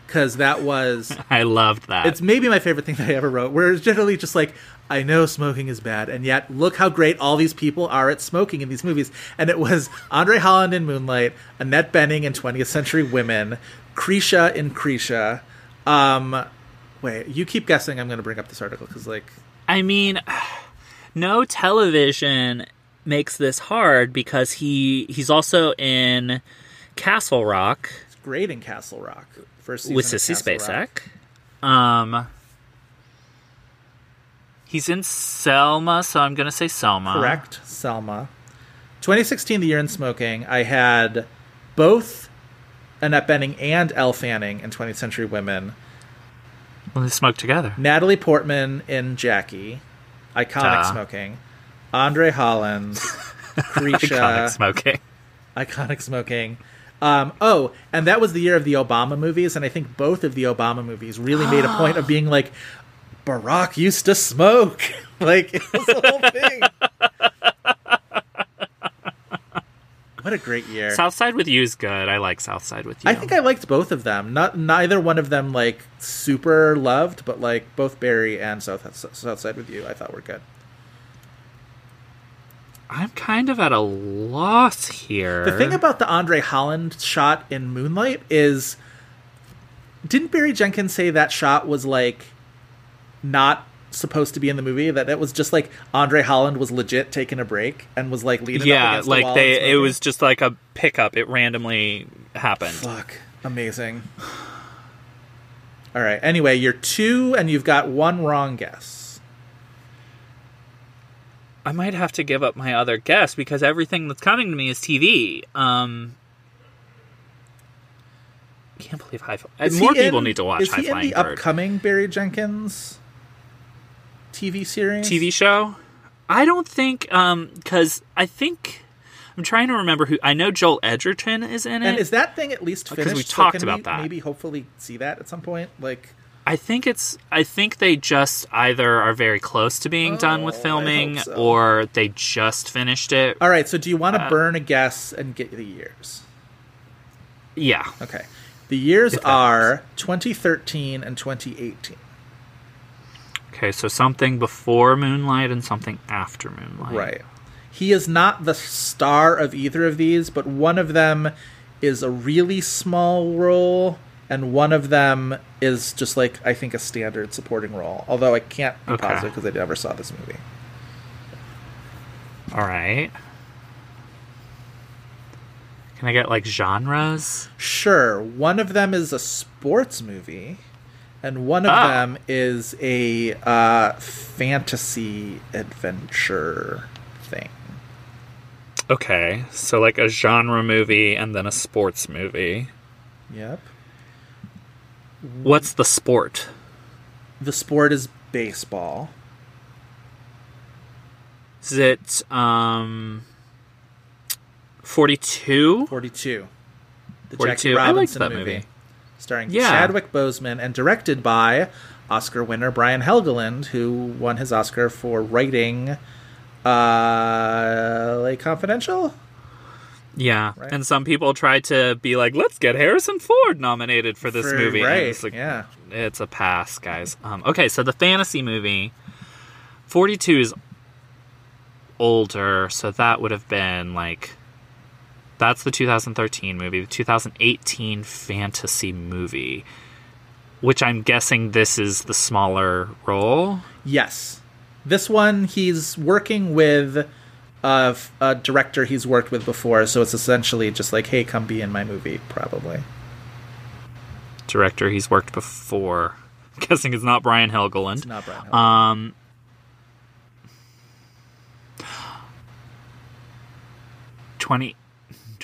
because that was [LAUGHS] I loved that. it's maybe my favorite thing that I ever wrote. Where it's generally just like, I know smoking is bad, and yet look how great all these people are at smoking in these movies. And it was Andre Holland in Moonlight, Annette Bening in 20th Century Women, Krisha in Krisha. Um, wait, you keep guessing. I'm going to bring up this article because, like, I mean, [SIGHS] no television makes this hard because he he's also in Castle Rock it's great in Castle Rock. First season with Sissy Spacek. Um, he's in Selma, so I'm gonna say Selma. Correct, Selma. 2016, the year in smoking. I had both Annette Bening and Elle Fanning in 20th Century Women. Well, they smoke together. Natalie Portman in Jackie, iconic Duh. smoking. Andre Holland, [LAUGHS] Krisha, Iconic smoking. iconic smoking. Um, oh, and that was the year of the Obama movies, and I think both of the Obama movies really made a point of [GASPS] being like, Barack used to smoke. [LAUGHS] like it was the whole thing. [LAUGHS] what a great year! Southside with You is good. I like Southside with You. I think I liked both of them. Not neither one of them like super loved, but like both Barry and South Southside with You, I thought were good. I'm kind of at a loss here. The thing about the Andre Holland shot in Moonlight is didn't Barry Jenkins say that shot was like not supposed to be in the movie that it was just like Andre Holland was legit taking a break and was like leaning up yeah, against the like wall they, it was just like a pickup. It randomly happened. fuck amazing. [SIGHS] All right. Anyway, you're 2 and you've got one wrong guess. I might have to give up my other guess because everything that's coming to me is TV. Um, can't believe High Flying. Is More people in- need to watch Is High he in Flying the Bird. upcoming Barry Jenkins TV series? TV show? I don't think um because I think I'm trying to remember who. I know Joel Edgerton is in it. And is that thing at least Because finished? we So talked about we that. Maybe hopefully see that at some point. Like I think it's. I think they just either are very close to being done with Oh, filming, so. or they just finished it. All right, so do you want to Uh, burn a guess and get the years? Yeah. Okay. The years are 2013 and 2018. Okay, so something before Moonlight and something after Moonlight. Right. He is not the star of either of these, but one of them is a really small role, and one of them is just like I think a standard supporting role. Although I can't be Okay. positive because I never saw this movie. All right. Can I get like genres? Sure. One of them is a sports movie, and one of Ah. them is a uh, fantasy adventure thing. Okay, so like a genre movie and then a sports movie. Yep. What's the sport? The sport is baseball. Is it um 42? 42. The 42. Jackie Robinson that movie. movie. Starring Yeah. Chadwick Boseman and directed by Oscar winner Brian Helgeland, who won his Oscar for writing uh Confidential? Yeah. Right. And some people try to be like, let's get Harrison Ford nominated for this For- movie. Right, it's like, yeah. It's a pass, guys. Um, okay, so the fantasy movie 42 is older, so that would have been like that's the 2013 movie, the 2018 fantasy movie, which I'm guessing this is the smaller role. Yes. This one he's working with a, a director he's worked with before, so it's essentially just like, hey, come be in my movie, probably. Director he's worked before. I'm [LAUGHS] guessing it's not Brian Helgeland. It's not Brian Helgeland. Um, twenty.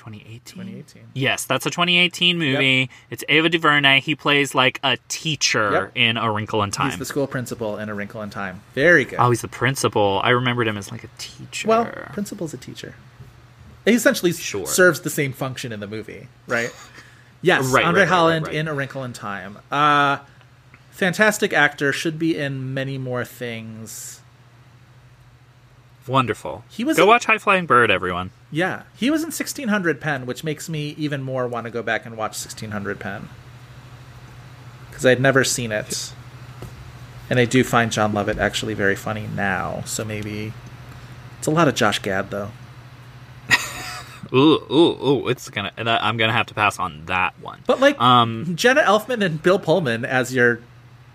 2018? 2018. Yes, that's a 2018 movie. It's Ava DuVernay. He plays like a teacher Yep. in A Wrinkle in Time. He's the school principal in A Wrinkle in Time. Very good. Oh, he's the principal. I remembered him as like a teacher. Well, principal's a teacher. He essentially Sure. serves the same function in the movie, right? [LAUGHS] Yes, Right, Andre right, Holland right. in A Wrinkle in Time. Uh, fantastic actor, should be in many more things. Wonderful. He was Go in- watch High Flying Bird, everyone. Yeah, he was in 1600 Penn, which makes me even more want to go back and watch 1600 Penn. Because I'd never seen it. And I do find Jon Lovett actually very funny now, so maybe. It's a lot of Josh Gad, though. [LAUGHS] Ooh, ooh, ooh! It's gonna. I'm gonna have to pass on that one. But like Um, Jenna Elfman and Bill Pullman as your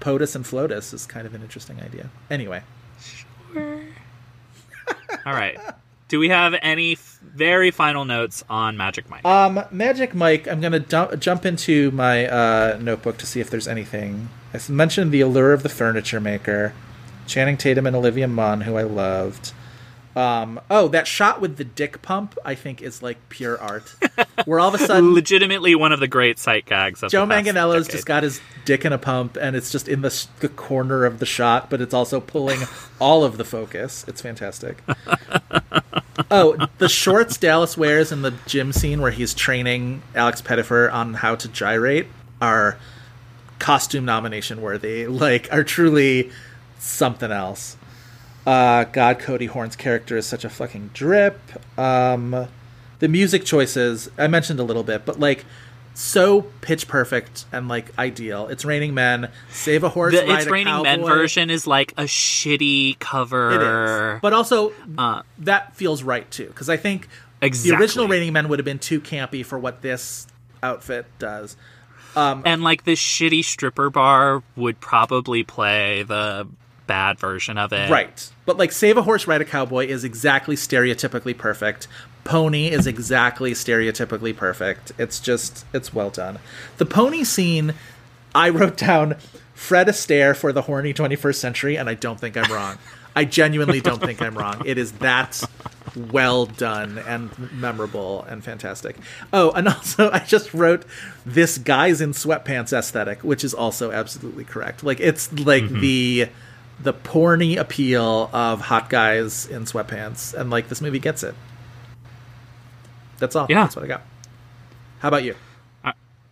POTUS and FLOTUS is kind of an interesting idea. Anyway, All right. Do we have any f- very final notes on Magic Mike? um, Magic Mike, I'm gonna du- jump into my uh, notebook to see if there's anything. I mentioned the allure of the furniture maker, Channing Tatum and Olivia Munn, who I loved. Um, oh, that shot with the dick pump, I think, is like pure art. [LAUGHS] Where all of a sudden Legitimately one of the great sight gags of Joe Manganiello's decade. just got his dick in a pump, and it's just in the, the corner of the shot, but it's also pulling [LAUGHS] all of the focus. It's fantastic. [LAUGHS] oh, the shorts Dallas wears in the gym scene where he's training Alex Pettyfer on how to gyrate are costume nomination worthy. Like, are truly something else. Uh, God, Cody Horn's character is such a fucking drip. Um, the music choices I mentioned a little bit, but like so pitch perfect and like ideal. It's Raining Men, Save a Horse, The It's a Raining Men version is like a shitty cover. is, but also Uh, that feels right too because I think Exactly. the original Raining Men would have been too campy for what this outfit does. Um, and like this shitty stripper bar would probably play the bad version of it. Right. But like Save a Horse, Ride a Cowboy is exactly stereotypically perfect. Pony is exactly stereotypically perfect. It's just it's well done. The pony scene I wrote down Fred Astaire for the horny 21st century and I don't think I'm wrong. I genuinely don't think I'm wrong. It is that well done and memorable and fantastic. Oh, and [LAUGHS] also I just wrote this guys in sweatpants aesthetic, which is also absolutely correct. Like it's like mm-hmm. the the porny appeal of hot guys in sweatpants and like this movie gets it. That's all. Yeah. That's what I got. How about you?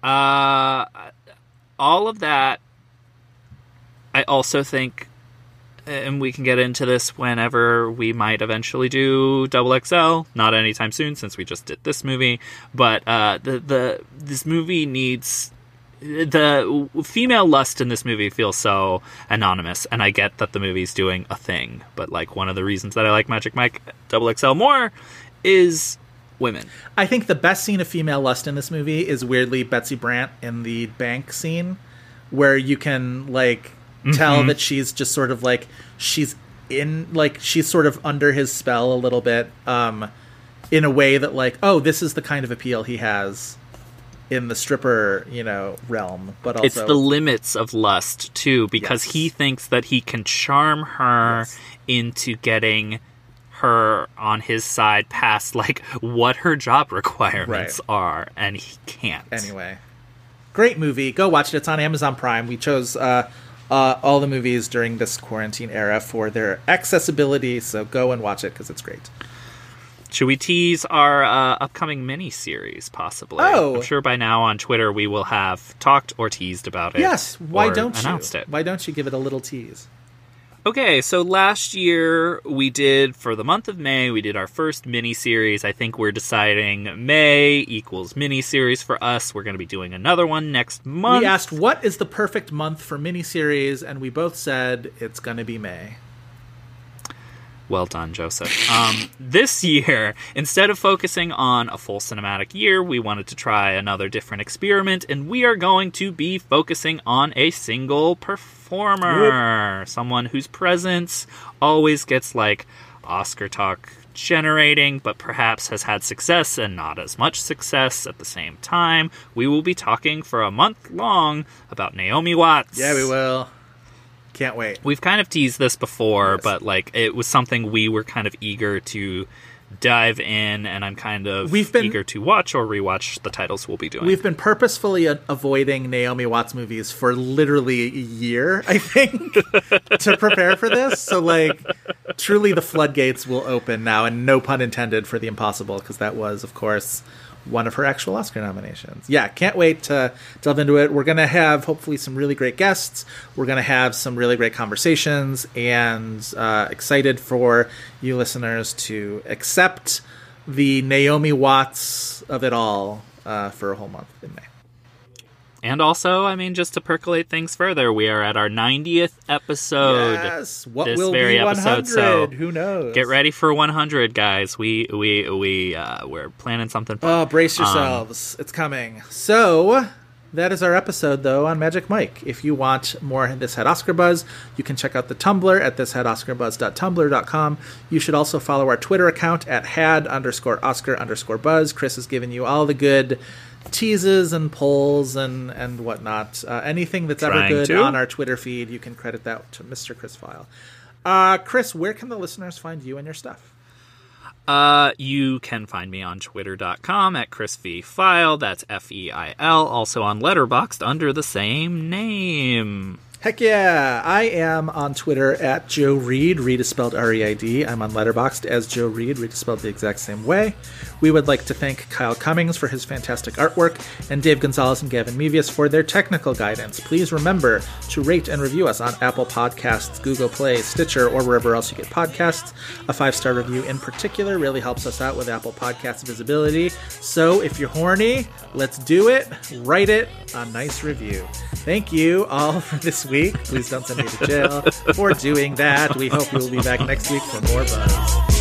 Uh, all of that. I also think, and we can get into this whenever we might eventually do Double XL. Not anytime soon, since we just did this movie. But uh, the the this movie needs the female lust in this movie feels so anonymous, and I get that the movie's doing a thing. But like one of the reasons that I like Magic Mike Double XL more is women. I think the best scene of female lust in this movie is weirdly Betsy Brandt in the bank scene, where you can like tell Mhm. that she's just sort of like she's in like she's sort of under his spell a little bit, um, in a way that like oh this is the kind of appeal he has in the stripper you know realm, but also it's the limits of lust too because he thinks that he can charm her into getting her on his side past like what her job requirements are and he can't Anyway, great movie. Go watch it. It's on Amazon Prime. We chose uh, uh, all the movies during this quarantine era for their accessibility, so go and watch it because it's great. Should we tease our uh, upcoming mini series possibly Oh. i'm sure by now on twitter we will have talked or teased about it Yes. Why don't announced you? it Why don't you give it a little tease? Okay, so last year we did for the month of May, we did our first mini series. I think we're deciding May equals mini series for us. We're going to be doing another one next month. We asked what is the perfect month for mini series, and we both said it's going to be May. Well done, Joseph. Um, this year, instead of focusing on a full cinematic year, we wanted to try another different experiment, and we are going to be focusing on a single performer. Someone whose presence always gets like Oscar talk generating, but perhaps has had success and not as much success at the same time. We will be talking for a month long about Naomi Watts. Yeah, we will. Can't wait. We've kind of teased this before, but like it was something we were kind of eager to dive in, and I'm kind of We've been- eager to watch or rewatch the titles we'll be doing. We've been purposefully a- avoiding Naomi Watts movies for literally a year, [LAUGHS] I think, [LAUGHS] to prepare for this. So, like, truly the floodgates will open now, and no pun intended for The Impossible, because that was, of course, one of her actual Oscar nominations. Yeah, can't wait to delve into it. We're going to have, hopefully, some really great guests. We're going to have some really great conversations, and uh, excited for you listeners to accept the Naomi Watts of it all uh, for a whole month in May. And also, I mean, just to percolate things further, we are at our 90th episode. Yes, what this will very be 100? episode. So Who knows? get ready for 100, guys. We we we uh, we're planning something. Fun. Oh, brace Um, yourselves. it's coming. So, that is our episode, though, on Magic Mike. If you want more This Had Oscar Buzz, you can check out the Tumblr at thishadoscarbuzz.tumblr.com. You should also follow our Twitter account at had underscore Oscar underscore Buzz. Chris has given you all the good teases and polls and, and whatnot. Uh, anything that's ever good to. on our Twitter feed, you can credit that to Mr. Chris Feil. Uh, Chris, where can the listeners find you and your stuff? Uh, you can find me on twitter.com at Chris V Feil. That's F E I L. Also on Letterboxd under the same name. Heck yeah! I am on Twitter at Joe Reed. Reed is spelled R E I D. I'm on Letterboxd as Joe Reed. Reed is spelled the exact same way. We would like to thank Kyle Cummings for his fantastic artwork and Dave Gonzalez and Gavin Mevius for their technical guidance. Please remember to rate and review us on Apple Podcasts, Google Play, Stitcher, or wherever else you get podcasts. A five star review in particular really helps us out with Apple Podcasts visibility. So if you're horny, let's do it. Write it a nice review. Thank you all [LAUGHS] for this week. Please don't send me to jail for doing that. We hope you will be back next week for more buzz.